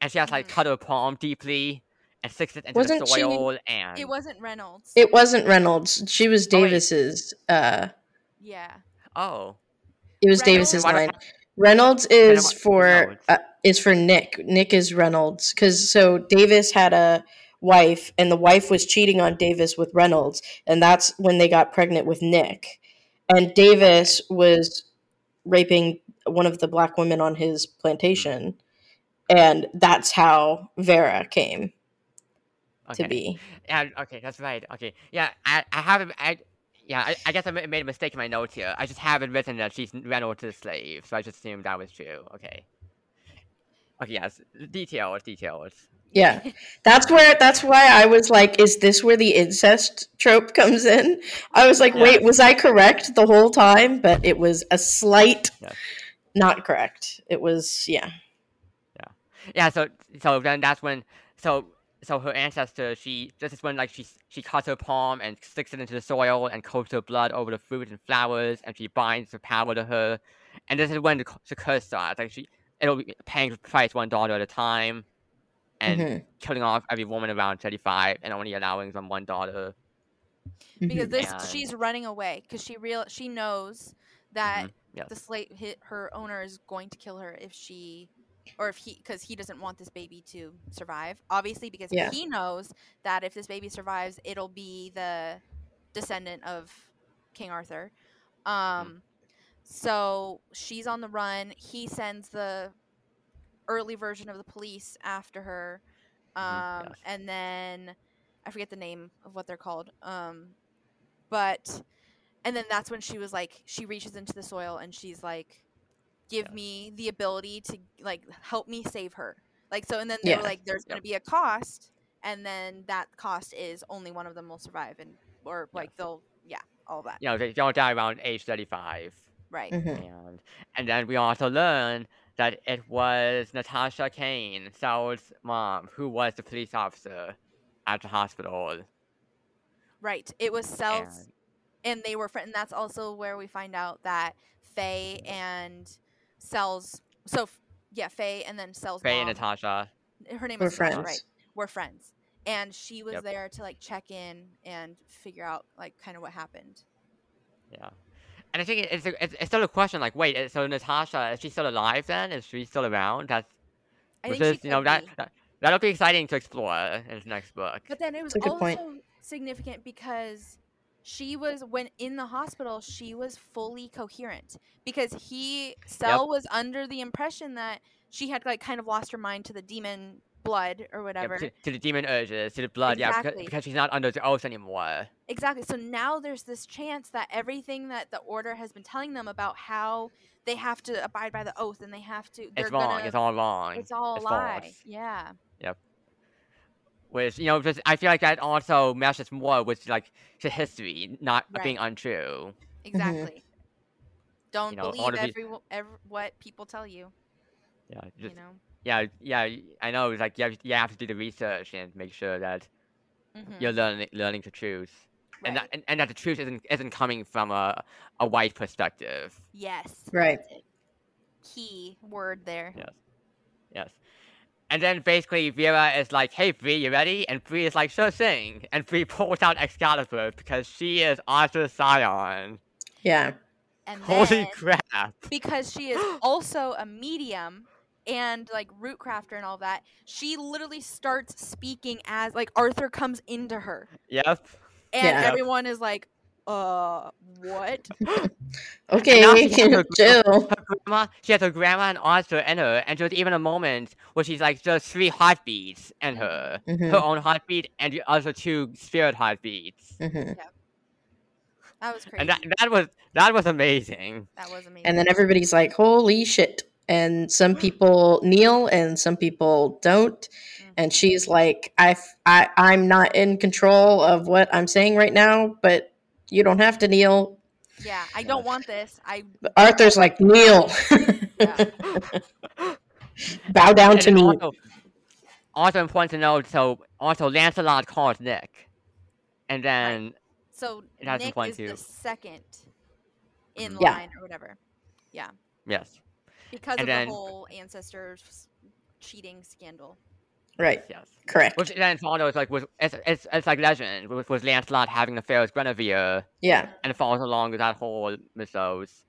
And she has to, like, Mhm. cut her palm deeply and sticks it into Wasn't the she- and It wasn't Reynolds. It wasn't Reynolds. She was Oh. Davis's. Uh, yeah. oh, it was Reynolds? Davis's line. Reynolds is for uh, is for Nick. Nick is Reynolds because so Davis had a wife and the wife was cheating on Davis with Reynolds, and that's when they got pregnant with Nick. And Davis was raping one of the black women on his plantation, and that's how Vera came okay. to be. Yeah, okay, that's right. Okay, yeah, I, I haven't, I, yeah, I, I guess I made a mistake in my notes here. I just haven't written that she's Reynolds' slave, so I just assumed that was true. Okay. Okay, yes, details, details. Yeah, that's where that's why I was like, is this where the incest trope comes in? I was like, wait, Yes. was I correct the whole time? But it was a slight Yes. not correct. It was yeah, yeah. Yeah, so so then that's when so so her ancestor she this is when like she she cuts her palm and sticks it into the soil and coats her blood over the fruit and flowers and she binds the power to her, and this is when the, cu- the curse starts. Like she it'll be paying price one daughter at a time, and Mhm, killing off every woman around thirty five and only allowing them one daughter. Because mhm. this And- she's running away because she real she knows that Mhm, yes. the slate hit her owner is going to kill her if she or if he because he doesn't want this baby to survive obviously because Yeah. he knows that if this baby survives it'll be the descendant of king arthur Um, so she's on the run. He sends the early version of the police after her. Um, Mhm, yes. and then I forget the name of what they're called. Um, but and then that's when she was like, she reaches into the soil and she's like, "Give Yes. me the ability to like help me save her." Like so, and then they Yeah. were like, "There's going to be a cost." And then that cost is only one of them will survive, and or like Yes. they'll, yeah, all that, You know, they don't die around age 35. right? Mhm. And and then we also learn that it was Natasha Kane, Sel's mom, who was the police officer at the hospital. Right. It was Sel's, And and they were friends. And that's also where we find out that Faye and Sel's. So yeah, Faye and then Sel's. Faye and mom, Natasha. Her name We're was Natasha, friends. right? We're friends, and she was Yep. there to like check in and figure out like kind of what happened. Yeah. And I think it's, it's, it's still a question like, wait, uh, so Natasha, is she still alive then? Is she still around? That's, I which think is, she you know, that, that that'll be exciting to explore in this next book. But then it was That's a good also point. significant because she was when in the hospital she was fully coherent because he Sel was under the impression that she had like kind of lost her mind to the demon blood or Yeah, whatever. to, to the demon urges, uh, to the blood, yeah, because, Exactly. because she's not under the oath anymore. Exactly. So now there's this chance that everything that the order has been telling them about how they have to abide by the oath and they have to It's wrong. gonna It's all wrong. it's all a it's lie. false. Yeah. Which you know, just I feel like that also meshes more with like the history not Right. being untrue. Exactly. Don't You know, all believe of the- every, every what people tell you, Yeah, just you know. yeah, yeah. I know. It's like you have, you have to do the research and make sure that Mhm. you're learning learning the truth, and that and, and that the truth isn't isn't coming from a a white perspective. Yes. Right. Key word there. Yes, yes. And then basically Vera is like, "Hey, Bree, you ready?" And Bree is like, "Sure thing." And Bree pulls out Excalibur because she is Arthur Scion. Yeah. And Holy then, crap! because she is also a medium and like root crafter and all that, she literally starts speaking as like Arthur comes into her. Yep. And Yeah. everyone is like, uh, what? Okay, now she has her- chill. her grandma, she has her grandma and Arthur in her, and there's even a moment where she's like just three heartbeats and her, Mhm, her own heartbeat and the other two spirit heartbeats, mhm. That was crazy. and that that was that was amazing. that was amazing. And then everybody's like, "Holy shit!" And some people kneel, and some people don't. And Mhm. she's like, I, I, I'm not in control of what I'm saying right now, but you don't have to kneel. yeah, I don't want this. I But Arthur's like, kneel. Yeah. Bow down And to me. also, also important to note, so also Lancelot calls Nick, and then so It has Nick important is too. the second in. Yeah. line or whatever Yeah. yes, because And of then- the whole ancestors cheating scandal. Right. yes. Correct. Which then follows like was it's, it's, it's like legend with, with Lancelot having an affair with Guinevere, Yeah. and it follows along with that whole mythos.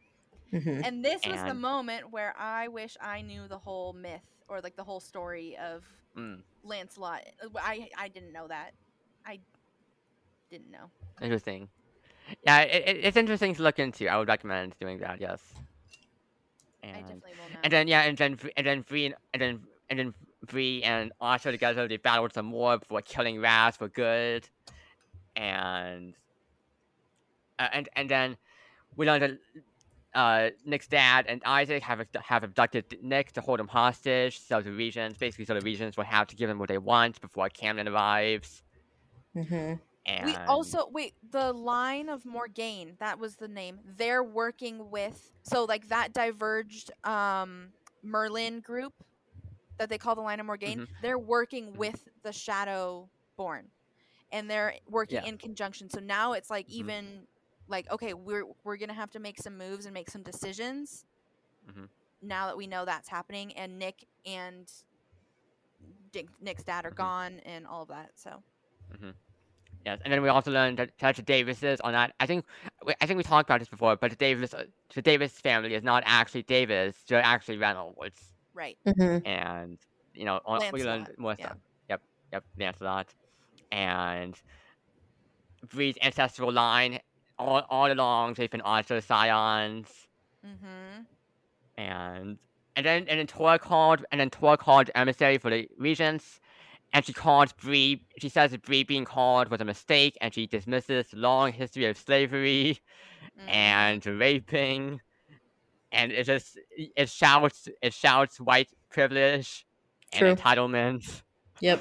hmm And this was the moment where I wish I knew the whole myth or like the whole story of Mm, Lancelot. I I didn't know that. I didn't know. interesting. Yeah, it, it, it's interesting to look into. I would recommend doing that. Yes. I And definitely will now. and then yeah, and then Vre- and then Bree and, and then and then Bree and Arthur together they battled some more before killing Raz for good, and uh, and and then we learned that uh, Nick's dad and Isaac have have abducted Nick to hold him hostage. So the Regents, basically, so the Regents will have to give him what they want before Camlann arrives. hmm And we also wait the line of Morgaine. That was the name. They're working with so like that diverged um Merlin group that they call the line of Morgaine. Mhm. They're working Mhm. with the Shadow Born, and they're working Yeah. in conjunction. So now it's like Mhm. even like okay, we're we're gonna have to make some moves and make some decisions. Mhm. Now that we know that's happening, and Nick and Dick, Nick's dad are Mhm. gone, and all of that. So Yes, and then we also learned that that the Davises are not. I think I think we talked about this before, but the Davis uh, the Davis family is not actually Davis. They're actually Reynolds, right, hmm and you know on- we learned more yeah. stuff. Yep, yep, Lancelot, and Bree's ancestral line all, all along they've been Arthur Scions, Mm-hmm. and and then and then Tora called and then Tora called emissary for the regents, and she called Bree. She says that Bree being called was a mistake, and she dismisses long history of slavery Mm-hmm. and raping, and it just it shouts it shouts white privilege True. and entitlement. Yep.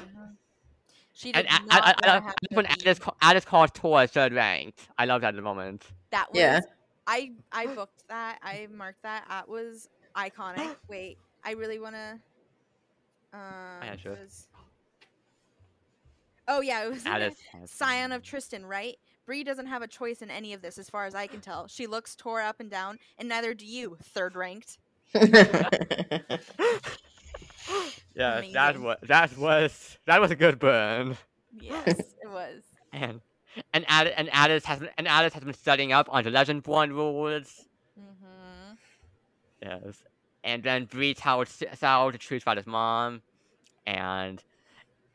She And did I, not I, I, wanna I have love to when Alice, Alice called Tora third ranked. I love that at the moment. That was Yeah. I I booked that. I marked that. That was iconic. Wait, I really want to. Um, yeah, sure. was- Oh yeah, it was Alice. has- Scion of Tristan, right? Bree doesn't have a choice in any of this, as far as I can tell. She looks tore up and down, and neither do you. Third ranked. Yeah, that was that was that was a good burn. Yes, it was. And and Alice and Alice has been, and Alice has been studying up on the Legendborn rules. Mm-hmm. Yes. And then Bree tells Sel the truth about his mom, and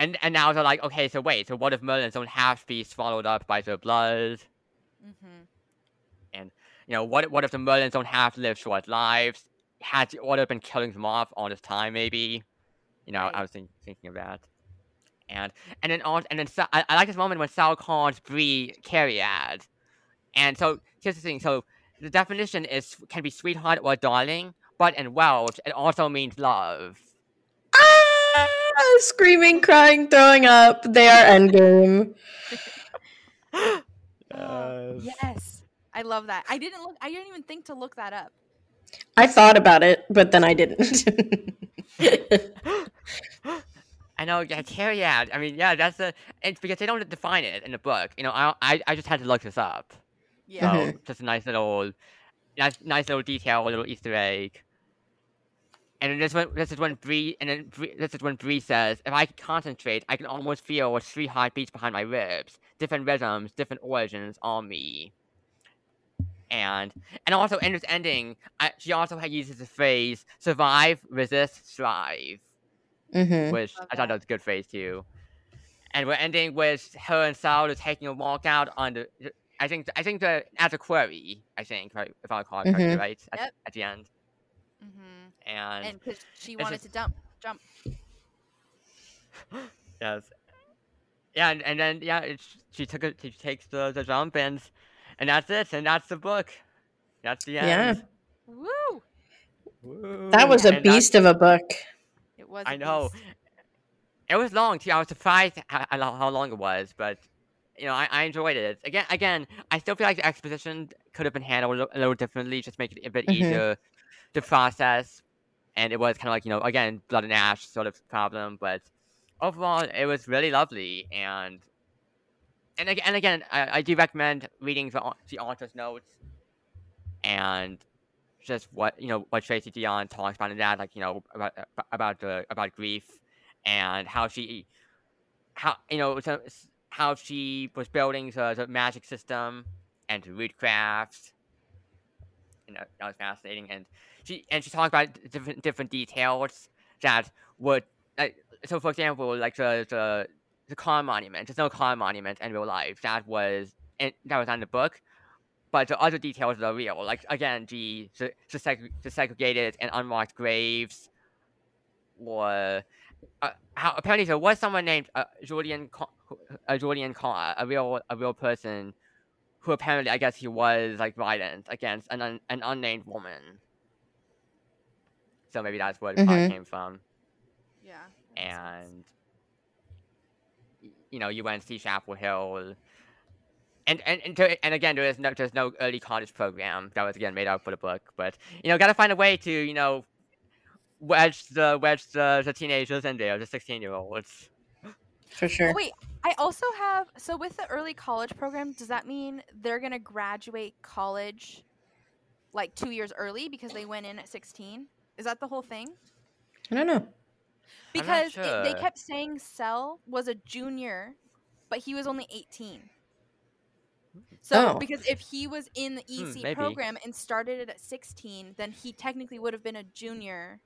and and now they're like, okay, so wait, so what if Merlins don't have to be swallowed up by the blood? Mm-hmm. And you know, what what if the Merlins don't have to live short lives? Has the Order been killing them off all this time? Maybe. You know, Right. I was think, thinking of that. And and then on and then I, I like this moment when Sel calls Bree Cariad. And so here's the thing. So the definition is can be sweetheart or darling, but in Welsh it also means love. Ah, screaming, crying, throwing up. They are endgame. Oh, yes, I love that. I didn't look. I didn't even think to look that up. I thought about it, but then I didn't. I know, yeah, Cariad. I mean, yeah, that's a. It's because they don't define it in the book. You know, I I, I just had to look this up. Yeah. So Mhm. just a nice little, nice, nice little detail, a little Easter egg. And then this when this is when Bree and then Bree, this is when Bree says, "If I can concentrate, I can almost feel three heartbeats behind my ribs, different rhythms, different origins, all me." And and also in this ending, I, she also had uses the phrase "survive, resist, strive," hmm which Love I thought that. that was a good phrase too. And we're ending with her and Sel taking a walk out on the. I think I think the as a query. I think if I recall correctly, Mhm. right at, Yep. at the end. Mm-hmm. And, And because she wanted just- to dump, jump. yes, yeah, and, and then yeah, it's, she took it. She takes the the jump and and that's it. And that's the book. That's the end. Yeah. end. Woo! That was a And beast of a book. It was. I a know. beast. It was long too. I was surprised how, how how long it was, but you know, I, I enjoyed it. Again, again, I still feel like the exposition could have been handled a little, a little differently, just make it a bit Mhm. easier to process. And it was kind of like you know, again, blood and ash sort of problem, but overall, it was really lovely. And and again, and again, I, I do recommend reading the the author's notes and just what you know what Tracy Deonn talks about in that, like you know about about the about grief and how she how you know so, how she was building the, the magic system and the root crafts and that, that was fascinating and she and she talked about different different details that would like so for example like the the the car monument there's no car monument in real life. That was in, that was on the book. But the other details are real. Like again the the, the, seg- the segregated and unmarked graves or uh, how apparently there was someone named uh, Julian who- uh, Julian Carr, a real a real person, who apparently I guess he was like violent against an un- an unnamed woman. So maybe that's where the plot Mhm. came from, Yeah. that makes sense. and y- you know UNC Chapel Hill. And and and, to, and again, there is no there's no early college program that was again made up for the book, but you know, gotta find a way to you know wedge the wedge the, the teenagers in there, the sixteen year olds. For sure. Oh, wait, I also have. So with the early college program, does that mean they're gonna graduate college like two years early because they went in at sixteen? Is that the whole thing? I don't know. I'm not Because it, they kept saying Sel was a junior, but he was only eighteen. So Oh. because if he was in the EC Hmm, program and started it at sixteen, then he technically would have been a junior.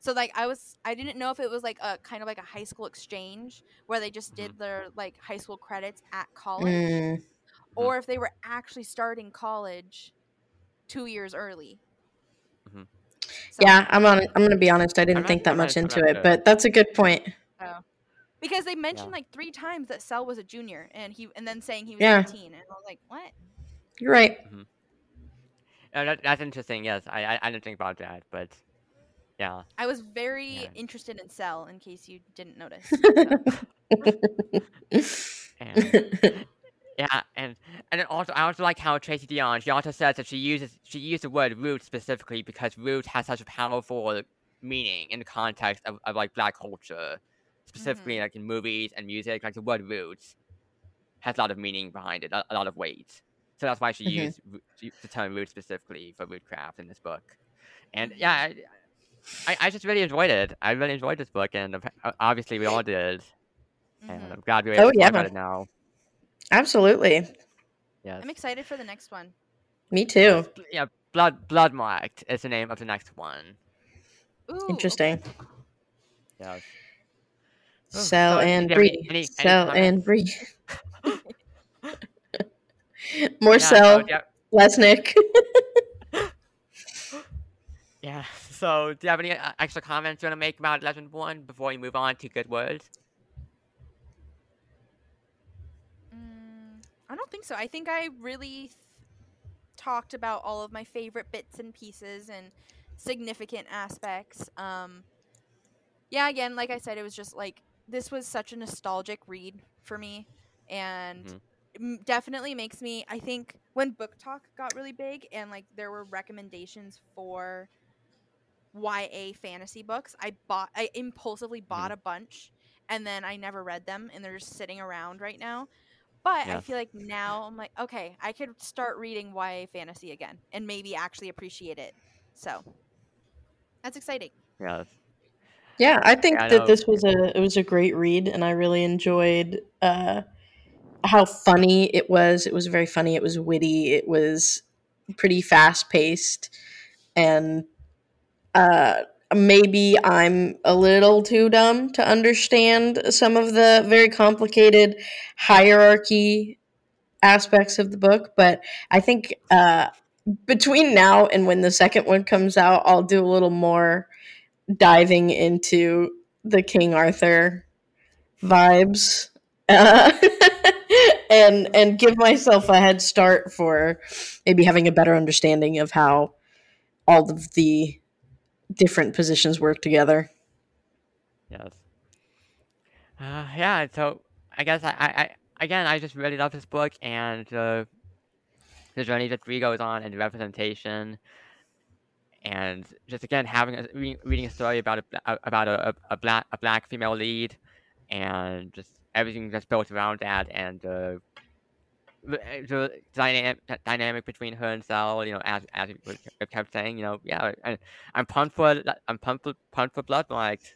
So like I was I didn't know if it was like a kind of like a high school exchange where they just Mm-hmm. did their like high school credits at college Mm, or if they were actually starting college two years early. So- Yeah, I'm on. I'm gonna be honest. I didn't I'm think that much into not it, but that's a good point. Oh. because they mentioned like three times that Sel was a junior, and he and then saying he was Yeah. 18, and I was like, what? You're right. Uh, that, that's interesting. Yes, I, I I didn't think about that, but yeah, I was very Yeah. interested in Sel, in case you didn't notice. and yeah, and and then also I also like how Tracy Deonn she also says that she uses she used the word root specifically because root has such a powerful meaning in the context of, of like black culture, specifically like in movies and music. Like the word roots has a lot of meaning behind it, a, a lot of weight. So that's why she Mhm. used she the term root specifically for rootcraft in this book. And yeah, I, I, I just really enjoyed it. I really enjoyed this book, and obviously we all did. And Mhm. I'm glad we were Oh, able to talk about yeah. it now. Absolutely. Yes. I'm excited for the next one. Me too. Bl- Yeah, blood Bloodmarked is the name of the next one. Ooh, okay. Interesting. Yes. Oh, Sel so and you have any- breathe. any- any Sel comments? and breathe. More Yeah, Sel, so, yeah, less Nick. yeah. So, do you have any uh, extra comments you want to make about Legendborn before we move on to good words? Mm, I don't think so. I think I really th- talked about all of my favorite bits and pieces and significant aspects. Um, yeah, again, like I said, it was just like this was such a nostalgic read for me, and Mhm. m- definitely makes me. I think when BookTok got really big and like there were recommendations for YA fantasy books, I bought. I impulsively bought a bunch, and then I never read them, and they're just sitting around right now. But I feel like now I'm like, okay, I could start reading YA fantasy again and maybe actually appreciate it. So that's exciting. Yes. Yeah, I think Yeah, I that this was a it was a great read, and I really enjoyed uh, how funny it was. It was very funny. It was witty. It was pretty fast paced, and uh, maybe I'm a little too dumb to understand some of the very complicated hierarchy aspects of the book. But I think uh, between now and when the second one comes out, I'll do a little more diving into the King Arthur vibes uh, and and give myself a head start for maybe having a better understanding of how all of the different positions work together. Yes. Uh, yeah. So I guess I, I, I again I just really love this book and uh, the journey that Bree goes on and the representation, and just again having a, re- reading a story about a about a, a, a black a black female lead, and just everything that's built around that and uh, the, the dynamic dynamic between her and Sel. You know, as as we kept saying, you know, yeah, and I'm pumped for I'm pumped for, pumped for Bloodmarked.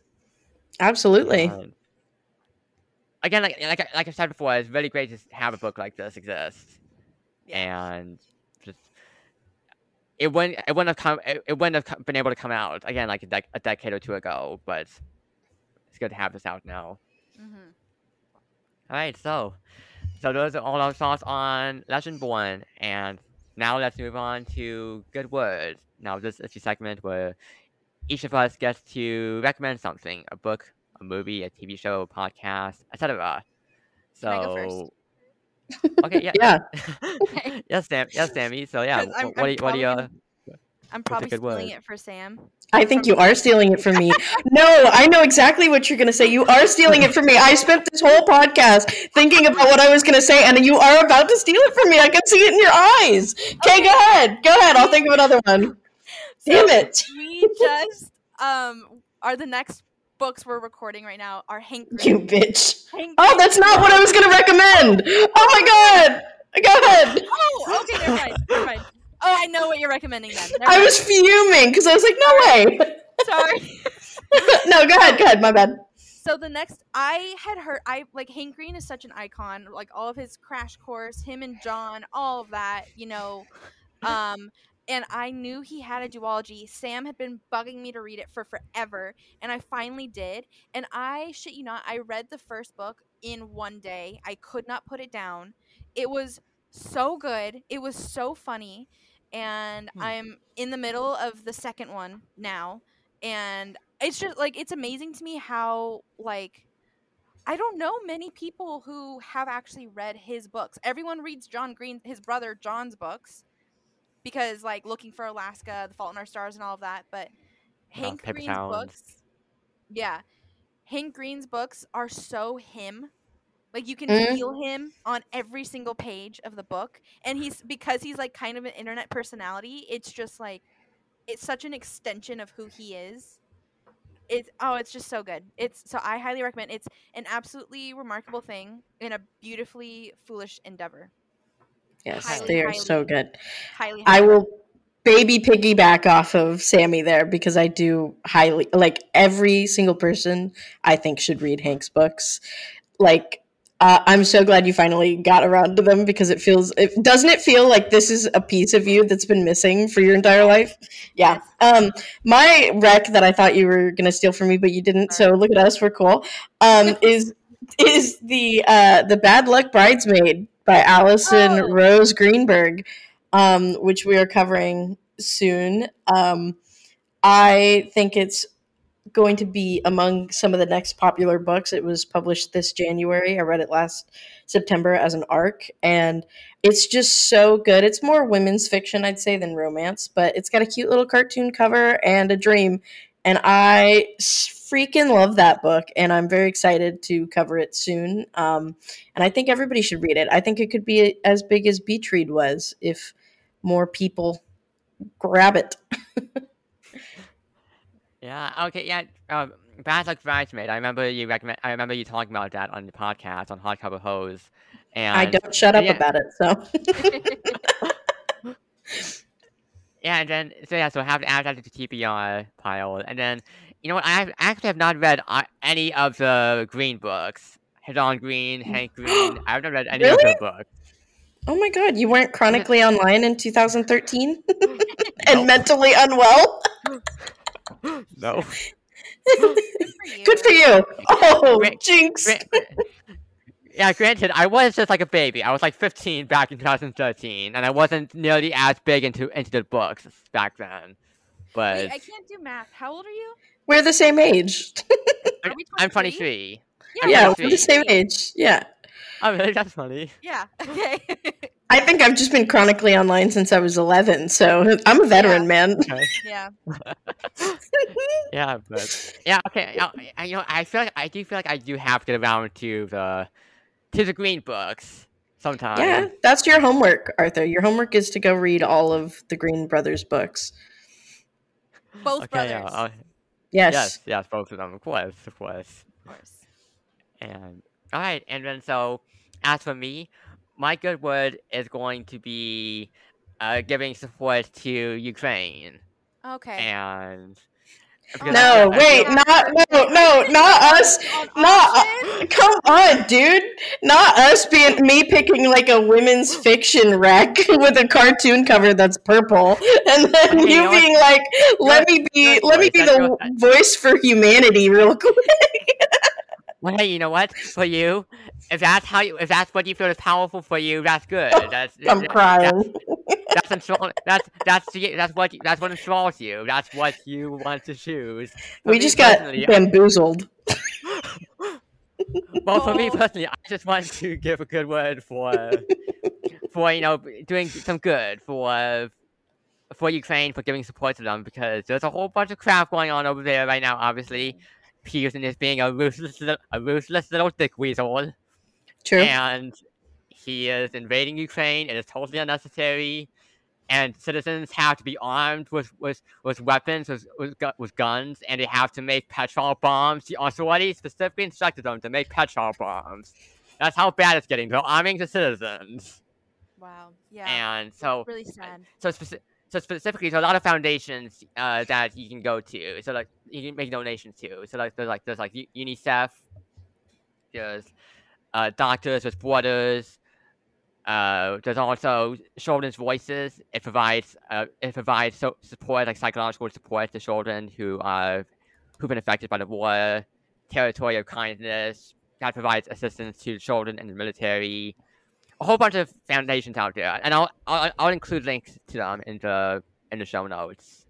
Absolutely. Um, again, like like I- like I said before, it's really great to have a book like this exist, and just it wouldn't it wouldn't have come it, it wouldn't have come, been able to come out again like a, dec- a decade or two ago, but it's good to have this out now. Mm-hmm. All right, so so those are all our thoughts on Legendborn, and now let's move on to good words. Now this is the segment where each of us gets to recommend something: a book, a movie, a TV show, a podcast, etc. So, Can I go first? okay, yeah, Okay. yes, Sam, yes, Sammy. So yeah, 'Cause I'm- what, I'm do you- what do you? Probably I'm probably good stealing word? it for Sam. I think you are stealing it from me. No, I know exactly what you're going to say. You are stealing it from me. I spent this whole podcast thinking about what I was going to say, and you are about to steal it from me. I can see it in your eyes. Okay, go ahead. Go ahead. I'll think of another one. Damn it. We just um are the next books we're recording right now are Hank You bitch. Hank Oh, that's not what I was going to recommend. Oh my god. Go ahead. Oh, okay, never mind. Never mind. Oh, I know what you're recommending then. Never I was fuming because I was like, no way. sorry. no, go ahead. Go ahead. My bad. So the next, I had heard, I like Hank Green is such an icon. Like all of his Crash Course, him and John, all of that, you know. Um, and I knew he had a duology. Sam had been bugging me to read it for forever, and I finally did. And I shit you not, I read the first book in one day. I could not put it down. It was so good. It was so funny, and Hmm. I'm in the middle of the second one now, and it's just like it's amazing to me how like I don't know many people who have actually read his books. Everyone reads John Green, his brother John's books, because like Looking for Alaska, The Fault in Our Stars, and all of that. But Hank Green's books, yeah, Hank Green's books are so him. Like you can Mhm. feel him on every single page of the book, and he's because he's like kind of an internet personality. It's just like it's such an extension of who he is. It's oh, it's just so good. It's so I highly recommend. It's an absolutely remarkable thing in a beautifully foolish endeavor. Yes, Highly, they are highly- so good. Highly, I will baby piggyback off of Sammy there because I do highly like every single person I think should read Hank's books. Like uh, I'm so glad you finally got around to them because it feels it doesn't it feel like this is a piece of you that's been missing for your entire life. Yeah. Um, my rec that I thought you were gonna steal from me, but you didn't. So look at us, we're cool. Um, is is the uh, the Bad Luck Bridesmaid by Allison Oh. Rose Greenberg, um, which we are covering soon. Um, I think it's going to be among some of the next popular books. It was published this January. I read it last September as an arc, and it's just so good. It's more women's fiction, I'd say, than romance, but it's got a cute little cartoon cover and a dream. And I freaking love that book, and I'm very excited to cover it soon. Um, and I think everybody should read it. I think it could be as big as Beach Read was if more people grab it. Yeah. Okay. Yeah. Um, Bad Luck Bridesmaid. I remember you recommend. I remember you talking about that on the podcast on Hardcover Hose. And I don't shut up yeah. about it, so. Yeah, and then so yeah, so I have to add that to the TBR pile, and then you know what? I actually have not read uh, any of the Green books. Hedon Green, Hank Green. I have not read any of Really? their books. Oh my god, you weren't chronically online in 2013 and Nope. mentally unwell? No. Good for you. Oh, Great- jinx. Gra- yeah, granted, I was just like a baby. I was like 15 back in 2013, and I wasn't nearly as big into into the books back then. But Wait, I can't do math. How old are you? We're the same age. I'm 23? 23. I'm yeah, we're 23. the same age. Yeah. Oh, really? That's funny. Yeah. Okay. I think I've just been chronically online since I was 11, so I'm a veteran, Yeah. man. Okay. yeah. yeah, but yeah, okay. yeah, I, you know, I feel like I do feel like I do have to get around to the to the green books sometime. Yeah, that's your homework, Arthur. Your homework is to go read all of the Green Brothers books. Both Okay. Yeah. brothers. uh, Yes. yes. Yes. Both of them. Of course. Of course. Of course. And all right. And then so, as for me, my good word is going to be uh, giving support to Ukraine Okay. and. No, wait, not no, no, not us. Not option? come on, dude. Not us being me picking like a women's fiction rec with a cartoon cover that's purple, and then Okay, you you know what? being like, "Let me be, let me be the voice for humanity, real quick." Well, hey, you know what? For you, if that's how you, if that's what you feel is powerful for you, that's good. That's I'm that- crying. That's enthrall- That's that's the- that's what that's what enthralls you. That's what you want to choose. For We just got bamboozled. Well, for me personally, I just want to give a good word for for you know doing some good for for Ukraine for giving support to them because there's a whole bunch of crap going on over there right now. Obviously, Peterson is being a ruthless little, a ruthless little dick weasel. True. and he is invading Ukraine. It is totally unnecessary, and citizens have to be armed with with, with weapons, with, with with guns, and they have to make petrol bombs. The authorities specifically instructed them to make petrol bombs. That's how bad it's getting. They're arming the citizens, Wow. Yeah. and so really sad. so speci- so specifically, there's a lot of foundations uh, that you can go to. So like you can make donations to. So like there's like there's like UNICEF, there's uh, Doctors with Borders. Uh, there's also Children's Voices. It provides uh, it provides so support like psychological support to children who are who've been affected by the war. Territory of Kindness that provides assistance to children in the military. A whole bunch of foundations out there, and I'll I'll, I'll include links to them in the in the show notes.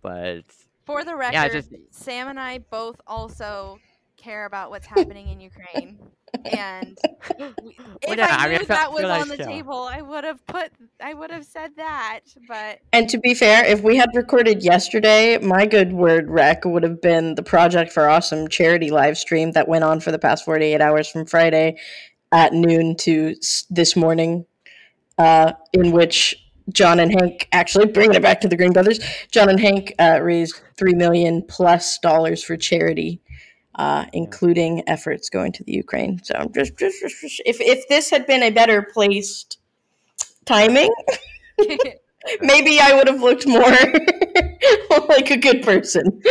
But For the record, yeah, just Sam and I both also care about what's happening in Ukraine. And we- if Whatever, I I mean, I knew that was on the so. table, I would have put I would have said that. But And to be fair, if we had recorded yesterday, my good word rec would have been the Project for Awesome charity live stream that went on for the past 48 hours from Friday at noon to this morning, uh, in which John and Hank, actually bringing it back to the Green Brothers, John and Hank uh, raised three million plus dollars for charity, uh, including efforts going to the Ukraine. So just, just, just, just- if if this had been a better placed timing, maybe I would have looked more like a good person.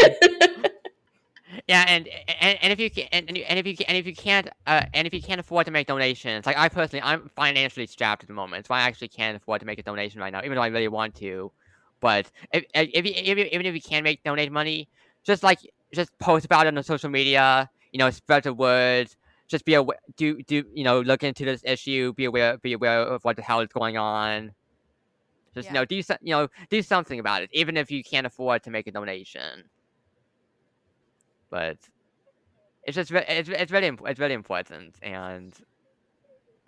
Yeah, and and, and if you can and, and if you can, and if you can't uh, and if you can't afford to make donations, like I personally, I'm financially strapped at the moment, so I actually can't afford to make a donation right now, even though I really want to. But if if, you, if you, even if you can make donate money, just like just post about it on social media, you know, spread the word. Just be aware, do do you know, look into this issue, be aware, be aware of what the hell is going on. Just you know, do you know, do something about it, even if you can't afford to make a donation but it's just ve- it's it's very imp- it's very important, and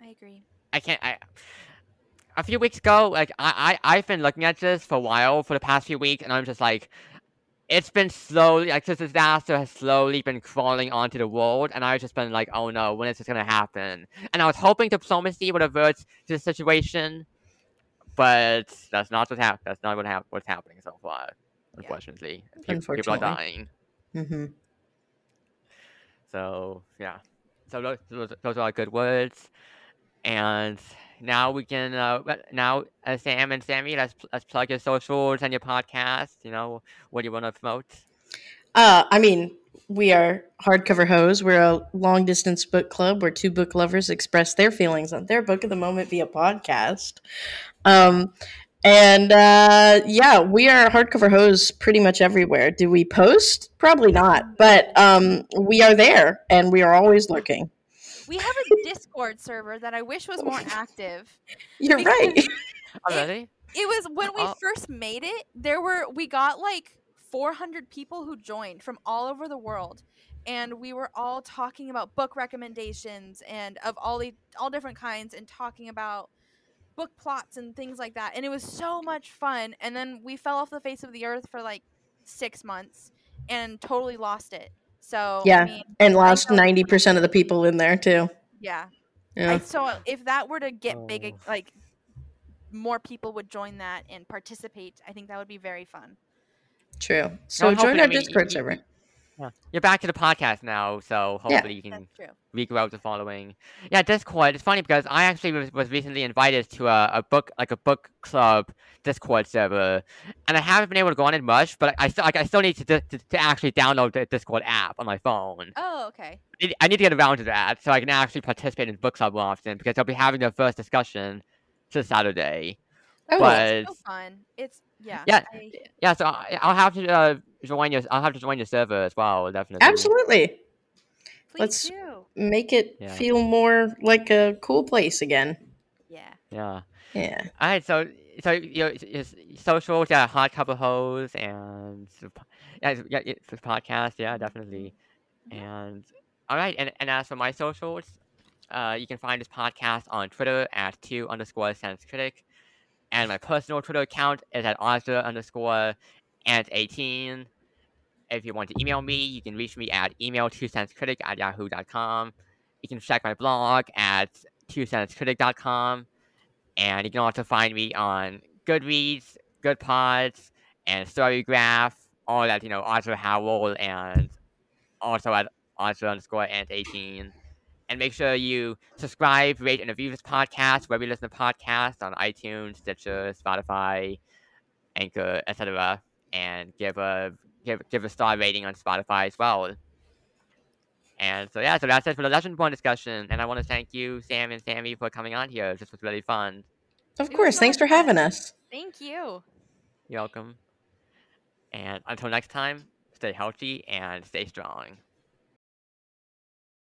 I agree. I can't. I a few weeks ago, like I I I've been looking at this for a while for the past few weeks, and I'm just like. It's been slowly, like this disaster has slowly been crawling onto the world, and I've just been like, "Oh no, when is this gonna happen?" And I was hoping diplomacy would avert this situation, but that's not what hap- That's not what hap- what's happening so far, unfortunately. Pe- People are Unfortunately. dying. hmm So yeah, so those, those, are good words, and now we can uh, now uh, Sam and Sammy, let's let's plug your socials and your podcast. You know what do you want to promote? Uh, I mean, we are Hardcover Hose. We're a long distance book club where two book lovers express their feelings on their book of the moment via podcast. Um, and uh, yeah, we are Hardcover Hose pretty much everywhere. Do we post? Probably not, but um, we are there and we are always looking. We have a Discord server that I wish was more active. You're right. It- It was when we Oh. first made it, there were we got like 400 people who joined from all over the world. And we were all talking about book recommendations and of all the all different kinds and talking about book plots and things like that. And it was so much fun. And then we fell off the face of the earth for like 6 months and totally lost it. So Yeah. I mean, and lost 90% of the people in there, too. yeah. Yeah. I, so if that were to get big, Oh. like more people would join that and participate, I think that would be very fun. True. So I'm join our Discord y- server. Yeah. You're back to the podcast now, so Yeah. hopefully you can That's regrow the following. Yeah, Discord. It's funny because I actually was, was recently invited to a, a book like a book club Discord server, and I haven't been able to go on it much. But I still like, I still need to, to to actually download the Discord app on my phone. Oh, okay. I need- I need to get around to that so I can actually participate in book club more often because they'll be having their first discussion this Saturday. Oh, But- It's so fun. It's yeah. Yeah, I- Yeah, so I, I'll have to uh, join your I'll have to join your server as well, definitely. absolutely. please let's- do. Make it Yeah. feel more like a cool place again. Yeah. Yeah. Yeah. All right, so so your, your socials, yeah, Hardcover Hose, and the po- yeah, yeah, yeah, the podcast, yeah, definitely. And all right, and and as for my socials, uh, you can find this podcast on Twitter at two underscore sense critic, and my personal Twitter account is at Ozra underscore and eighteen. If you want to email me, you can reach me at email two critic at yahoo.com. You can check my blog at two critic.com. And you can also find me on Goodreads, Good Goodpods, and Storygraph, all at, you know, Arthur Howell, and also at Arthur underscore and 18. And make sure you subscribe, rate, and review this podcast wherever you listen to podcasts on iTunes, Stitcher, Spotify, Anchor, etc. And give a give give a star rating on Spotify as well. And so yeah, so that's it for the Legendborn discussion. And I want to thank you, Sam and Sammy, for coming on here. This was really fun. Of course. Thanks for having us. Thank you. You're welcome. And until next time, stay healthy and stay strong.